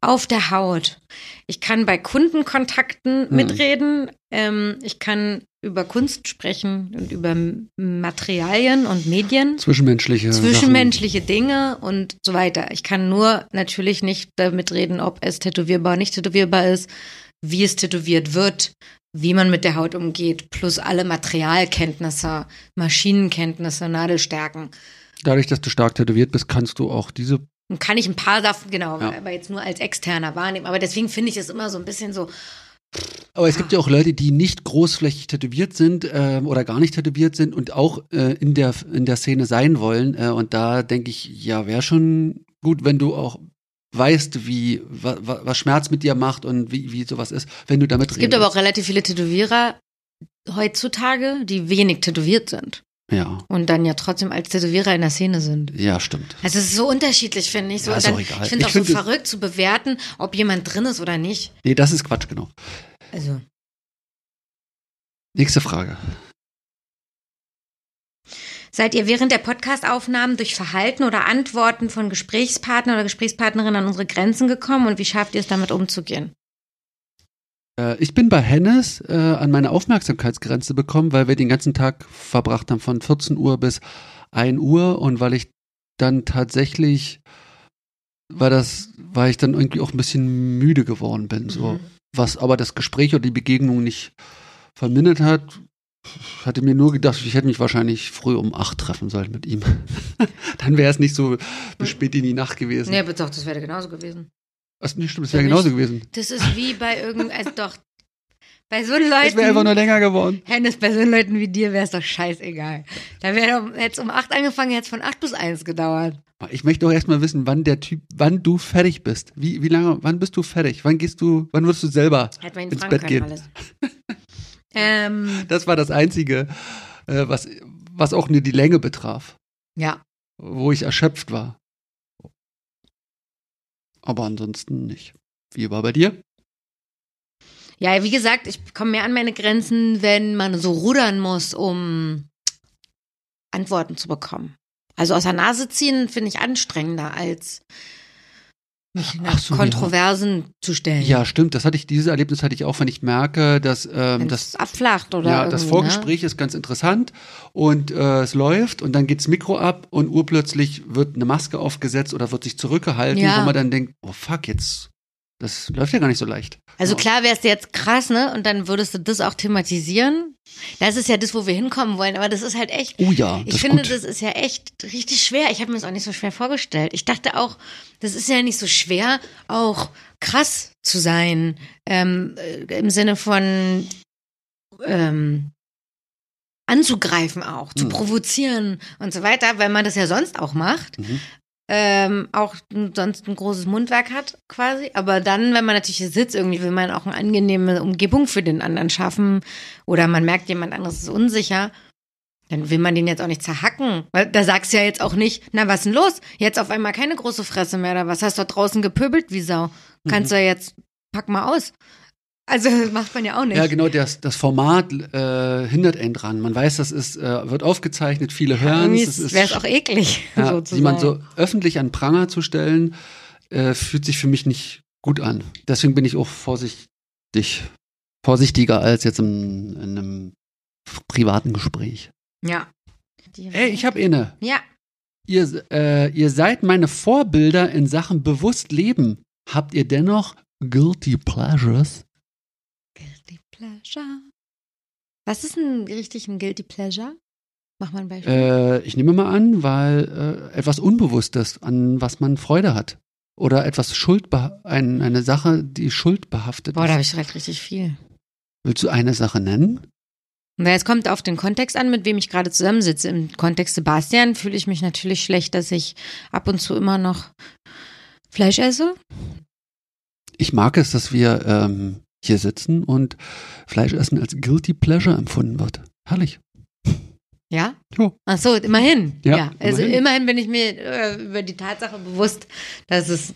auf der Haut. Ich kann bei Kundenkontakten hm. mitreden. Ähm, ich kann über Kunst sprechen und über Materialien und Medien. Zwischenmenschliche. Zwischenmenschliche Sachen. Dinge und so weiter. Ich kann nur natürlich nicht damit reden, ob es tätowierbar, nicht tätowierbar ist, wie es tätowiert wird, wie man mit der Haut umgeht, plus alle Materialkenntnisse, Maschinenkenntnisse, Nadelstärken. Dadurch, dass du stark tätowiert bist, kannst du auch diese kann ich ein paar davon, genau, ja. aber jetzt nur als externer wahrnehmen. Aber deswegen finde ich es immer so ein bisschen so, aber es gibt ja auch Leute, die nicht großflächig tätowiert sind ähm, oder gar nicht tätowiert sind und auch äh, in, der, in der Szene sein wollen. Äh, und da denke ich, ja, wäre schon gut, wenn du auch weißt, wie wa, wa, was Schmerz mit dir macht und wie, wie sowas ist, wenn du damit redest. Es gibt aber auch relativ viele Tätowierer heutzutage, die wenig tätowiert sind. Ja. Und dann ja trotzdem als Tätowierer in der Szene sind. Ja, stimmt. Also es ist so unterschiedlich, finde ich. So, ja, ist dann, auch egal. Ich finde es auch so verrückt zu bewerten, ob jemand drin ist oder nicht. Nee, das ist Quatsch, genau. Also. Nächste Frage. Seid ihr während der Podcastaufnahmen durch Verhalten oder Antworten von Gesprächspartner oder Gesprächspartnerinnen an unsere Grenzen gekommen und wie schafft ihr es damit umzugehen? Äh, ich bin bei Hennes äh, an meine Aufmerksamkeitsgrenze bekommen, weil wir den ganzen Tag verbracht haben von 14 Uhr bis 1 Uhr und weil ich dann tatsächlich, weil das, weil ich dann irgendwie auch ein bisschen müde geworden bin, so. Mhm. Was aber das Gespräch oder die Begegnung nicht vermindert hat, hatte mir nur gedacht, ich hätte mich wahrscheinlich früh um acht treffen sollen mit ihm. *laughs* dann wäre es nicht so bis spät in die Nacht gewesen. Nee, aber doch, das wäre genauso gewesen. Was nicht stimmt, das wäre genauso gewesen. Das ist wie bei irgendeinem, also *laughs* doch, bei so Leuten. Es wäre einfach nur länger geworden. Hennes, bei so Leuten wie dir wäre es doch scheißegal. Da wäre jetzt um acht angefangen, hätte es von acht bis eins gedauert. Ich möchte doch erstmal wissen, wann der Typ, wann du fertig bist. Wie, wie lange, wann bist du fertig? Wann gehst du, wann wirst du selber Hätte man ihn ins Bett gehen? alles. *laughs* ähm, Das war das Einzige, äh, was, was auch nur die Länge betraf, ja. wo ich erschöpft war. Aber ansonsten nicht. Wie war bei dir? Ja, wie gesagt, ich komme mehr an meine Grenzen, wenn man so rudern muss, um Antworten zu bekommen. Also aus der Nase ziehen finde ich anstrengender, als mich nach Ach so, ja. Kontroversen zu stellen. Ja, stimmt. Das hatte ich, dieses Erlebnis hatte ich auch, wenn ich merke, dass ähm, das abflacht oder ja, das irgendwie, Vorgespräch ist ganz interessant und äh, es läuft und dann geht's Mikro ab und urplötzlich wird eine Maske aufgesetzt oder wird sich zurückgehalten, Ja. wo man dann denkt, oh fuck, jetzt, das läuft ja gar nicht so leicht. Also klar wär's dir jetzt krass, ne? Und dann würdest du das auch thematisieren. Das ist ja das, wo wir hinkommen wollen, aber das ist halt echt. Oh ja, das Ich ist finde, gut. das ist ja echt richtig schwer. Ich habe mir das auch nicht so schwer vorgestellt. Ich dachte auch, das ist ja nicht so schwer, auch krass zu sein. Ähm, äh, Im Sinne von ähm, anzugreifen auch, zu Hm. provozieren und so weiter, weil man das ja sonst auch macht. Mhm. Ähm, auch sonst ein großes Mundwerk hat quasi. Aber dann, wenn man natürlich hier sitzt, irgendwie will man auch eine angenehme Umgebung für den anderen schaffen oder man merkt, jemand anderes ist unsicher, dann will man den jetzt auch nicht zerhacken. Weil da sagst du ja jetzt auch nicht, na was denn los? Jetzt auf einmal keine große Fresse mehr oder was? Hast du da draußen gepöbelt wie Sau? Kannst du ja jetzt, pack mal aus. Also *laughs* macht man ja auch nicht. Ja, genau, das, das Format äh, hindert einen dran. Man weiß, das ist, äh, wird aufgezeichnet, viele hören es. Wäre es auch eklig. ja, *laughs* sozusagen. jemand so öffentlich an Pranger zu stellen, äh, fühlt sich für mich nicht gut an. Deswegen bin ich auch vorsichtig, vorsichtiger als jetzt in, in einem privaten Gespräch. Ja. Ey, ich habe inne. Ja. Ihr, äh, ihr seid meine Vorbilder in Sachen bewusst leben. Habt ihr dennoch guilty pleasures? Pleasure. Was ist ein richtig ein Guilty Pleasure? Mach mal ein Beispiel. Äh, ich nehme mal an, weil äh, etwas Unbewusstes, an was man Freude hat. Oder etwas Schuldbe ein, eine Sache, die schuldbehaftet Boah, da habe ist. ich direkt richtig viel. Willst du eine Sache nennen? Na, es kommt auf den Kontext an, mit wem ich gerade zusammensitze. Im Kontext Sebastian fühle ich mich natürlich schlecht, dass ich ab und zu immer noch Fleisch esse. Ich mag es, dass wir ähm, hier sitzen und Fleischessen als guilty pleasure empfunden wird. Herrlich. Ja? Jo. Ach so, immerhin. Ja, Also immerhin. immerhin bin ich mir äh, über die Tatsache bewusst, dass es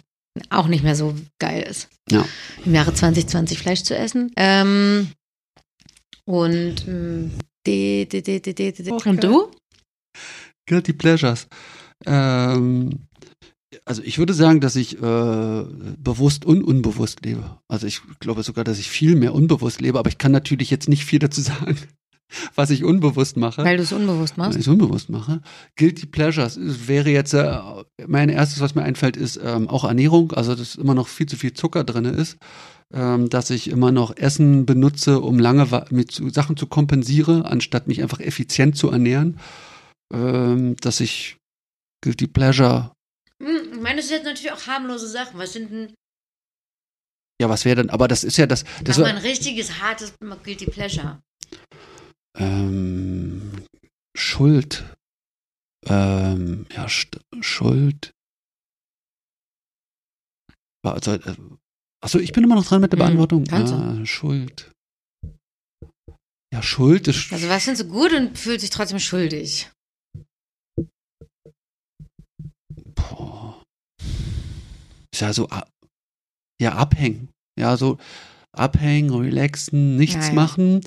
auch nicht mehr so geil ist. Ja. Im Jahre 2020 Fleisch zu essen. Ähm, und ähm, die, die, die, die, die, die. Auch und du? Guilty pleasures. Ähm, also ich würde sagen, dass ich äh, bewusst und unbewusst lebe. Also ich glaube sogar, dass ich viel mehr unbewusst lebe, aber ich kann natürlich jetzt nicht viel dazu *laughs* sagen, was ich unbewusst mache. Weil du es unbewusst Weil machst. ich es unbewusst mache. Guilty Pleasures es wäre jetzt, äh, mein erstes, was mir einfällt, ist ähm, auch Ernährung, also dass immer noch viel zu viel Zucker drin ist, ähm, dass ich immer noch Essen benutze, um lange mit zu- Sachen zu kompensieren, anstatt mich einfach effizient zu ernähren, ähm, dass ich Guilty Pleasure, Ich meine, das sind jetzt natürlich auch harmlose Sachen. Was sind denn. ja, was wäre denn, aber das ist ja das, das war, ein richtiges, hartes Guilty Pleasure. ähm, Schuld, ähm, ja, St Schuld. Also, äh, achso, ich bin immer noch dran mit der Hm, Beantwortung. kannst du. Ah, Schuld. Ja, Schuld ist. Also, was findest du gut und fühlt sich trotzdem schuldig? boah, ist ja so, ja, abhängen. Ja, so abhängen, relaxen, nichts Ja, ja. machen.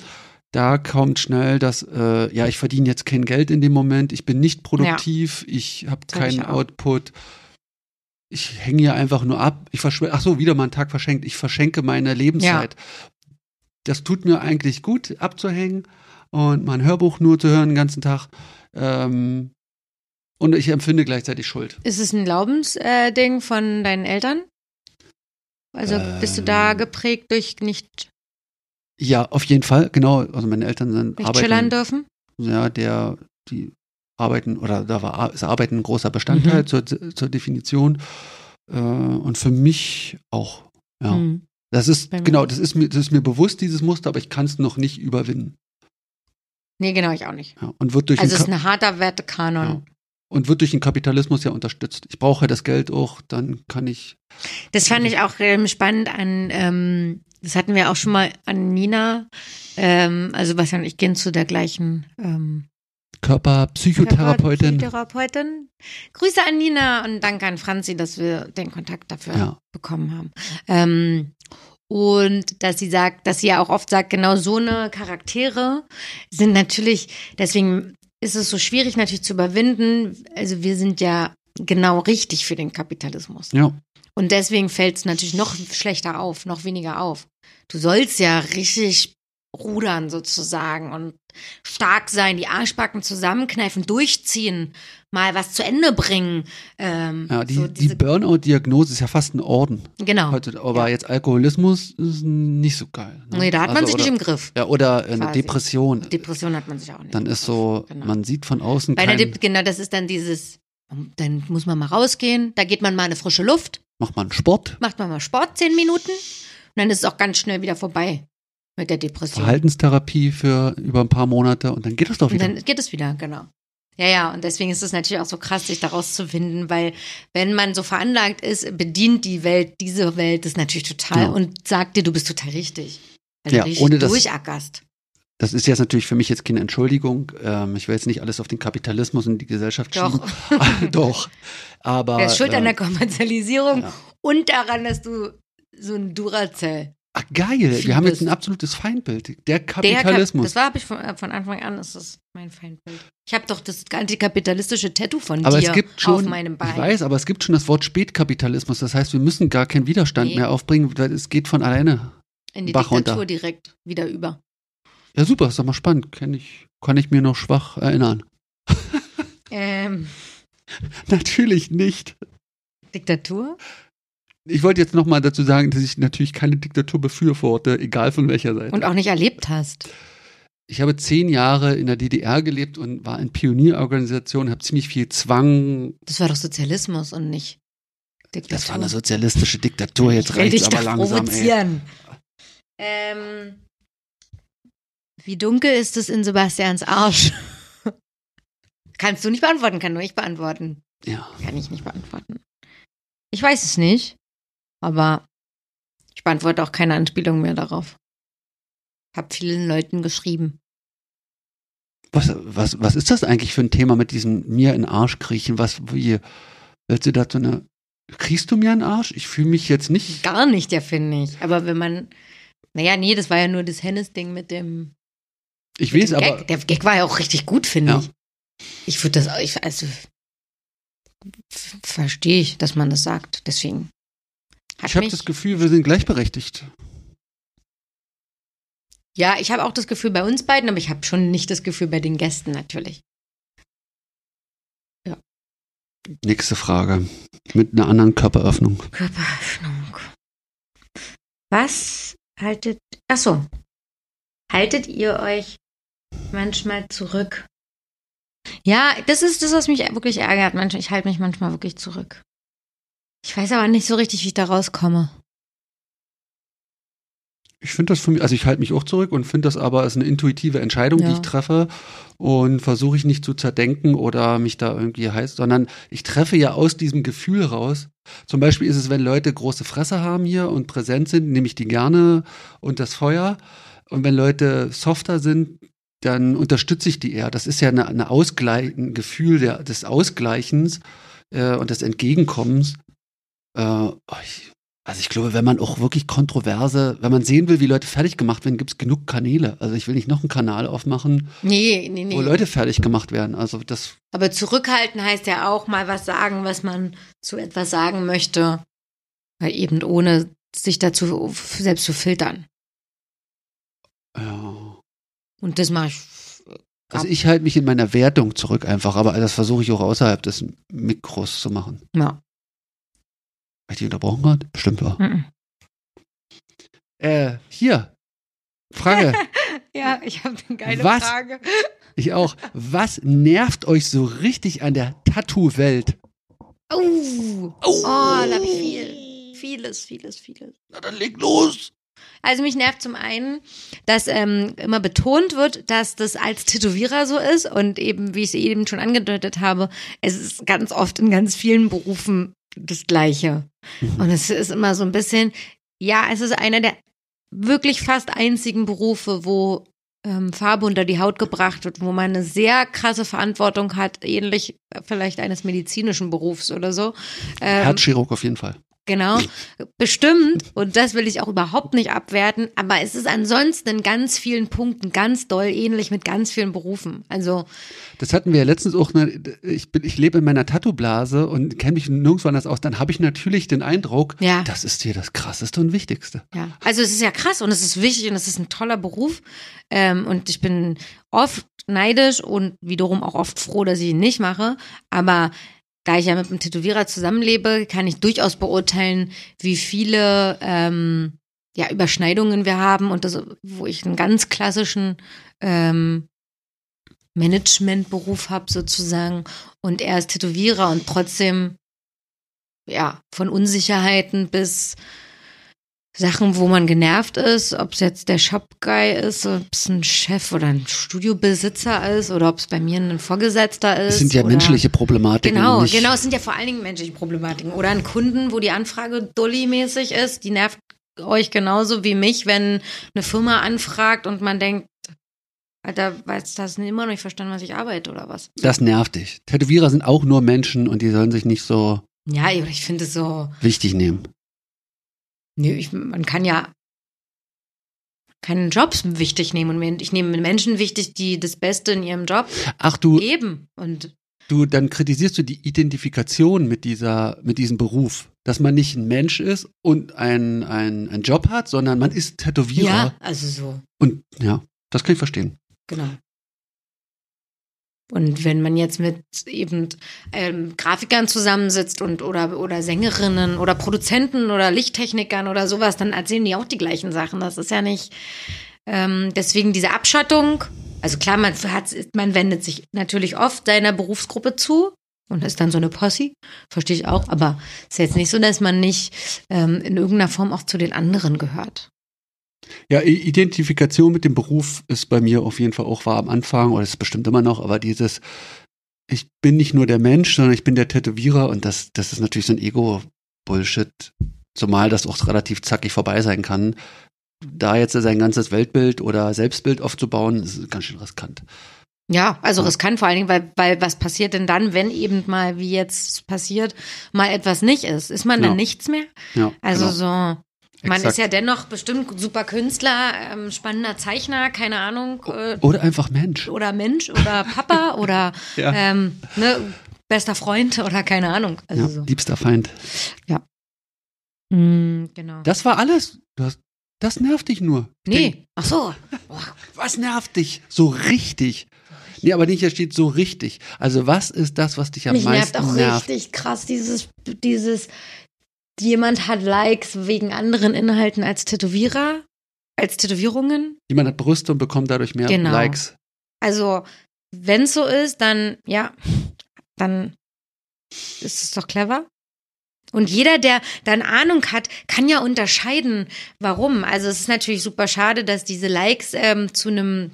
da kommt schnell das, äh, ja, ich verdiene jetzt kein Geld in dem Moment, ich bin nicht produktiv, ich habe hab ich keinen auch. Output. Ich hänge hier einfach nur ab. Ich verschw ach so, wieder mal einen Tag verschenkt. Ich verschenke meine Lebenszeit. Das tut mir eigentlich gut, abzuhängen und mein Hörbuch nur zu hören den ganzen Tag. Ähm, und ich empfinde gleichzeitig Schuld. Ist es ein Glaubensding äh, von deinen Eltern? Also bist du da Ähm. geprägt durch nicht, Ja, auf jeden Fall, genau. Also meine Eltern sind nicht chillern arbeiten, dürfen? ja, der, die arbeiten oder da war ist Arbeiten ein großer Bestandteil Mhm. zur, zur Definition. Äh, und für mich auch. Ja. Hm. Das ist, genau, das ist mir, das ist mir bewusst, dieses Muster, aber ich kann es noch nicht überwinden. Nee, genau, ich auch nicht. Ja. Und wird durch Also es ist ein harter Wertekanon. ja. Und wird durch den Kapitalismus ja unterstützt. Ich brauche das Geld auch, dann kann ich. Das fand ich auch ähm, spannend an, ähm, das hatten wir auch schon mal an Nina. Ähm, also was und ich gehen zu der gleichen ähm, Körperpsychotherapeutin. Therapeutin. Grüße an Nina und danke an Franzi, dass wir den Kontakt dafür Ja. bekommen haben. Ähm, und dass sie sagt, dass sie ja auch oft sagt, genau so eine Charaktere sind natürlich, deswegen ist es so schwierig natürlich zu überwinden. Also wir sind ja genau richtig für den Kapitalismus. Ja. Und deswegen fällt es natürlich noch schlechter auf, noch weniger auf. Du sollst ja richtig rudern sozusagen und stark sein, die Arschbacken zusammenkneifen, durchziehen, mal was zu Ende bringen. Ähm, Ja, die, so die Burnout-Diagnose ist ja fast ein Orden. genau. Heute, aber jetzt Alkoholismus ist nicht so geil. Ne? Nee, da hat man Also, sich oder, nicht im Griff. Ja, oder eine quasi. Depression. Depression hat man sich auch nicht. Dann ist so, Genau. man sieht von außen Bei kein, genau, das ist dann dieses, dann muss man mal rausgehen, da geht man mal in eine frische Luft, macht man Sport, macht man mal Sport, zehn Minuten und dann ist es auch ganz schnell wieder vorbei mit der Depression. Verhaltenstherapie für über ein paar Monate und dann geht es doch Und wieder. dann geht es wieder, genau. Ja, ja, und deswegen ist es natürlich auch so krass, sich daraus zu finden, weil wenn man so veranlagt ist, bedient die Welt diese Welt das natürlich total Ja. und sagt dir, du bist total richtig. Also Ja, richtig ohne das- durchackerst. Das ist jetzt natürlich für mich jetzt keine Entschuldigung. Ähm, ich will jetzt nicht alles auf den Kapitalismus und die Gesellschaft Doch. schieben. *laughs* Doch. Aber. Wer ist schuld an äh, der Kommerzialisierung ja. und daran, dass du so ein Duracell. Ach, geil. Wir Viel haben jetzt ein absolutes Feindbild. Der Der Kapitalismus. das war habe ich von, äh, von Anfang an, ist das mein Feindbild. Ich habe doch das antikapitalistische Tattoo von aber dir es gibt schon, auf meinem Bein. ich weiß, aber es gibt schon das Wort Spätkapitalismus. Das heißt, wir müssen gar keinen Widerstand Nee. mehr aufbringen, weil es geht von alleine. In die Bach Diktatur runter. direkt wieder über. Ja, super, ist doch mal spannend. Kenn ich, kann ich mir noch schwach erinnern. Ähm, *laughs* Natürlich nicht. Diktatur? Ich wollte jetzt noch mal dazu sagen, dass ich natürlich keine Diktatur befürworte, egal von welcher Seite. Und auch nicht erlebt hast. Ich habe zehn Jahre in der DDR gelebt und war in Pionierorganisationen, habe ziemlich viel Zwang. Das war doch Sozialismus und nicht Diktatur. Das war eine sozialistische Diktatur, jetzt reicht's dich aber langsam, provozieren. Ähm, wie dunkel ist es in Sebastians Arsch? *laughs* Kannst du nicht beantworten, kann nur ich beantworten. Ja. Kann ich nicht beantworten. Ich weiß es nicht, aber ich beantworte auch keine Anspielung mehr darauf. Hab vielen Leuten geschrieben. Was, was, was ist das eigentlich für ein Thema mit diesem mir in den Arsch kriechen? Was, wie, willst du dazu eine, kriegst du mir einen Arsch? Ich fühle mich jetzt nicht, Gar nicht, ja, finde ich. Aber wenn man, naja, nee, das war ja nur das Hennes-Ding mit dem ich Mit weiß, dem aber, Gag. Der Gag war ja auch richtig gut, finde Ja. ich. Ich würde das, ich, also verstehe ich, dass man das sagt. Deswegen hat ich habe das Gefühl, wir sind gleichberechtigt. ja, ich habe auch das Gefühl bei uns beiden, aber ich habe schon nicht das Gefühl bei den Gästen natürlich. Nächste Frage. Mit einer anderen Körperöffnung. Körperöffnung. Was haltet, ach so, haltet ihr euch manchmal zurück? Ja, das ist das, was mich wirklich ärgert. Ich halte mich manchmal wirklich zurück. Ich weiß aber nicht so richtig, wie ich da rauskomme. Ich finde das für mich, also ich halte mich auch zurück und finde das aber als eine intuitive Entscheidung, die Ja. ich treffe und versuche ich nicht zu zerdenken oder mich da irgendwie heiß, sondern ich treffe ja aus diesem Gefühl raus. Zum Beispiel ist es, wenn Leute große Fresse haben hier und präsent sind, nehme ich die gerne und das Feuer. Und wenn Leute softer sind, dann unterstütze ich die eher. Das ist ja eine, eine Ausgleich, ein Gefühl der, des Ausgleichens äh, und des Entgegenkommens. Äh, oh, ich Also ich glaube, wenn man auch wirklich kontroverse, wenn man sehen will, wie Leute fertig gemacht werden, gibt es genug Kanäle. Also ich will nicht noch einen Kanal aufmachen, Nee, nee, nee. wo Leute fertig gemacht werden. Also das, Aber zurückhalten heißt ja auch mal was sagen, was man zu etwas sagen möchte. Weil eben ohne sich dazu selbst zu filtern. ja. Und das mache ich. Also ich halte mich in meiner Wertung zurück einfach, aber das versuche ich auch außerhalb des Mikros zu machen. Ja. Habe ich dich unterbrochen gerade? Bestimmt war. Mhm. Äh, hier. Frage. *laughs* Ja, ich habe eine geile Was? Frage. ich auch. Was nervt euch so richtig an der Tattoo-Welt? Oh, oh, da habe ich viel. Vieles, vieles, vieles. Na dann leg los. Also mich nervt zum einen, dass ähm, immer betont wird, dass das als Tätowierer so ist und eben, wie ich es eben schon angedeutet habe, es ist ganz oft in ganz vielen Berufen das Gleiche. Mhm. Und es ist immer so ein bisschen, ja, es ist einer der wirklich fast einzigen Berufe, wo ähm, Farbe unter die Haut gebracht wird, wo man eine sehr krasse Verantwortung hat, ähnlich vielleicht eines medizinischen Berufs oder so. Ähm, Herzchirurg auf jeden Fall. Genau, bestimmt. Und das will ich auch überhaupt nicht abwerten. Aber es ist ansonsten in ganz vielen Punkten ganz doll ähnlich mit ganz vielen Berufen. Also, Das hatten wir ja letztens auch. Ne, ich, bin, ich lebe in meiner Tattoo-Blase und kenne mich nirgendwo anders aus. Dann habe ich natürlich den Eindruck, Ja. das ist hier das Krasseste und Wichtigste. ja. Also, es ist ja krass und es ist wichtig und es ist ein toller Beruf. Ähm, und ich bin oft neidisch und wiederum auch oft froh, dass ich ihn nicht mache. Aber da ich ja mit einem Tätowierer zusammenlebe, kann ich durchaus beurteilen, wie viele ähm, ja, Überschneidungen wir haben und das, wo ich einen ganz klassischen ähm, Managementberuf habe sozusagen und er ist Tätowierer und trotzdem ja von Unsicherheiten bis Sachen, wo man genervt ist, ob es jetzt der Shop-Guy ist, ob es ein Chef oder ein Studiobesitzer ist oder ob es bei mir ein Vorgesetzter ist. Das sind ja oder menschliche Problematiken. Genau, genau, es sind ja vor allen Dingen menschliche Problematiken. Oder ein Kunden, wo die Anfrage Dolly-mäßig ist, die nervt euch genauso wie mich, wenn eine Firma anfragt und man denkt, Alter, weißt du, hast immer noch nicht verstanden, was ich arbeite oder was? Das nervt dich. Tätowierer sind auch nur Menschen und die sollen sich nicht so Ja, ich finde es so, wichtig nehmen. Nee, ich, man kann ja keinen Jobs wichtig nehmen und ich nehme Menschen wichtig, die das Beste in ihrem Job Ach du, geben und du, dann kritisierst du die Identifikation mit dieser, mit diesem Beruf. Dass man nicht ein Mensch ist und ein, ein, ein Job hat, sondern man ist Tätowierer. ja, also so. Und ja, das kann ich verstehen. Genau. Und wenn man jetzt mit eben ähm, Grafikern zusammensitzt und oder oder Sängerinnen oder Produzenten oder Lichttechnikern oder sowas, dann erzählen die auch die gleichen Sachen. Das ist ja nicht ähm, deswegen diese Abschottung. Also klar, man hat, man wendet sich natürlich oft seiner Berufsgruppe zu und ist dann so eine Posse, verstehe ich auch. Aber es ist jetzt nicht so, dass man nicht ähm, in irgendeiner Form auch zu den anderen gehört. Ja, Identifikation mit dem Beruf ist bei mir auf jeden Fall auch war am Anfang oder ist bestimmt immer noch, aber dieses, ich bin nicht nur der Mensch, sondern ich bin der Tätowierer und das, das ist natürlich so ein Ego-Bullshit, zumal das auch relativ zackig vorbei sein kann. Da jetzt sein ganzes Weltbild oder Selbstbild aufzubauen, ist ganz schön riskant. Ja, also riskant vor allen Dingen, weil, weil was passiert denn dann, wenn eben mal, wie jetzt passiert, mal etwas nicht ist? Ist man dann Ja. nichts mehr? Ja, Also genau. so, man Exakt. ist ja dennoch bestimmt super Künstler, ähm, spannender Zeichner, keine Ahnung, äh, Oder einfach Mensch. oder Mensch oder Papa *laughs* oder Ja. ähm, ne, bester Freund oder keine Ahnung. Also ja, so. liebster Feind. Mm, genau. Das war alles. Du hast, das nervt dich nur. Ich denk, nee, ach so. *laughs* Was nervt dich? So richtig. Nee, aber nicht, hier steht so richtig. Also was ist das, was dich am Mich meisten nervt auch nervt? richtig krass dieses, dieses, jemand hat Likes wegen anderen Inhalten als Tätowierer, als Tätowierungen. Jemand hat Brüste und bekommt dadurch mehr Genau. Likes. Also, wenn es so ist, dann, ja, dann ist es doch clever. Und jeder, der dann Ahnung hat, kann ja unterscheiden, warum. Also es ist natürlich super schade, dass diese Likes ähm, zu einem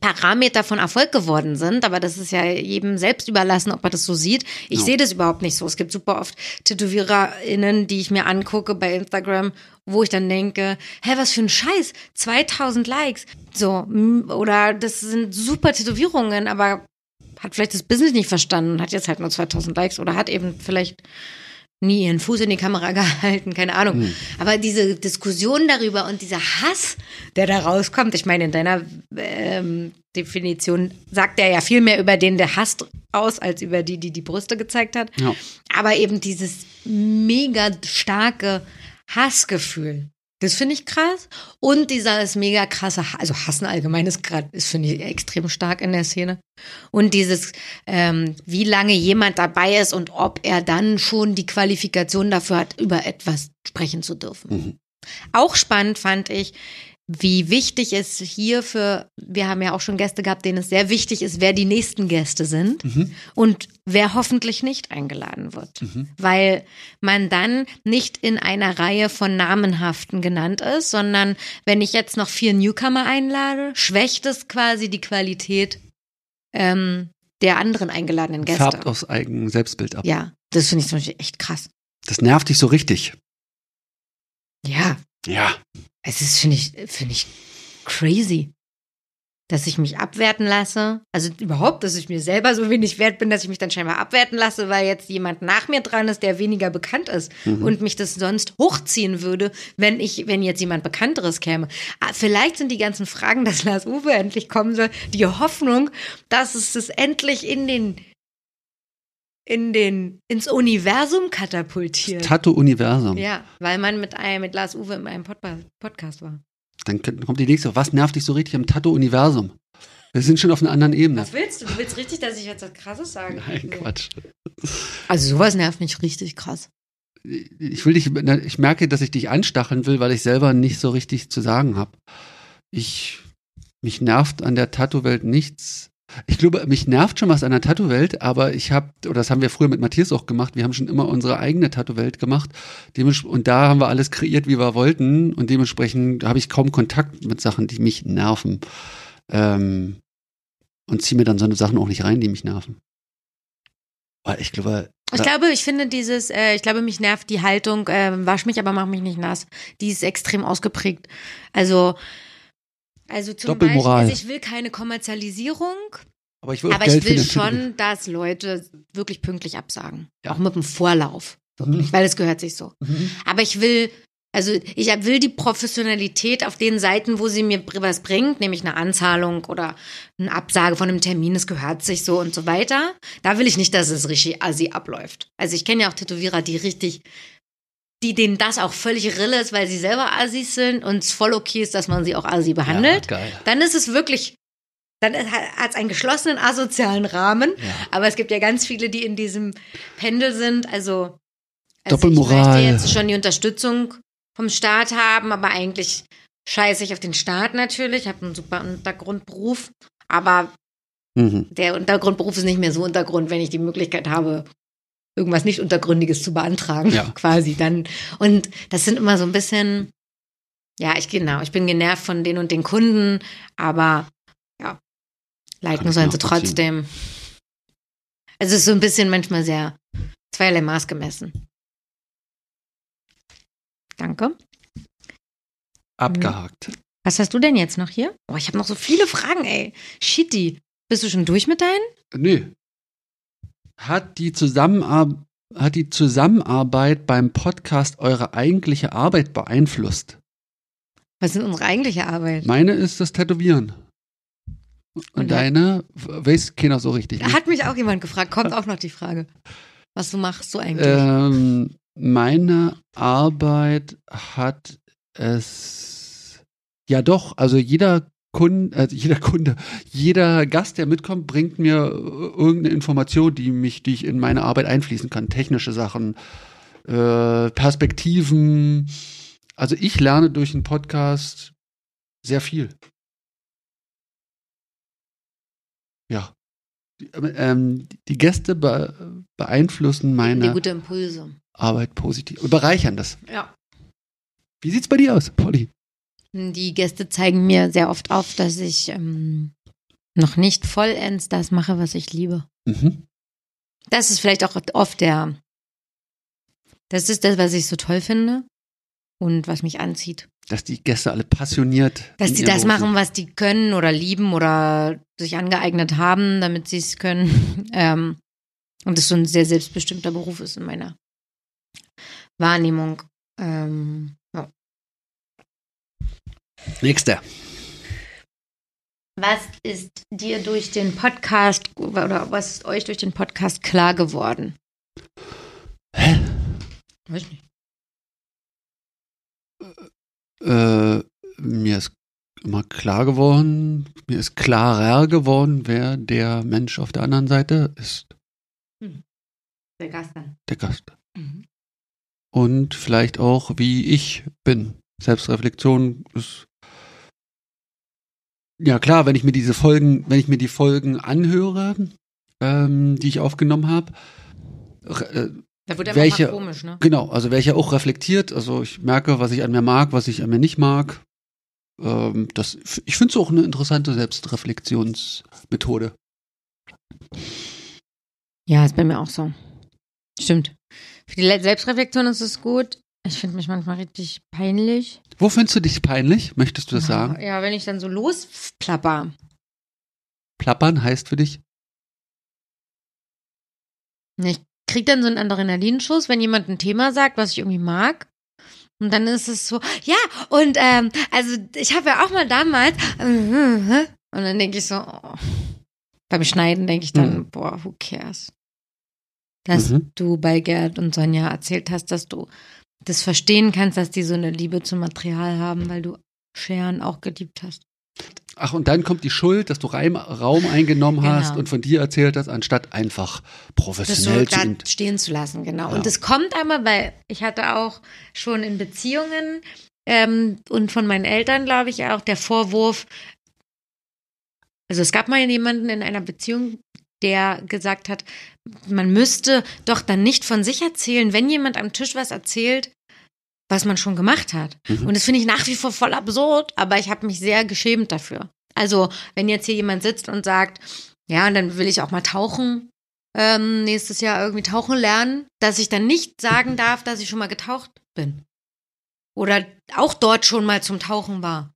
Parameter von Erfolg geworden sind, aber das ist ja jedem selbst überlassen, ob er das so sieht. Ich Ja. sehe das überhaupt nicht so. Es gibt super oft TätowiererInnen, die ich mir angucke bei Instagram, wo ich dann denke, hä, was für ein Scheiß, 2000 Likes. So, oder das sind super Tätowierungen, aber hat vielleicht das Business nicht verstanden und hat jetzt halt nur 2000 Likes oder hat eben vielleicht nie ihren Fuß in die Kamera *laughs* gehalten, keine Ahnung. Hm. Aber diese Diskussion darüber und dieser Hass, der da rauskommt, ich meine, in deiner ähm, Definition sagt er ja viel mehr über den, der hasst aus, als über die, die die Brüste gezeigt hat. Ja. Aber eben dieses mega starke Hassgefühl. Das finde ich krass. Und dieses mega krasse, also Hassen allgemein ist gerade, ist finde ich extrem stark in der Szene. Und dieses, ähm, wie lange jemand dabei ist und ob er dann schon die Qualifikation dafür hat, über etwas sprechen zu dürfen. Mhm. Auch spannend fand ich, wie wichtig es hier für, wir haben ja auch schon Gäste gehabt, denen es sehr wichtig ist, wer die nächsten Gäste sind Mhm. und wer hoffentlich nicht eingeladen wird. Mhm. Weil man dann nicht in einer Reihe von Namenhaften genannt ist, sondern wenn ich jetzt noch vier Newcomer einlade, schwächt es quasi die Qualität ähm, der anderen eingeladenen Gäste. Färbt aufs eigene Selbstbild ab. Ja, das finde ich zum Beispiel echt krass. Das nervt dich so richtig. Ja, Ja. Es ist, finde ich, finde ich crazy. Dass ich mich abwerten lasse. Also überhaupt, dass ich mir selber so wenig wert bin, dass ich mich dann scheinbar abwerten lasse, weil jetzt jemand nach mir dran ist, der weniger bekannt ist Mhm. und mich das sonst hochziehen würde, wenn ich, wenn jetzt jemand Bekannteres käme. Ah, Vielleicht sind die ganzen Fragen, dass Lars Uwe endlich kommen soll, die Hoffnung, dass es das endlich in den in den ins Universum katapultiert. Tattoo-Universum. Ja, weil man mit einem mit Lars Uwe in einem Podpa- Podcast war. Dann kommt die nächste. Was nervt dich so richtig am Tattoo-Universum? Wir sind schon auf einer anderen Ebene. Was willst du? Du willst richtig, dass ich jetzt was Krasses sage? Nein, Quatsch. Also sowas nervt mich richtig krass. Ich will dich, ich merke, dass ich dich anstacheln will, weil ich selber nicht so richtig zu sagen habe. Ich, mich nervt an der Tattoo-Welt nichts. Ich glaube, mich nervt schon was an der Tattoo-Welt, aber ich habe, oder das haben wir früher mit Matthias auch gemacht, wir haben schon immer unsere eigene Tattoo-Welt gemacht. Und da haben wir alles kreiert, wie wir wollten. Und dementsprechend habe ich kaum Kontakt mit Sachen, die mich nerven. Ähm, und ziehe mir dann so eine Sachen auch nicht rein, die mich nerven. Weil ich glaube, Ich glaube, ich finde dieses, äh, ich glaube, mich nervt die Haltung, äh, wasch mich, aber mach mich nicht nass. Die ist extrem ausgeprägt. Also, also zum. Beispiel, also ich will keine Kommerzialisierung, aber ich will aber ich will schon, dass Leute wirklich pünktlich absagen. Ja. Auch mit dem Vorlauf. Wirklich, weil es gehört sich so. Mhm. Aber ich will, also ich will die Professionalität auf den Seiten, wo sie mir was bringt, nämlich eine Anzahlung oder eine Absage von einem Termin, es gehört sich so und so weiter. Da will ich nicht, dass es richtig assi abläuft. Also ich kenne ja auch Tätowierer, die richtig, die denen das auch völlig Rille ist, weil sie selber Assis sind und es voll okay ist, dass man sie auch assi behandelt. Ja. Dann ist es wirklich, dann hat es einen geschlossenen asozialen Rahmen. Ja. Aber es gibt ja ganz viele, die in diesem Pendel sind. Also, also Doppelmoral. Ich möchte jetzt schon die Unterstützung vom Staat haben, aber eigentlich scheiße ich auf den Staat natürlich. Ich habe einen super Untergrundberuf, aber Mhm. der Untergrundberuf ist nicht mehr so Untergrund, wenn ich die Möglichkeit habe, irgendwas nicht Untergründiges zu beantragen, Ja. *laughs* quasi dann. Und das sind immer so ein bisschen, ja, ich genau, ich bin genervt von den und den Kunden, aber ja, liken sollen sie trotzdem. Also es ist so ein bisschen manchmal sehr zweierlei Maß gemessen. Danke. Abgehakt. Was hast du denn jetzt noch hier? Oh, ich habe noch so viele Fragen, ey. Shitty. Bist du schon durch mit deinen? Nö. Hat die, Zusammenar hat die Zusammenarbeit beim Podcast eure eigentliche Arbeit beeinflusst? Was ist unsere eigentliche Arbeit? Meine ist das Tätowieren. Und, Und deine weiß keiner so richtig. Da hat mich auch jemand gefragt, kommt auch noch die Frage. Was du machst du eigentlich? Ähm, meine Arbeit hat es ja doch, also jeder Kunde, äh, jeder Kunde, jeder Gast, der mitkommt, bringt mir äh, irgendeine Information, die mich, die ich in meine Arbeit einfließen kann. Technische Sachen, äh, Perspektiven. Also ich lerne durch einen Podcast sehr viel. Ja. Die, ähm, die Gäste be beeinflussen meine. Arbeit positiv und bereichern das. Ja. Wie sieht's bei dir aus, Polly? Die Gäste zeigen mir sehr oft auf, dass ich ähm, noch nicht vollends das mache, was ich liebe. Mhm. Das ist vielleicht auch oft der. Das ist das, was ich so toll finde und was mich anzieht. Dass die Gäste alle passioniert. Dass die das Beruf machen, was die können oder lieben oder sich angeeignet haben, damit sie es können. *laughs* Ähm, und das so ein sehr selbstbestimmter Beruf ist in meiner Wahrnehmung. Ähm. Nächster. Was ist dir durch den Podcast oder was ist euch durch den Podcast klar geworden? Hä? Weiß nicht. Äh, mir ist immer klar geworden, mir ist klarer geworden, wer der Mensch auf der anderen Seite ist. Der Gast dann. Der Gast. Mhm. Und vielleicht auch, wie ich bin. Selbstreflexion ist. Ja klar, wenn ich mir diese Folgen, wenn ich mir die Folgen anhöre, ähm, die ich aufgenommen habe, äh, Da wird einfach mal komisch, ne? Genau, also wäre ich ja auch reflektiert. Also ich merke, was ich an mir mag, was ich an mir nicht mag. Ähm, das, ich finde es auch eine interessante Selbstreflexionsmethode. Ja, ist bei mir auch so. Stimmt. Für die Le- Selbstreflexion ist es gut. Ich finde mich manchmal richtig peinlich. Wo findest du dich peinlich? Möchtest du das sagen? Ja, wenn ich dann so losplapper. Plappern heißt für dich? Ich krieg dann so einen Adrenalinschuss, wenn jemand ein Thema sagt, was ich irgendwie mag. Und dann ist es so, ja, und ähm, also ich habe ja auch mal damals. *laughs* Und dann denke ich so, oh. beim Schneiden denke ich dann, Mhm. boah, who cares? Dass Mhm. du bei Gerd und Sonja erzählt hast, dass du das verstehen kannst, dass die so eine Liebe zum Material haben, weil du Scheren auch geliebt hast. Ach, und dann kommt die Schuld, dass du Reim, Raum eingenommen hast Genau. und von dir erzählt hast, anstatt einfach das so professionell zu. in- stehen zu lassen, genau. Ja. Und es kommt einmal, weil ich hatte auch schon in Beziehungen ähm, und von meinen Eltern, glaube ich, auch der Vorwurf, also es gab mal jemanden in einer Beziehung, der gesagt hat, man müsste doch dann nicht von sich erzählen, wenn jemand am Tisch was erzählt, was man schon gemacht hat. Mhm. Und das finde ich nach wie vor voll absurd, aber ich habe mich sehr geschämt dafür. Also, wenn jetzt hier jemand sitzt und sagt, ja, und dann will ich auch mal tauchen, ähm, nächstes Jahr irgendwie tauchen lernen, dass ich dann nicht sagen darf, dass ich schon mal getaucht bin. Oder auch dort schon mal zum Tauchen war.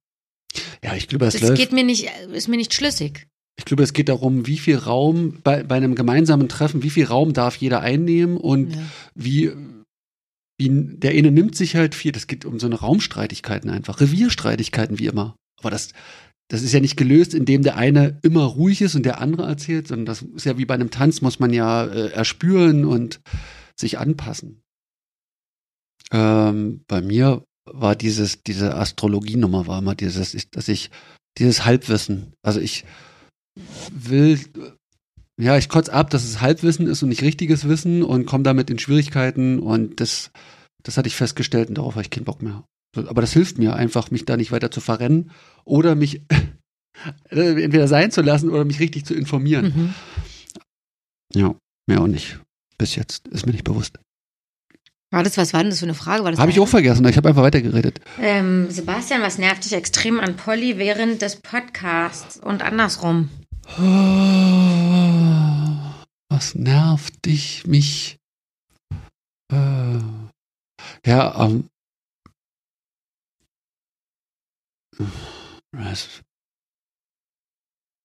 Ja, ich glaube, es Das läuft. geht mir nicht, ist mir nicht schlüssig. Ich glaube, es geht darum, wie viel Raum bei, bei einem gemeinsamen Treffen, wie viel Raum darf jeder einnehmen und Ja. wie, wie der eine nimmt sich halt viel, das geht um so eine Raumstreitigkeiten einfach, Revierstreitigkeiten wie immer. Aber das, das ist ja nicht gelöst, indem der eine immer ruhig ist und der andere erzählt, sondern das ist ja wie bei einem Tanz, muss man ja äh, erspüren und sich anpassen. Ähm, bei mir war dieses, diese Astrologienummer war immer dieses, dass ich, dieses Halbwissen. Also ich will, ja, ich kotze ab, dass es Halbwissen ist und nicht richtiges Wissen und komme damit in Schwierigkeiten und das, das hatte ich festgestellt und darauf habe ich keinen Bock mehr. Aber das hilft mir einfach, mich da nicht weiter zu verrennen oder mich *laughs* äh, entweder sein zu lassen oder mich richtig zu informieren. Mhm. Ja, mehr auch nicht. Bis jetzt ist mir nicht bewusst. War das, was war denn das für eine Frage? War das Habe ich auch vergessen, ich habe einfach weitergeredet. Ähm, Sebastian, was nervt dich extrem an Polly während des Podcasts und andersrum? Was nervt dich, mich? Äh, ja, ähm,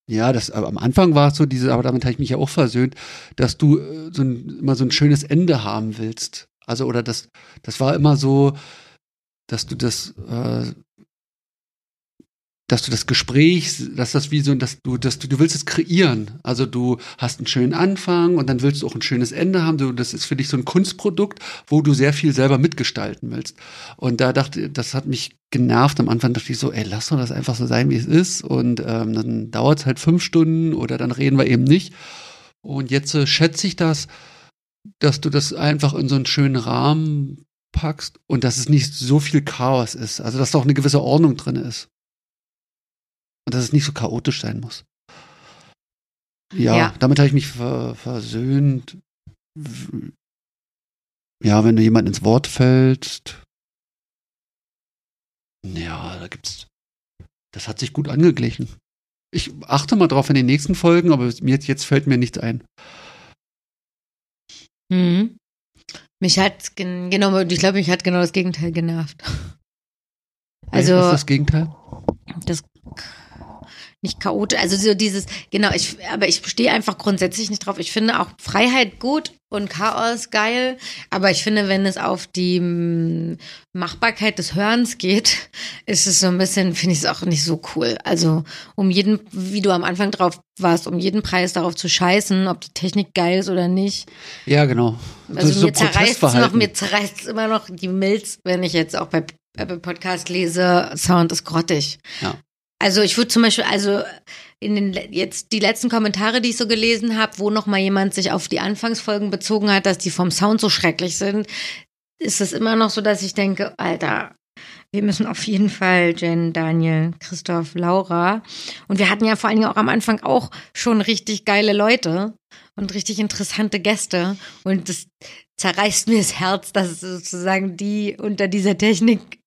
ja, das, aber am Anfang war es so diese, aber damit habe ich mich ja auch versöhnt, dass du äh, so ein, immer so ein schönes Ende haben willst. Also, oder das, das war immer so, dass du das, äh, dass du das Gespräch, dass das wie so, dass du, dass du, du willst es kreieren. Also du hast einen schönen Anfang und dann willst du auch ein schönes Ende haben. Du, das ist für dich so ein Kunstprodukt, wo du sehr viel selber mitgestalten willst. Und da dachte, das hat mich genervt. Am Anfang dachte ich so, ey, lass doch das einfach so sein, wie es ist. Und ähm, dann dauert es halt fünf Stunden oder dann reden wir eben nicht. Und jetzt äh, schätze ich das, dass du das einfach in so einen schönen Rahmen packst und dass es nicht so viel Chaos ist. Also dass da auch eine gewisse Ordnung drin ist. Und dass es nicht so chaotisch sein muss. Ja, Ja. damit habe ich mich ver versöhnt. Ja, wenn du jemand ins Wort fällst. Ja, da gibt's. Das hat sich gut angeglichen. Ich achte mal drauf in den nächsten Folgen, aber mir jetzt fällt mir nichts ein. Mhm. Mich hat, gen- genau, ich glaube, mich hat genau das Gegenteil genervt. Was Also, ist das Gegenteil? das, nicht chaotisch. Also so dieses, genau, ich, aber ich stehe einfach grundsätzlich nicht drauf. Ich finde auch Freiheit gut und Chaos geil. Aber ich finde, wenn es auf die mm, Machbarkeit des Hörens geht, *laughs* ist es so ein bisschen, finde ich es auch nicht so cool. Also um jeden, wie du am Anfang drauf warst, um jeden Preis darauf zu scheißen, ob die Technik geil ist oder nicht. Ja, genau. Also mir zerreißt es noch, mir zerreißt immer noch die Milz, wenn ich jetzt auch bei Apple Podcast lese, Sound ist grottig. Ja. Also ich würde zum Beispiel, also in den jetzt die letzten Kommentare, die ich so gelesen habe, wo noch mal jemand sich auf die Anfangsfolgen bezogen hat, dass die vom Sound so schrecklich sind, ist es immer noch so, dass ich denke, Alter, wir müssen auf jeden Fall Jen, Daniel, Christoph, Laura und wir hatten ja vor allen Dingen auch am Anfang auch schon richtig geile Leute und richtig interessante Gäste und das zerreißt mir das Herz, dass sozusagen die unter dieser Technik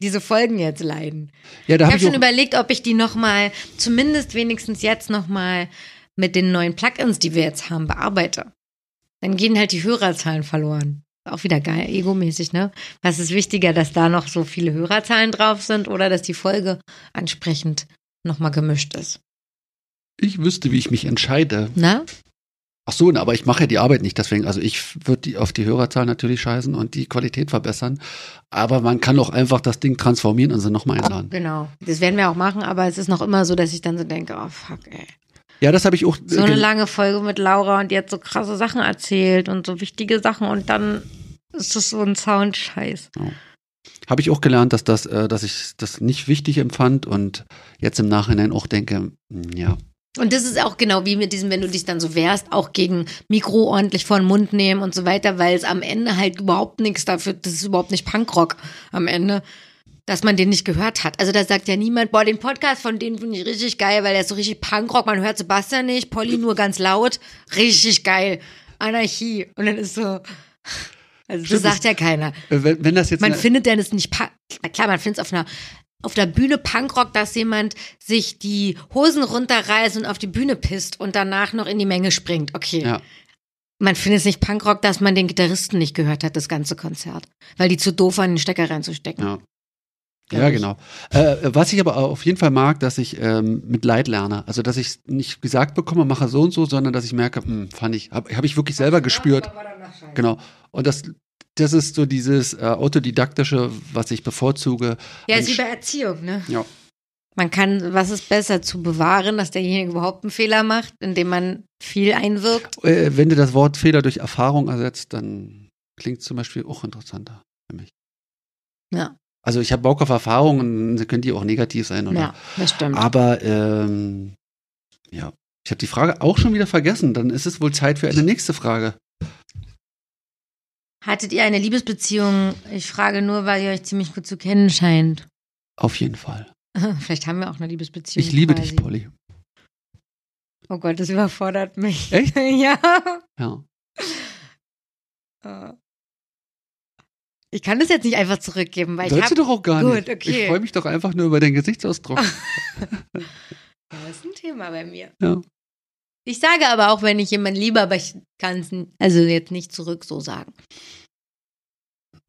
diese Folgen jetzt leiden. Ja, da ich hab habe ich schon überlegt, ob ich die noch mal, zumindest wenigstens jetzt noch mal mit den neuen Plugins, die wir jetzt haben, bearbeite. Dann gehen halt die Hörerzahlen verloren. Auch wieder geil, egomäßig, ne? Was ist wichtiger, dass da noch so viele Hörerzahlen drauf sind oder dass die Folge ansprechend noch mal gemischt ist? Ich wüsste, wie ich mich entscheide. Na? Ach so, aber ich mache ja die Arbeit nicht, deswegen, also ich würde die auf die Hörerzahl natürlich scheißen und die Qualität verbessern. Aber man kann auch einfach das Ding transformieren und sie nochmal einladen. Genau. Das werden wir auch machen, aber es ist noch immer so, dass ich dann so denke, oh fuck, ey. Ja, das habe ich auch. äh, So eine ge- lange Folge mit Laura und die hat so krasse Sachen erzählt und so wichtige Sachen und dann ist das so ein Soundscheiß. Habe ich auch gelernt, dass das, äh, dass ich das nicht wichtig empfand und jetzt im Nachhinein auch denke, hm, ja, Und das ist auch genau wie mit diesem, wenn du dich dann so wehrst, auch gegen Mikro ordentlich vor den Mund nehmen und so weiter, weil es am Ende halt überhaupt nichts dafür, das ist überhaupt nicht Punkrock am Ende, dass man den nicht gehört hat. Also da sagt ja niemand, boah, den Podcast von denen finde ich richtig geil, weil der ist so richtig Punkrock, man hört Sebastian nicht, Polly nur ganz laut, richtig geil, Anarchie. Und dann ist so, also das Stimmt, sagt ja keiner. Äh, wenn, wenn das jetzt Man findet denn es nicht, klar, man findet es auf einer, auf der Bühne Punkrock, dass jemand sich die Hosen runterreißt und auf die Bühne pisst und danach noch in die Menge springt. Okay. ja, Man findet es nicht Punkrock, dass man den Gitarristen nicht gehört hat, das ganze Konzert. Weil die zu doof waren, den Stecker reinzustecken. ja. Ja, genau. Äh, was ich aber auf jeden Fall mag, dass ich ähm, mit Leid lerne. Also, dass ich nicht gesagt bekomme, mache so und so, sondern dass ich merke, hm, fand ich, habe hab ich wirklich selber gespürt. Genau. Und das, das ist so dieses äh, autodidaktische, was ich bevorzuge. Ja, ist wie bei Erziehung, ne? Ja. Man kann, was ist besser, zu bewahren, dass derjenige überhaupt einen Fehler macht, indem man viel einwirkt? Äh, wenn du das Wort Fehler durch Erfahrung ersetzt, dann klingt zum Beispiel auch interessanter für mich. Ja, Also ich habe Bock auf Erfahrungen, sie können die auch negativ sein, oder? ja, das stimmt. Aber ähm, ja, ich habe die Frage auch schon wieder vergessen. Dann ist es wohl Zeit für eine nächste Frage. Hattet ihr eine Liebesbeziehung? Ich frage nur, weil ihr euch ziemlich gut zu kennen scheint. Auf jeden Fall. *laughs* Vielleicht haben wir auch eine Liebesbeziehung. Ich liebe quasi. dich, Polly. Oh Gott, das überfordert mich. Echt? *laughs* ja. Ja. Äh. Ich kann das jetzt nicht einfach zurückgeben, weil ich Sollst du doch auch gar Gut, nicht. okay. Ich freue mich doch einfach nur über den Gesichtsausdruck. *laughs* Das ist ein Thema bei mir. ja. Ich sage aber auch, wenn ich jemanden liebe, aber ich kann es also jetzt nicht zurück so sagen.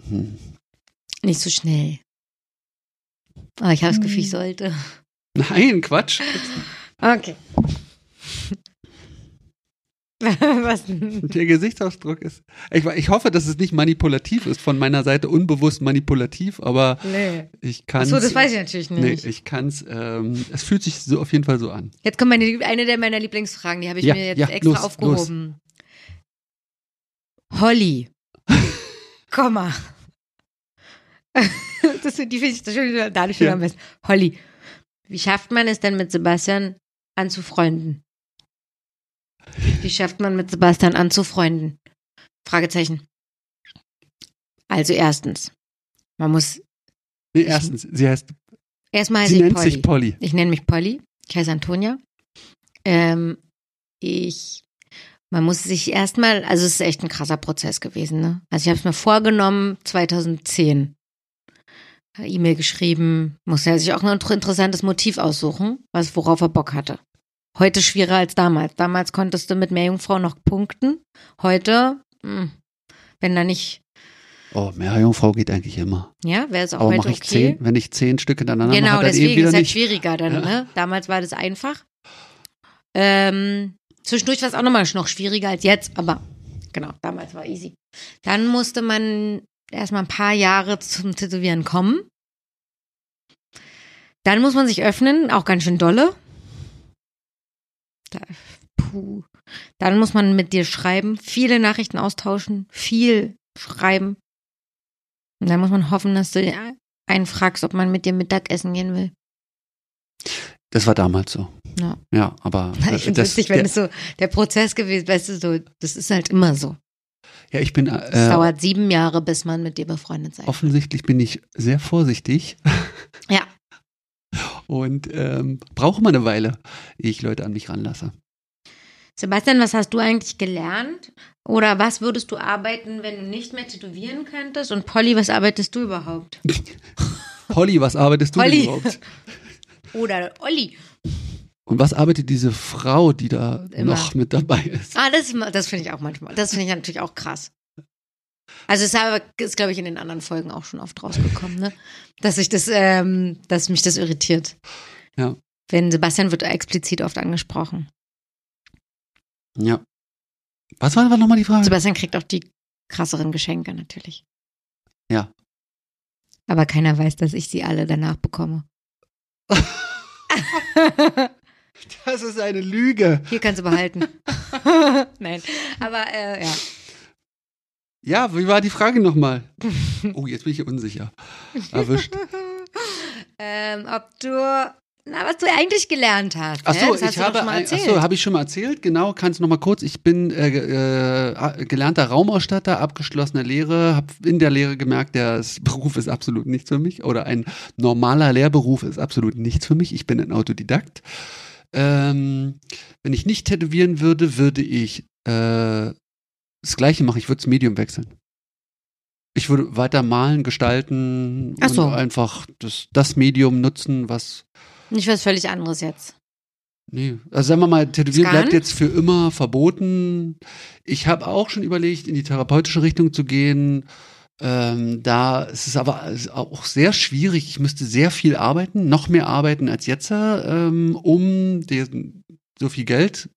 Hm. Nicht so schnell. Aber ich habe das Gefühl, ich Hm. sollte. Nein, Quatsch. Okay. *laughs* Was denn? Der Gesichtsausdruck ist. Ich, ich hoffe, dass es nicht manipulativ ist, von meiner Seite unbewusst manipulativ, aber Nee. ich kann Achso, das weiß ich natürlich Nee, nicht. ich kann es, ähm, es fühlt sich so auf jeden Fall so an. Jetzt kommt meine, eine der meiner Lieblingsfragen, die habe ich Ja, mir jetzt ja, extra los, aufgehoben. Holly. *laughs* Komma. *laughs* das, die finde ich das schon wieder, dadurch schon Ja. am besten. Holly. Wie schafft man es denn mit Sebastian anzufreunden? Wie schafft man mit Sebastian anzufreunden? Fragezeichen. Also erstens, man muss, Nee, erstens, sie heißt, erstmal heiße sie ich nennt Polly. sich Polly. Ich nenne mich Polly. Ich heiße Antonia. Ähm, ich, man muss sich erstmal, also es ist echt ein krasser Prozess gewesen. Ne? Also ich habe es mir vorgenommen 2010. E-Mail geschrieben, muss ja sich auch ein inter- interessantes Motiv aussuchen, was worauf er Bock hatte. Heute schwieriger als damals. Damals konntest du mit mehr Jungfrau noch punkten. Heute, mh, wenn da nicht Oh, Meerjungfrau geht eigentlich immer. Ja, wäre es auch Aber mache ich okay. zehn, wenn ich zehn Stück hintereinander Genau, mache, dann deswegen eben wieder ist halt nicht. schwieriger dann. Ja. Ne? Damals war das einfach. Ähm, zwischendurch war es auch nochmal noch schwieriger als jetzt, aber genau, damals war easy. Dann musste man erstmal ein paar Jahre zum Tätowieren kommen. Dann muss man sich öffnen, auch ganz schön dolle. Da, puh. Dann muss man mit dir schreiben, viele Nachrichten austauschen, viel schreiben. Und dann muss man hoffen, dass du einen fragst, ob man mit dir Mittagessen gehen will. Das war damals so. Ja. Ja, aber Ich finde das, witzig, wenn der, es so der Prozess gewesen weißt du, so, das ist halt immer so. Ja, ich bin Es äh, dauert sieben Jahre, bis man mit dir befreundet sein offensichtlich bin ich sehr vorsichtig Ja. und ähm, brauche mal eine Weile, ehe ich Leute an mich ranlasse. Sebastian, was hast du eigentlich gelernt? Oder was würdest du arbeiten, wenn du nicht mehr tätowieren könntest? Und Polly, was arbeitest du überhaupt? *laughs* Holly, was arbeitest du Polly. überhaupt? *laughs* Oder Olli. Und was arbeitet diese Frau, die da Immer. noch mit dabei ist? Ah, das, das finde ich auch manchmal. Das finde ich natürlich auch krass. Also es ist, glaube ich, in den anderen Folgen auch schon oft rausgekommen, ne? Dass ich das, ähm, dass mich das irritiert. Ja. Wenn Sebastian wird explizit oft angesprochen. Ja. Was war nochmal die Frage? Sebastian kriegt auch die krasseren Geschenke natürlich. Ja. Aber keiner weiß, dass ich sie alle danach bekomme. *laughs* *laughs* *laughs* Das ist eine Lüge. Hier kannst du behalten. *laughs* Nein, aber äh, ja. Ja, wie war die Frage nochmal? Oh, jetzt bin ich unsicher. Erwischt. *laughs* ähm, ob du, na, was du eigentlich gelernt hast. Ach ne? so, ich habe, schon mal ein- erzählt. ach so, habe ich schon mal erzählt. Genau, kannst du noch mal kurz. Ich bin äh, äh, gelernter Raumausstatter, abgeschlossene Lehre, habe in der Lehre gemerkt, der Beruf ist absolut nichts für mich oder ein normaler Lehrberuf ist absolut nichts für mich. Ich bin ein Autodidakt. Ähm, wenn ich nicht tätowieren würde, würde ich äh, das Gleiche machen. Ich würde das Medium wechseln. Ich würde weiter malen, gestalten Ach so. und einfach das, das Medium nutzen, was Nicht was völlig anderes jetzt. Nee, also sagen wir mal, Tätowieren bleibt jetzt für immer verboten. Ich habe auch schon überlegt, in die therapeutische Richtung zu gehen. Ähm, da ist es aber ist auch sehr schwierig. Ich müsste sehr viel arbeiten, noch mehr arbeiten als jetzt, ähm, um den, so viel Geld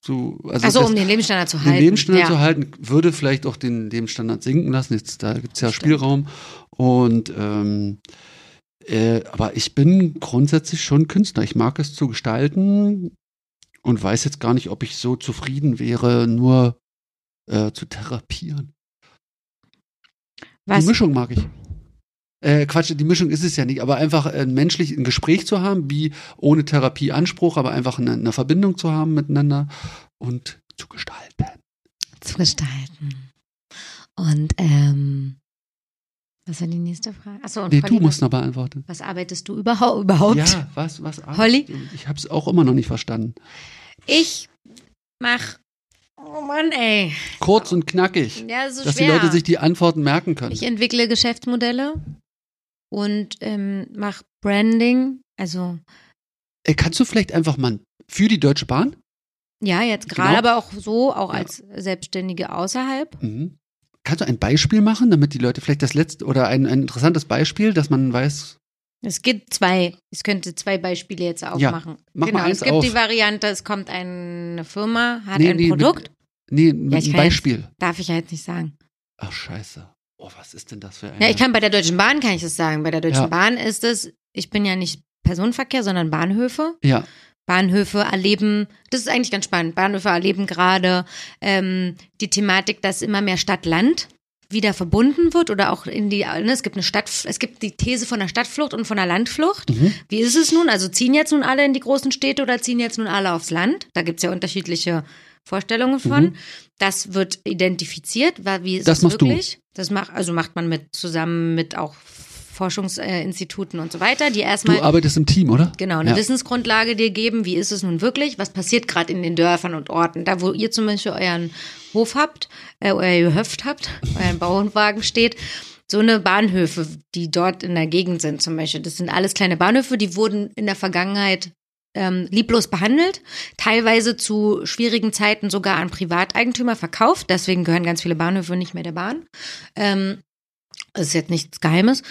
zu, also das- um den Lebensstandard zu den halten. Lebensstandard ja. zu halten, würde vielleicht auch den Lebensstandard sinken lassen. Jetzt, da gibt es ja Stimmt. Spielraum. Und ähm, äh, aber ich bin grundsätzlich schon Künstler. Ich mag es zu gestalten und weiß jetzt gar nicht, ob ich so zufrieden wäre, nur äh, zu therapieren. Was? Die Mischung mag ich. Äh, Quatsch, die Mischung ist es ja nicht, aber einfach ein menschlich ein Gespräch zu haben, wie ohne Therapie Anspruch, aber einfach eine, eine Verbindung zu haben miteinander und zu gestalten. zu gestalten. Und ähm, was war die nächste Frage? Achso, und Nee, Polly, du musst was, noch beantworten. was arbeitest du überhaupt? *laughs* überhaupt? Ja, was, was? Holly? Ich habe es auch immer noch nicht verstanden. Ich mach. Oh Mann, ey. Kurz und knackig, Ja, so dass schwer. die Leute sich die Antworten merken können. ich entwickle Geschäftsmodelle und ähm, mache Branding. Also Äh, kannst du vielleicht einfach mal für die Deutsche Bahn? ja, jetzt gerade, Genau. aber auch so, auch Ja. als Selbstständige außerhalb. Mhm. Kannst du ein Beispiel machen, damit die Leute vielleicht das letzte oder ein, ein interessantes Beispiel, dass man weiß, Es gibt zwei, ich könnte zwei Beispiele jetzt aufmachen. mach genau, es gibt auf. die Variante, es kommt eine Firma, hat Nee, ein nee, Produkt. Nee, Ja, ein kann jetzt- Beispiel. Darf ich ja jetzt nicht sagen. Ach scheiße. Oh, was ist denn das für ein? Ja, ich kann bei der Deutschen Bahn kann ich das sagen. Bei der Deutschen Ja. Bahn ist es, ich bin ja nicht Personenverkehr, sondern Bahnhöfe. Ja, Bahnhöfe erleben, das ist eigentlich ganz spannend. Bahnhöfe erleben gerade ähm, die Thematik, dass immer mehr Stadt-Land wieder verbunden wird oder auch in die, ne, es gibt eine Stadt, es gibt die These von der Stadtflucht und von der Landflucht. Mhm. Wie ist es nun? Also ziehen jetzt nun alle in die großen Städte oder ziehen jetzt nun alle aufs Land? Da gibt es ja unterschiedliche Vorstellungen von. Mhm. Das wird identifiziert. Wie ist Das es machst du. Das macht, also macht man mit zusammen mit auch Forschungsinstituten und so weiter, die erstmal du arbeitest im Team, oder? Genau, eine Ja. Wissensgrundlage dir geben, wie ist es nun wirklich, was passiert gerade in den Dörfern und Orten, da wo ihr zum Beispiel euren Hof habt, äh, euer Gehöft habt, *laughs* euren Bauernwagen steht, so eine Bahnhöfe, die dort in der Gegend sind zum Beispiel, das sind alles kleine Bahnhöfe, die wurden in der Vergangenheit ähm, lieblos behandelt, teilweise zu schwierigen Zeiten sogar an Privateigentümer verkauft. Deswegen gehören ganz viele Bahnhöfe nicht mehr der Bahn. Ähm, das ist jetzt nichts Geheimes.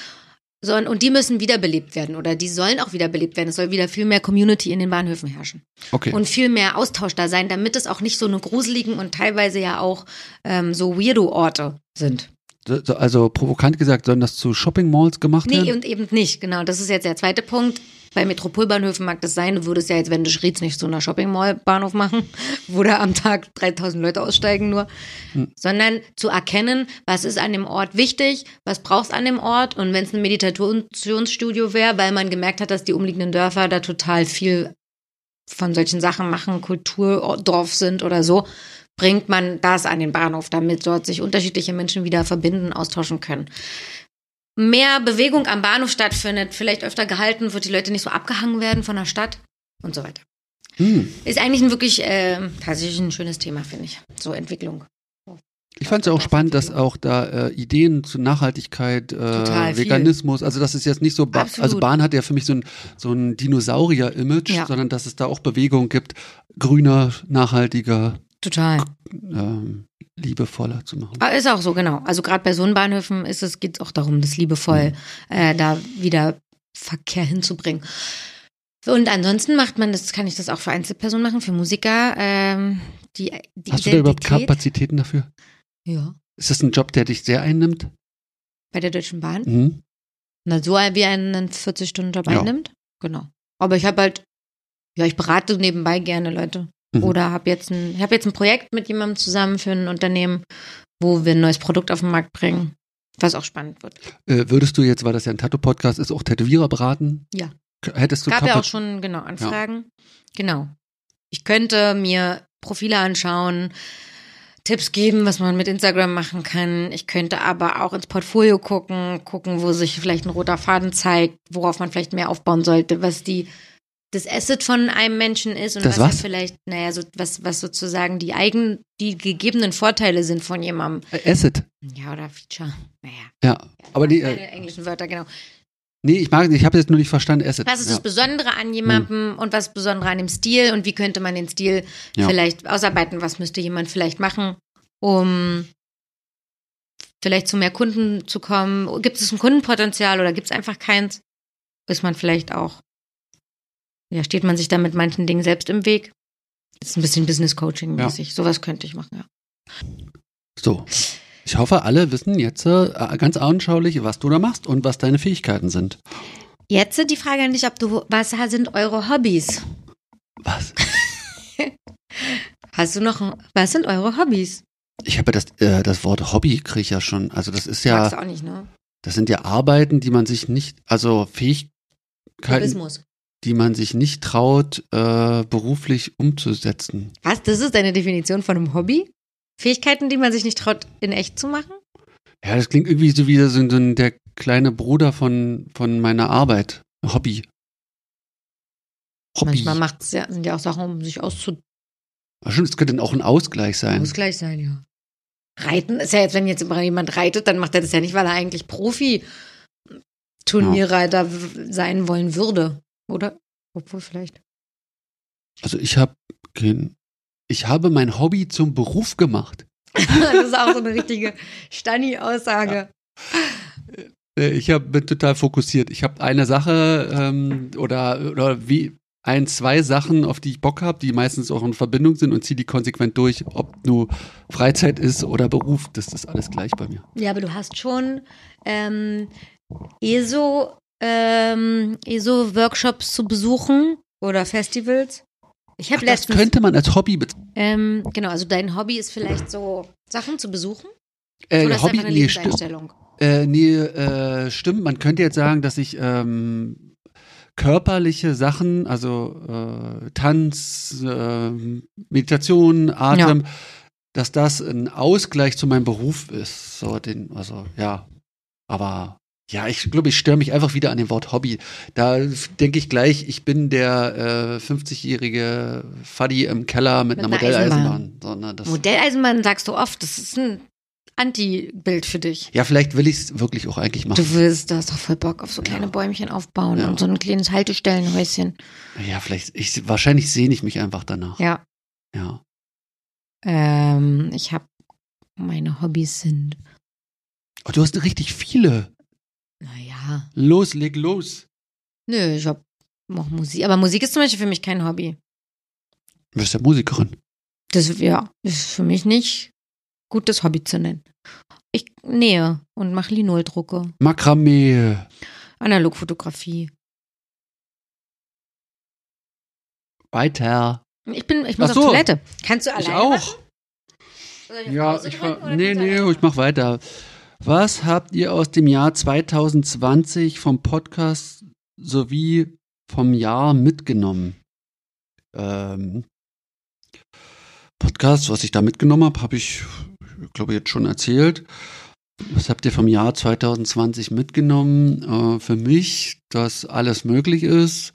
So, und die müssen wiederbelebt werden oder die sollen auch wiederbelebt werden. Es soll wieder viel mehr Community in den Bahnhöfen herrschen. Okay. Und viel mehr Austausch da sein, damit es auch nicht so eine gruseligen und teilweise ja auch ähm, so Weirdo-Orte sind. So- so- Also provokant gesagt, sollen das zu Shopping Malls gemacht Nee, werden? und eben nicht, genau. Das ist jetzt der zweite Punkt. Bei Metropolbahnhöfen mag das sein, du würdest ja jetzt, wenn du Schrieds nicht so einer Shopping-Mall-Bahnhof machen, *laughs* wo da am Tag 3000 Leute aussteigen nur, sondern zu erkennen, was ist an dem Ort wichtig, was brauchst an dem Ort und wenn es ein Meditationsstudio wäre, weil man gemerkt hat, dass die umliegenden Dörfer da total viel von solchen Sachen machen, Kulturdorf sind oder so, bringt man das an den Bahnhof, damit dort sich unterschiedliche Menschen wieder verbinden, austauschen können mehr Bewegung am Bahnhof stattfindet, vielleicht öfter gehalten wird, die Leute nicht so abgehangen werden von der Stadt und so weiter. Hm. Ist eigentlich ein wirklich äh, tatsächlich ein schönes Thema, finde ich. So Entwicklung. Ich fand es ja auch spannend, dass auch da äh, Ideen zu Nachhaltigkeit, Total äh, viel. Veganismus, also das ist jetzt nicht so, ba Absolut. also Bahn hat ja für mich so ein, so ein Dinosaurier-Image, Ja. sondern dass es da auch Bewegung gibt, grüner, nachhaltiger, Total. ähm, liebevoller zu machen. Aber ist auch so, genau. Also gerade bei so einen Bahnhöfen ist es, geht es auch darum, das liebevoll äh, da wieder Verkehr hinzubringen. Und ansonsten macht man das, kann ich das auch für Einzelpersonen machen, für Musiker. Ähm, die, die Hast du da überhaupt Identität- Kapazitäten dafür? Ja. Ist das ein Job, der dich sehr einnimmt? Bei der Deutschen Bahn. Mhm. Na, so wie einen 40-Stunden-Job Ja. einnimmt. Genau. Aber ich habe halt, ja, ich berate nebenbei gerne Leute. Mhm. Oder habe jetzt ein, ich habe jetzt ein Projekt mit jemandem zusammen für ein Unternehmen, wo wir ein neues Produkt auf den Markt bringen, was auch spannend wird. Äh, würdest du jetzt, weil das ja ein Tattoo-Podcast ist, auch Tätowierer beraten? Ja. Hättest du Gab ja auch schon, genau, Anfragen. Genau. Ich könnte mir Profile anschauen, Tipps geben, was man mit Instagram machen kann. Ich könnte aber auch ins Portfolio gucken, gucken, wo sich vielleicht ein roter Faden zeigt, worauf man vielleicht mehr aufbauen sollte, was die das Asset von einem Menschen ist und Das was, was? vielleicht, naja, so, was, was sozusagen die eigen, die gegebenen Vorteile sind von jemandem. Äh, Asset. Ja, oder Feature. Naja. Ja. Aber die, äh, englischen Wörter, genau. nee, ich mag, ich habe jetzt nur nicht verstanden, Asset. Was ist ja. das Besondere an jemandem und was Besondere an dem Stil und wie könnte man den Stil Ja. vielleicht ausarbeiten? Was müsste jemand vielleicht machen, um vielleicht zu mehr Kunden zu kommen? Gibt es ein Kundenpotenzial oder gibt es einfach keins? Ist man vielleicht auch, ja, steht man sich da mit manchen Dingen selbst im Weg? Das ist ein bisschen Business Coaching mäßig. Sowas könnte ich machen, ja. So. Ich hoffe, alle wissen jetzt äh, ganz anschaulich, was du da machst und was deine Fähigkeiten sind. Jetzt die Frage an dich, ob du, was sind eure Hobbys? Was? *laughs* Hast du noch, was sind eure Hobbys? Ich habe ja das, äh, das Wort Hobby kriege ich ja schon. Also das ist Magst ja, du auch nicht, ne? das sind ja Arbeiten, die man sich nicht, also Fähigkeiten, Hobbismus. Die man sich nicht traut, äh, beruflich umzusetzen. Was? Das ist deine Definition von einem Hobby? Fähigkeiten, die man sich nicht traut, in echt zu machen? Ja, das klingt irgendwie so wie so, so der kleine Bruder von, von meiner Arbeit. Hobby. Hobby. Manchmal macht's ja, sind ja auch Sachen, um sich auszu Aber schon, es könnte auch ein Ausgleich sein. Ausgleich sein, ja. Reiten ist ja jetzt, wenn jetzt immer jemand reitet, dann macht er das ja nicht, weil er eigentlich Profi-Turnierreiter w- sein wollen würde, oder? Obwohl vielleicht. Also ich habe kein, ich habe mein Hobby zum Beruf gemacht. *laughs* das ist auch so eine richtige Stani-Aussage. Äh, Ich hab, bin total fokussiert. Ich habe eine Sache ähm, oder, oder wie ein, zwei Sachen, auf die ich Bock habe, die meistens auch in Verbindung sind und ziehe die konsequent durch, ob nur Freizeit ist oder Beruf. Das ist alles gleich bei mir. Ja, aber du hast schon ähm, ESO, ähm, ESO-Workshops zu besuchen oder Festivals. Ich habe das letztens. könnte man als Hobby bezeichnen. Ähm, genau, also dein Hobby ist vielleicht so Sachen zu besuchen? Äh, oder ist Hobby, einfach eine nee, stimmt. Äh, nee, äh, stimmt. Man könnte jetzt sagen, dass ich ähm, körperliche Sachen, also äh, Tanz, äh, Meditation, Atem, dass das ein Ausgleich zu meinem Beruf ist. So den, also ja, aber ja, ich glaube, ich störe mich einfach wieder an dem Wort Hobby. Da denke ich gleich, ich bin der äh, 50-jährige Faddy im Keller mit, Mit einer einer Eisenbahn. Modelleisenbahn. Das, Modelleisenbahn sagst du oft, das ist ein Anti-Bild für dich. Ja, vielleicht will ich es wirklich auch eigentlich machen. Du willst, du hast doch voll Bock auf so kleine Ja. Bäumchen aufbauen Ja. und so ein kleines Haltestellenhäuschen. Ja, vielleicht, ich, wahrscheinlich sehne ich mich einfach danach. Ja. Ja. Ähm, ich habe meine Hobbys sind, Oh, du hast richtig viele. Los, leg los. nö, ich hab auch Musik. Aber Musik ist zum Beispiel für mich kein Hobby. Du bist ja Musikerin. Das ja, ist für mich nicht gut, das Hobby zu nennen. Ich nähe und mache Linoldrucke, Makramee. Analogfotografie. Weiter. Ich bin, ich muss Ach auf so. Toilette. Kannst du Ich alleine? auch. machen? Soll auf Ja, Pause ich war. Nee, nee, ich mach weiter. Was habt ihr aus dem Jahr 2020 vom Podcast sowie vom Jahr mitgenommen? Ähm, Podcast, was ich da mitgenommen habe, habe ich, ich glaube, jetzt schon erzählt. Was habt ihr vom Jahr 2020 mitgenommen? Äh, für mich, dass alles möglich ist,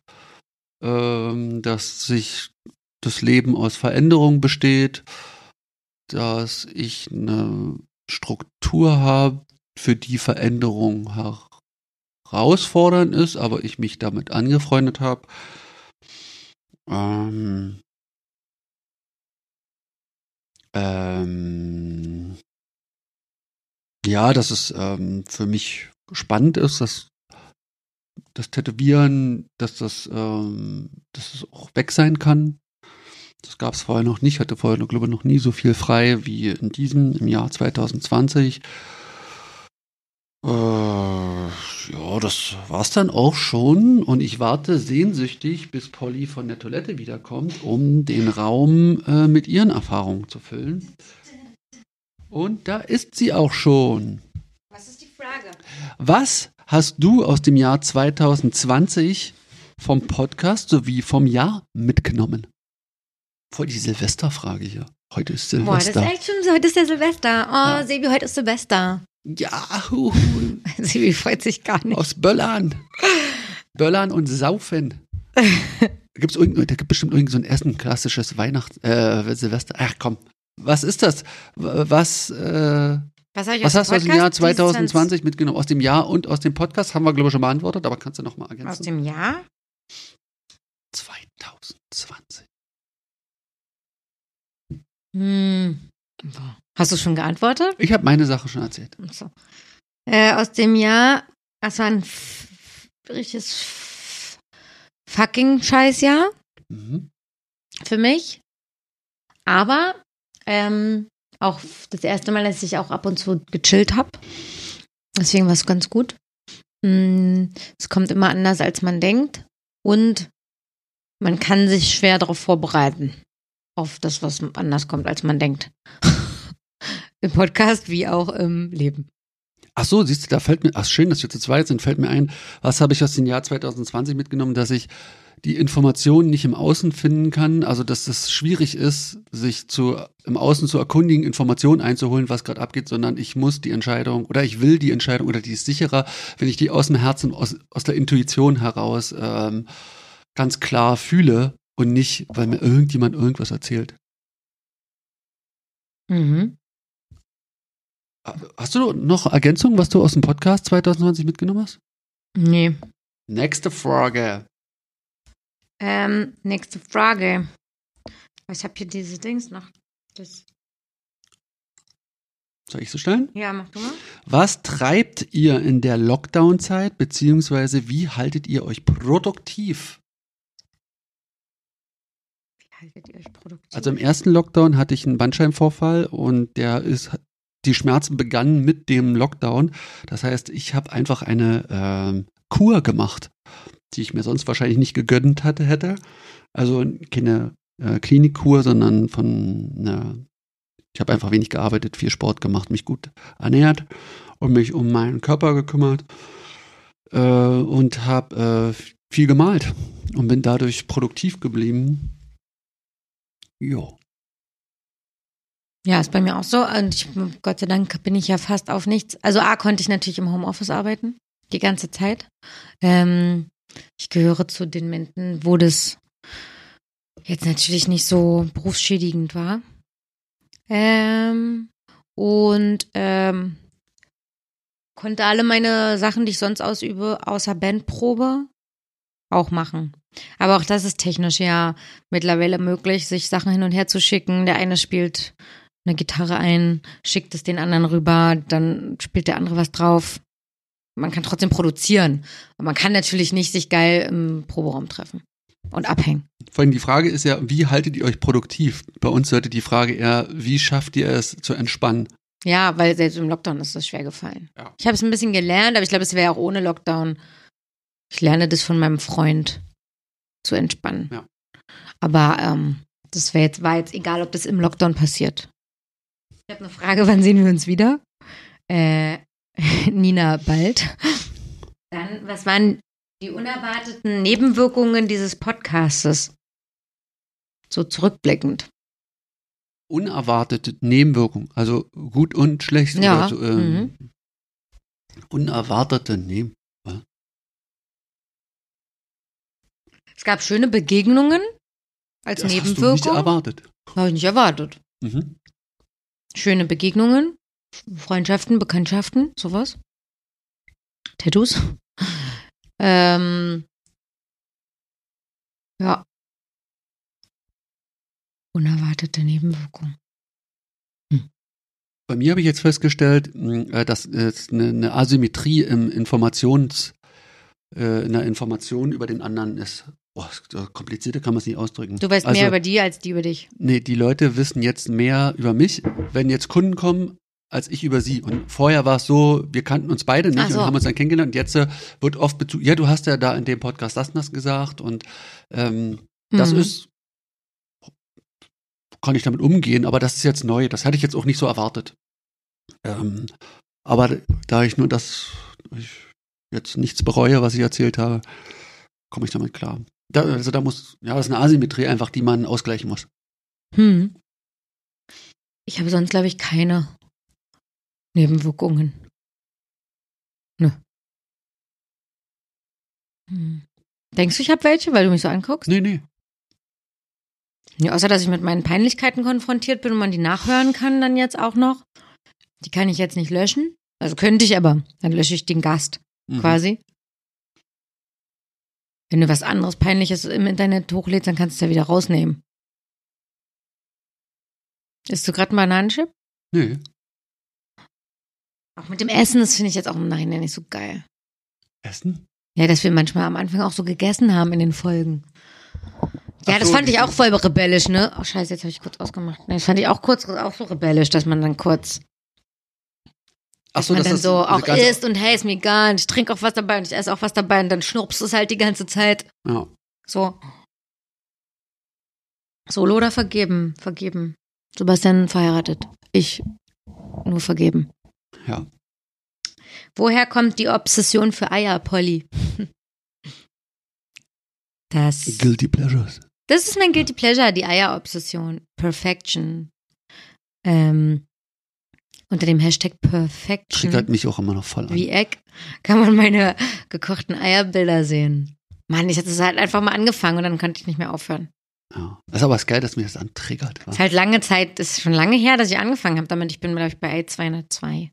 ähm, dass sich das Leben aus Veränderung besteht, dass ich eine Struktur habe, für die Veränderung herausfordernd ist, aber ich mich damit angefreundet habe. Ähm, ähm, ja, dass es ähm, für mich spannend ist, dass das Tätowieren, dass das, ähm, dass es auch weg sein kann. Das gab es vorher noch nicht, hatte vorher, glaube ich, noch nie so viel frei wie in diesem, im Jahr 2020. Äh, ja, das war's dann auch schon. Und ich warte sehnsüchtig, bis Polly von der Toilette wiederkommt, um den Raum äh, mit ihren Erfahrungen zu füllen. Und da ist sie auch schon. Was ist die Frage? Was hast du aus dem Jahr 2020 vom Podcast sowie vom Jahr mitgenommen? Voll die Silvesterfrage hier. Heute ist Boah, das ist Silvester. echt schon, heute ist ja Silvester. Oh, Ja. Sebi, heute ist Silvester. ja, hu, *laughs* Sebi freut sich gar nicht. aus Böllern. Böllern und Saufen. *laughs* Gibt's irgend, da gibt bestimmt irgend so ein Essen, klassisches Weihnachts-, äh, Silvester. Ach komm, was ist das? Was, äh, Was, was hast du aus dem? Jahr Dieses 2020 mitgenommen? Aus dem Jahr und aus dem Podcast haben wir, glaube ich, schon beantwortet, aber kannst du noch mal Aus ergänzen? dem Jahr? 2020. Hm. Hast du schon geantwortet? Ich habe meine Sache schon erzählt. So. Äh, aus dem Jahr, das war ein richtiges fucking Scheißjahr Mhm. für mich. Aber ähm, auch das erste Mal, dass ich auch ab und zu gechillt habe. Deswegen war es ganz gut. Hm, Es kommt immer anders, als man denkt. Und man kann sich schwer darauf vorbereiten. Auf das, was anders kommt, als man denkt. *laughs* Im Podcast wie auch im Leben. Ach so, siehst du, da fällt mir, ach schön, dass wir zu zweit sind, fällt mir ein, was habe ich aus dem Jahr 2020 mitgenommen, dass ich die Informationen nicht im Außen finden kann, also dass es schwierig ist, sich zu, im Außen zu erkundigen, Informationen einzuholen, was gerade abgeht, sondern ich muss die Entscheidung oder ich will die Entscheidung oder die ist sicherer, wenn ich die aus dem Herzen, aus, aus der Intuition heraus ähm, ganz klar fühle und nicht, weil mir irgendjemand irgendwas erzählt. Mhm. Hast du noch Ergänzungen, was du aus dem Podcast 2020 mitgenommen hast? Nee. Nächste Frage. Ähm, nächste Frage. Ich habe hier diese Dings noch. Das, Soll ich so stellen? ja, mach du mal. Was treibt ihr in der Lockdown-Zeit, beziehungsweise wie haltet ihr euch produktiv? Haltet ihr euch produktiv? Also im ersten Lockdown hatte ich einen Bandscheibenvorfall und der ist, die Schmerzen begannen mit dem Lockdown. Das heißt, ich habe einfach eine ähm, Kur gemacht, die ich mir sonst wahrscheinlich nicht gegönnt hatte, hätte. Also keine äh, Klinikkur, sondern von einer, ich habe einfach wenig gearbeitet, viel Sport gemacht, mich gut ernährt und mich um meinen Körper gekümmert äh, und habe äh, viel gemalt und bin dadurch produktiv geblieben. Jo. Ja, ist bei mir auch so. Und ich, Gott sei Dank bin ich ja fast auf nichts. Also A konnte ich natürlich im Homeoffice arbeiten, die ganze Zeit. Ähm, ich gehöre zu den Menschen, wo das jetzt natürlich nicht so berufsschädigend war. Ähm, und ähm, konnte alle meine Sachen, die ich sonst ausübe, außer Bandprobe, auch machen. Aber auch das ist technisch ja mittlerweile möglich, sich Sachen hin und her zu schicken. Der eine spielt eine Gitarre ein, schickt es den anderen rüber, dann spielt der andere was drauf. Man kann trotzdem produzieren. Aber man kann natürlich nicht sich geil im Proberaum treffen und abhängen. Vor allem die Frage ist ja, wie haltet ihr euch produktiv? Bei uns sollte die Frage eher, wie schafft ihr es zu entspannen? Ja, weil selbst im Lockdown ist das schwer gefallen. Ja. Ich habe es ein bisschen gelernt, aber ich glaube, es wäre auch ohne Lockdown. Ich lerne das von meinem Freund zu entspannen. Ja. Aber ähm, das wäre jetzt, war jetzt egal, ob das im Lockdown passiert. Ich habe eine Frage, wann sehen wir uns wieder? Äh, *laughs* Nina, bald. Dann, was waren die unerwarteten Nebenwirkungen dieses Podcastes? So zurückblickend. Unerwartete Nebenwirkung, also gut und schlecht. Ja, Oder so, ähm, Unerwartete Nebenwirkung. Es gab schöne Begegnungen als Das hast du nicht Nebenwirkung. erwartet. Habe ich nicht erwartet. Mhm. Schöne Begegnungen, Freundschaften, Bekanntschaften, sowas. Tattoos. *laughs* Ähm, ja. Unerwartete Nebenwirkung. Bei mir habe ich jetzt festgestellt, mh, äh, dass es eine, eine Asymmetrie im Informations, äh, in der Information über den anderen ist. So komplizierter kann man es nicht ausdrücken. Du weißt also, mehr über die als die über dich. Nee, die Leute wissen jetzt mehr über mich, wenn jetzt Kunden kommen, als ich über sie. Und vorher war es so, wir kannten uns beide nicht so. und haben uns dann kennengelernt. Und jetzt äh, wird oft Bezug, ja, du hast ja da in dem Podcast das und das gesagt. Und ähm, das Mhm. ist, kann ich damit umgehen, aber das ist jetzt neu. Das hatte ich jetzt auch nicht so erwartet. Ähm, aber da ich nur das, ich jetzt nichts bereue, was ich erzählt habe, komme ich damit klar. Da, also da muss, ja, das ist eine Asymmetrie einfach, die man ausgleichen muss. Hm. Ich habe sonst, glaube ich, keine Nebenwirkungen. Nö. Hm. Denkst du, ich habe welche, weil du mich so anguckst? Nee, nee. Ja, außer, dass ich mit meinen Peinlichkeiten konfrontiert bin und man die nachhören kann dann jetzt auch noch. Die kann ich jetzt nicht löschen. Also könnte ich aber. Dann lösche ich den Gast Mhm. quasi. Wenn du was anderes Peinliches im Internet hochlädst, dann kannst du es ja wieder rausnehmen. Isst du gerade einen Bananenchip? Nee. Auch mit dem Essen, das finde ich jetzt auch im Nachhinein nicht so geil. Essen? Ja, dass wir manchmal am Anfang auch so gegessen haben in den Folgen. Ja, Ach das so, fand ich auch voll rebellisch, ne? Oh, scheiße, jetzt habe ich kurz ausgemacht. Nee, das fand ich auch kurz auch so rebellisch, dass man dann kurz, Ach dass so, man das dann ist so auch isst und hey, ist mir egal, und ich trinke auch was dabei und ich esse auch was dabei und dann schnurpst du es halt die ganze Zeit. Ja. So. Solo oder vergeben? Vergeben. Sebastian verheiratet. Ich nur vergeben. Ja. Woher kommt die Obsession für Eier, Polly? *laughs* Das, Guilty Pleasures. das ist mein Guilty Pleasure, die Eier-Obsession. Perfection. Ähm, unter dem Hashtag Perfection. Triggert mich auch immer noch voll an. Wie Eck kann man meine gekochten Eierbilder sehen. Mann, ich hatte es halt einfach mal angefangen und dann konnte ich nicht mehr aufhören. Ja. Das ist aber das geil, dass mich das antriggert. wa? Ist halt lange Zeit, ist schon lange her, dass ich angefangen habe damit. Ich bin, glaube ich, bei Ei 202.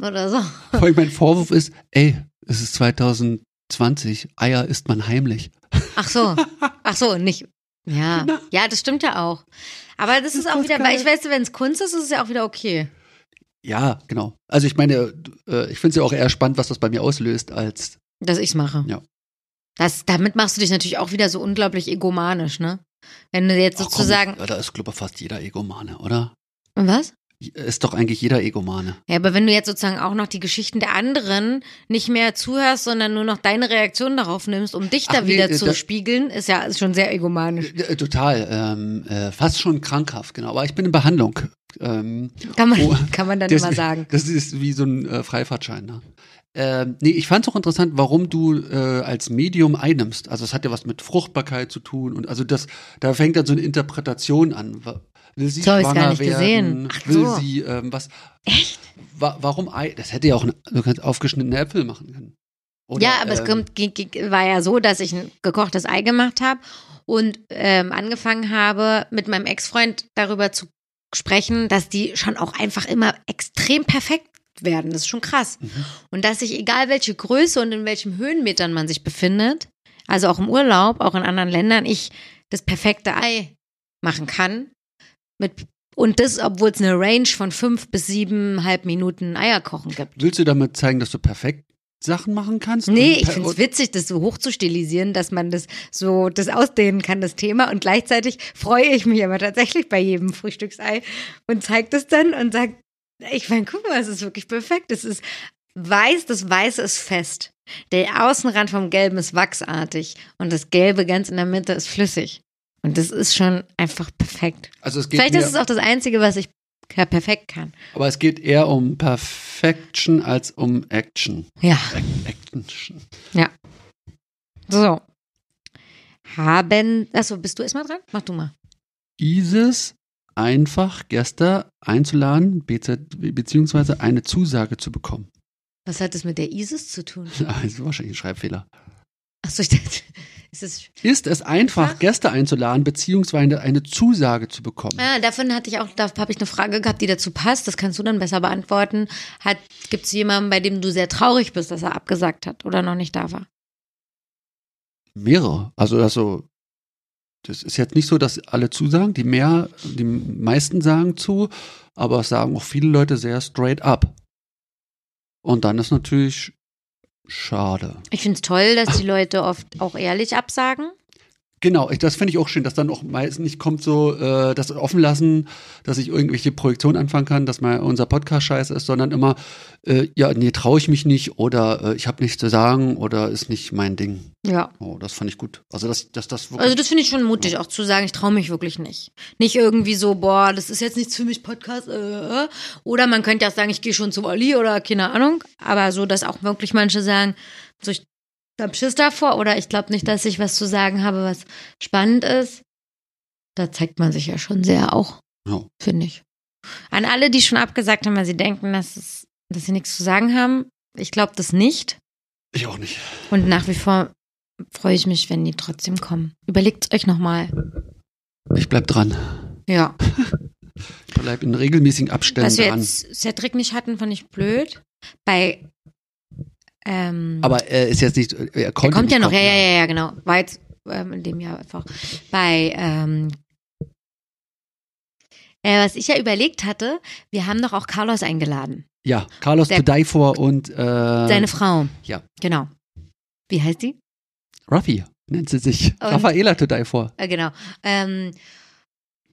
Oder so. Vor allem mein Vorwurf ist, ey, es ist 2020, Eier isst man heimlich. Ach so. Ach so, nicht. Ja. Ja, das stimmt ja auch. Aber das ist auch wieder, geil. weil ich weiß, wenn es Kunst ist, ist es ja auch wieder okay. Ja, genau. Also ich meine, äh, ich finde es ja auch eher spannend, was das bei mir auslöst, als Dass ich's mache. Ja. Das, damit machst du dich natürlich auch wieder so unglaublich egomanisch, ne? Wenn du jetzt Ach, komm, sozusagen. ja, da ist, glaube ich, fast jeder Egomane, oder? Was? Ist doch eigentlich jeder Egomane. Ja, aber wenn du jetzt sozusagen auch noch die Geschichten der anderen nicht mehr zuhörst, sondern nur noch deine Reaktion darauf nimmst, um dich da Ach nee, wieder äh, zu da- spiegeln, ist ja schon sehr egomanisch. Äh, Total, ähm, äh, fast schon krankhaft, genau. Aber ich bin in Behandlung. Ähm, Kann man, Oh, kann man dann das- immer sagen. Das ist wie so ein äh, Freifahrtschein. Ne? Ähm, nee, ich fand es auch interessant, warum du äh, als Medium einnimmst. Also es hat ja was mit Fruchtbarkeit zu tun und also das, da fängt dann so eine Interpretation an. Will sie So, schwanger gar nicht werden? gesehen. Ach Will so. sie ähm, was? Echt? Wa warum Ei? Das hätte ja auch ein, aufgeschnittene Äpfel machen können. Oder, ja, aber es ähm, kommt, ge- ge- war ja so, dass ich ein gekochtes Ei gemacht habe und ähm, angefangen habe, mit meinem Ex-Freund darüber zu sprechen, dass die schon auch einfach immer extrem perfekt werden. Das ist schon krass. Mhm. Und dass sich, egal welche Größe und in welchem Höhenmetern man sich befindet, also auch im Urlaub, auch in anderen Ländern, ich das perfekte Ei machen kann. Mit, und das, obwohl es eine Range von fünf bis siebeneinhalb Minuten Eierkochen gibt. Willst du damit zeigen, dass du perfekt Sachen machen kannst? Nee, ich finde es witzig, das so hoch zu stilisieren, dass man das so das ausdehnen kann, das Thema. Und gleichzeitig freue ich mich aber tatsächlich bei jedem Frühstücksei und zeige das dann und sage, ich meine, guck mal, es ist wirklich perfekt. Es ist weiß, das Weiße ist fest. Der Außenrand vom Gelben ist wachsartig und das Gelbe ganz in der Mitte ist flüssig. Und das ist schon einfach perfekt. Also es geht Vielleicht ist es auch das Einzige, was ich perfekt kann. aber es geht eher um Perfection als um Action. Ja. Ac- Action. So. Haben. Achso, bist du erstmal dran? Mach du mal. Isis einfach Gäste einzuladen, beziehungsweise eine Zusage zu bekommen. Was hat das mit der ISIS zu tun? *laughs* Also wahrscheinlich ein Schreibfehler. Achso, ich dachte, ist es. Ist es einfach, Einfach? Gäste einzuladen, beziehungsweise eine Zusage zu bekommen? Ah, davon hatte ich auch, da habe ich eine Frage gehabt, die dazu passt. Das kannst du dann besser beantworten. Gibt es jemanden, bei dem du sehr traurig bist, dass er abgesagt hat oder noch nicht da war? Mehrere. Also, also, das ist jetzt nicht so, dass alle zusagen, die mehr, die meisten sagen zu, aber es sagen auch viele Leute sehr straight up. Und dann ist natürlich schade. Ich finde es toll, dass die Leute oft auch ehrlich absagen. Genau, ich, das finde ich auch schön, dass dann auch meistens nicht kommt so, äh, das offen lassen, dass ich irgendwelche Projektionen anfangen kann, dass mal unser Podcast scheiße ist, sondern immer, äh, ja, nee, traue ich mich nicht oder äh, ich habe nichts zu sagen oder ist nicht mein Ding. Ja. Oh, das fand ich gut. Also, dass, dass das wirklich. Also das finde ich schon mutig, auch zu sagen, ich traue mich wirklich nicht. Nicht irgendwie so, boah, das ist jetzt nichts für mich, Podcast. Äh, äh. Oder man könnte auch sagen, ich gehe schon zu Olli oder keine Ahnung. Aber so, dass auch wirklich manche sagen, so ich hab Schiss davor oder ich glaube nicht, dass ich was zu sagen habe, was spannend ist. Da zeigt man sich ja schon sehr auch, Ja. finde ich. An alle, die schon abgesagt haben, weil sie denken, dass, es, dass sie nichts zu sagen haben, ich glaube das nicht. ich auch nicht. Und nach wie vor freue ich mich, wenn die trotzdem kommen. Überlegt euch nochmal. Ich bleib dran. Ja. *laughs* Ich bleib in regelmäßigen Abständen Was wir dran. jetzt Cedric nicht hatten, fand ich blöd. Bei ähm, Aber er ist jetzt nicht, er der konnte kommt ja noch, ja, ja, ja, ja, genau. War jetzt ähm, in dem Jahr einfach. Bei ähm, äh, was ich ja überlegt hatte, wir haben doch auch Carlos eingeladen. Ja, Carlos Der- to die for und äh, Seine Frau. ja. Genau. Wie heißt die? Raffi nennt sie sich. Raffaela to die for. Äh, genau. Ähm,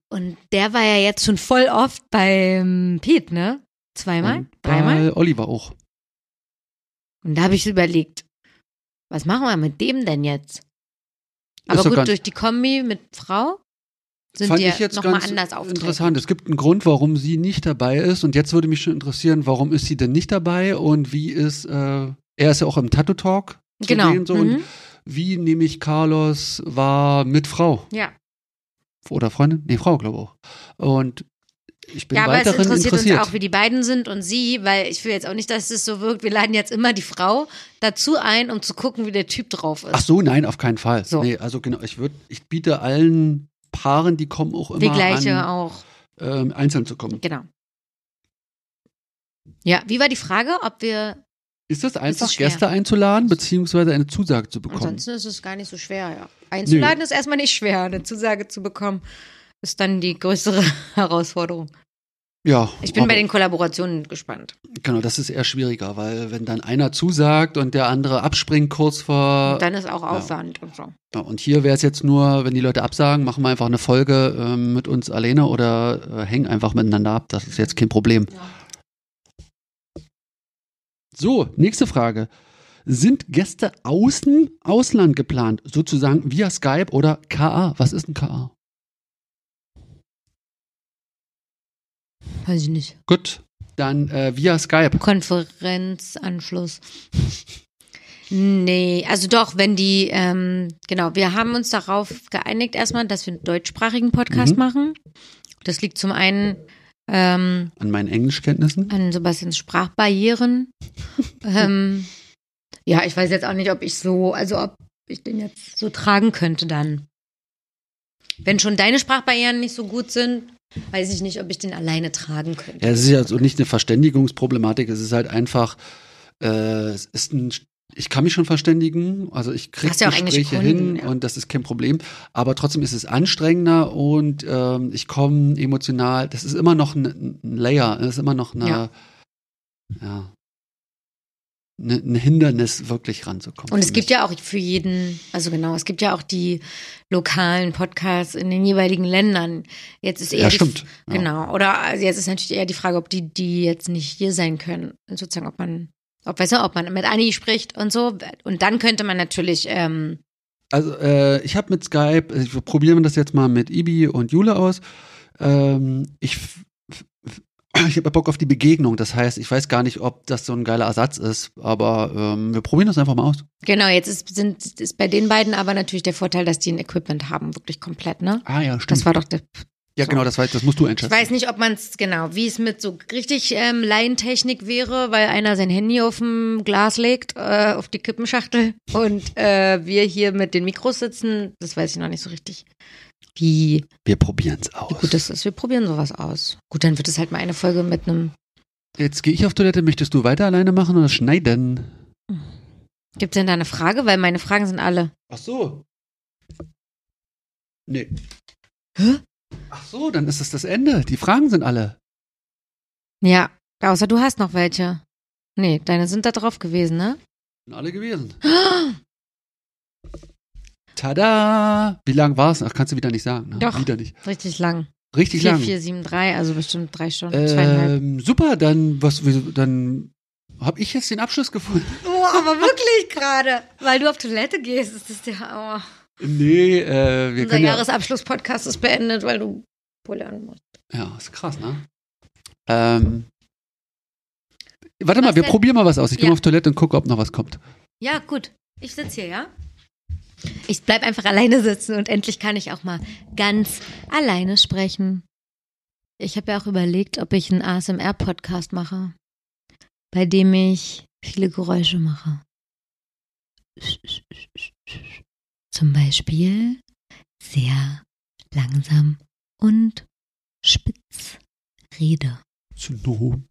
und der war ja jetzt schon voll oft beim Pete, ne? Zweimal? Und Dreimal? Oliver auch. Und da habe ich überlegt, was machen wir mit dem denn jetzt? Aber gut, durch die Kombi mit Frau sind Fand die ich jetzt nochmal anders auftreten. interessant. Es gibt einen Grund, warum sie nicht dabei ist. Und jetzt würde mich schon interessieren, warum ist sie denn nicht dabei und wie ist, äh, er ist ja auch im Tattoo Talk zu Genau. sehen, so, und Mhm. wie nehme ich Carlos war mit Frau Ja. oder Freundin? Nee, Frau, glaube ich auch. Und ich bin ja, aber es interessiert, interessiert. uns auch, wie die beiden sind und sie, weil ich will jetzt auch nicht, dass es so wirkt, wir laden jetzt immer die Frau dazu ein, um zu gucken, wie der Typ drauf ist. Ach so, nein, auf keinen Fall. So. Nee, also genau, ich würde, ich biete allen Paaren, die kommen, auch immer die gleiche an, auch. ähm, einzeln zu kommen. Genau. Ja, wie war die Frage, ob wir, Ist es einfach, schwer. Gäste einzuladen, beziehungsweise eine Zusage zu bekommen? ansonsten ist es gar nicht so schwer, ja. Einzuladen ist erstmal nicht schwer, eine Zusage zu bekommen, ist dann die größere *laughs* Herausforderung. Ja. Ich bin bei den Kollaborationen gespannt. Genau, das ist eher schwieriger, weil wenn dann einer zusagt und der andere abspringt kurz vor. Und dann ist auch Aufwand und so. Ja, und hier wäre es jetzt nur, wenn die Leute absagen, machen wir einfach eine Folge ähm, mit uns alleine oder äh, hängen einfach miteinander ab. Das ist jetzt kein Problem. So, nächste Frage. Sind Gäste außen, Ausland geplant, sozusagen via Skype oder KA? Was ist ein KA? Weiß ich nicht. Gut, dann äh, via Skype. Konferenzanschluss. Nee, also doch, wenn die, ähm, genau, wir haben uns darauf geeinigt erstmal, dass wir einen deutschsprachigen Podcast Mhm. machen. Das liegt zum einen ähm, An meinen Englischkenntnissen. an Sebastians Sprachbarrieren. *laughs* ähm, ja, ich weiß jetzt auch nicht, ob ich so, also ob ich den jetzt so tragen könnte dann. Wenn schon deine Sprachbarrieren nicht so gut sind, weiß ich nicht, ob ich den alleine tragen könnte. Ja, es ist ja so nicht eine Verständigungsproblematik, es ist halt einfach, äh, es ist ein, ich kann mich schon verständigen, also ich kriege ja Gespräche Kunden, hin ja. und das ist kein Problem, aber trotzdem ist es anstrengender und ähm, ich komme emotional, das ist immer noch ein, ein Layer, das ist immer noch eine, Ja. ja, eine, ein Hindernis, wirklich ranzukommen. Und es gibt ja auch für jeden, also genau, es gibt ja auch die lokalen Podcasts in den jeweiligen Ländern. Jetzt ist eher Ja, die, stimmt. Ja. Genau. Oder also jetzt ist natürlich eher die Frage, ob die, die jetzt nicht hier sein können. Sozusagen, ob man, ob weißt du, ob man mit Anni spricht und so. Und dann könnte man natürlich, ähm, Also äh, ich habe mit Skype, ich probieren das jetzt mal mit Ibi und Jule aus. Ähm, ich *clears throat* ich habe Bock auf die Begegnung. Das heißt, ich weiß gar nicht, ob das so ein geiler Ersatz ist, aber ähm, wir probieren das einfach mal aus. genau, jetzt ist, sind, ist bei den beiden aber natürlich der Vorteil, dass die ein Equipment haben, wirklich komplett, ne? Ah ja, stimmt. Das war doch der. ja, so. genau, das, weiß, das musst du Ich einschätzen. weiß nicht, ob man es, genau, wie es mit so richtig ähm, Laientechnik wäre, weil einer sein Handy auf dem Glas legt, äh, auf die Kippenschachtel und äh, wir hier mit den Mikros sitzen. Das weiß ich noch nicht so richtig. Wie, Wir probieren es aus. wie gut das ist. Wir probieren sowas aus. Gut, dann wird es halt mal eine Folge mit einem. Jetzt gehe ich auf Toilette. Möchtest du weiter alleine machen oder schneiden? Gibt es denn da eine Frage? Weil meine Fragen sind alle. Ach so. Nee. Hä? Ach so, dann ist es das Ende. Die Fragen sind alle. Ja, außer du hast noch welche. Nee, deine sind da drauf gewesen, ne? Sind alle gewesen. *gasps* Tada! Wie lang war es? Ach, kannst du wieder nicht sagen. Ne? Doch. Wieder nicht. Richtig lang. Richtig lang. 4473, also bestimmt drei Stunden, zweieinhalb. Ähm, super, dann was dann habe ich jetzt den Abschluss gefunden. *laughs* Oh, aber wirklich gerade. Weil du auf Toilette gehst, ist das der. Oh. Nee, äh, wir Unser können ja, Jahresabschluss-Podcast ist beendet, weil du pullern musst. ja, ist krass, ne? Ähm, warte Was mal, wir denn? probieren mal was aus. Ich gehe Ja. mal auf Toilette und gucke, ob noch was kommt. Ja, gut. Ich sitze hier, ja? Ich bleib einfach alleine sitzen und endlich kann ich auch mal ganz alleine sprechen. Ich habe ja auch überlegt, ob ich einen ASMR-Podcast mache, bei dem ich viele Geräusche mache. Zum Beispiel sehr langsam und spitz rede. Syndrom.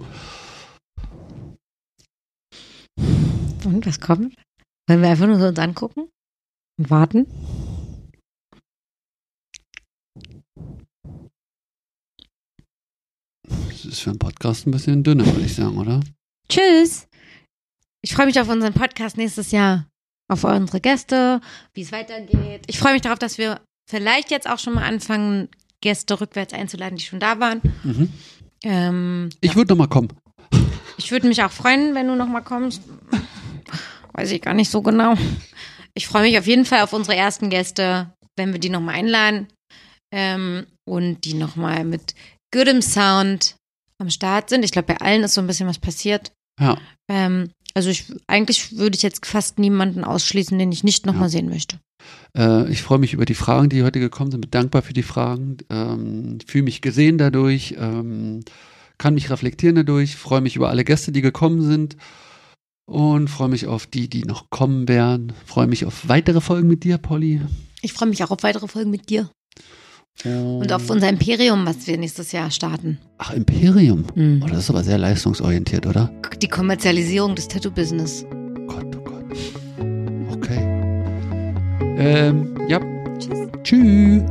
Und was kommt? Wollen wir einfach nur so uns angucken und warten? Das ist für einen Podcast ein bisschen dünner, würde ich sagen, oder? Tschüss. Ich freue mich auf unseren Podcast nächstes Jahr. Auf unsere Gäste, wie es weitergeht. Ich freue mich darauf, dass wir vielleicht jetzt auch schon mal anfangen, Gäste rückwärts einzuladen, die schon da waren. Mhm. Ähm, Ich ja. würde noch mal kommen. ich würde mich auch freuen, wenn du nochmal kommst. Weiß ich gar nicht so genau. Ich freue mich auf jeden Fall auf unsere ersten Gäste, wenn wir die nochmal einladen ähm, und die nochmal mit gutem Sound am Start sind. Ich glaube, bei allen ist so ein bisschen was passiert. Ja. Ähm, also ich eigentlich würde ich jetzt fast niemanden ausschließen, den ich nicht nochmal Ja. sehen möchte. Äh, ich freue mich über die Fragen, die heute gekommen sind. Bin dankbar für die Fragen. Ähm, Fühle mich gesehen dadurch. Ähm, kann mich reflektieren dadurch. Freue mich über alle Gäste, die gekommen sind. Und freue mich auf die, die noch kommen werden. Freue mich auf weitere Folgen mit dir, Polly. Ich freue mich auch auf weitere Folgen mit dir und Oh. auf unser Imperium, was wir nächstes Jahr starten. Ach, Imperium. Hm. Oh, das ist aber sehr leistungsorientiert, oder? Die Kommerzialisierung des Tattoo-Business. Gott, oh Gott. Okay. Ähm, ja. Tschüss. Tschüss.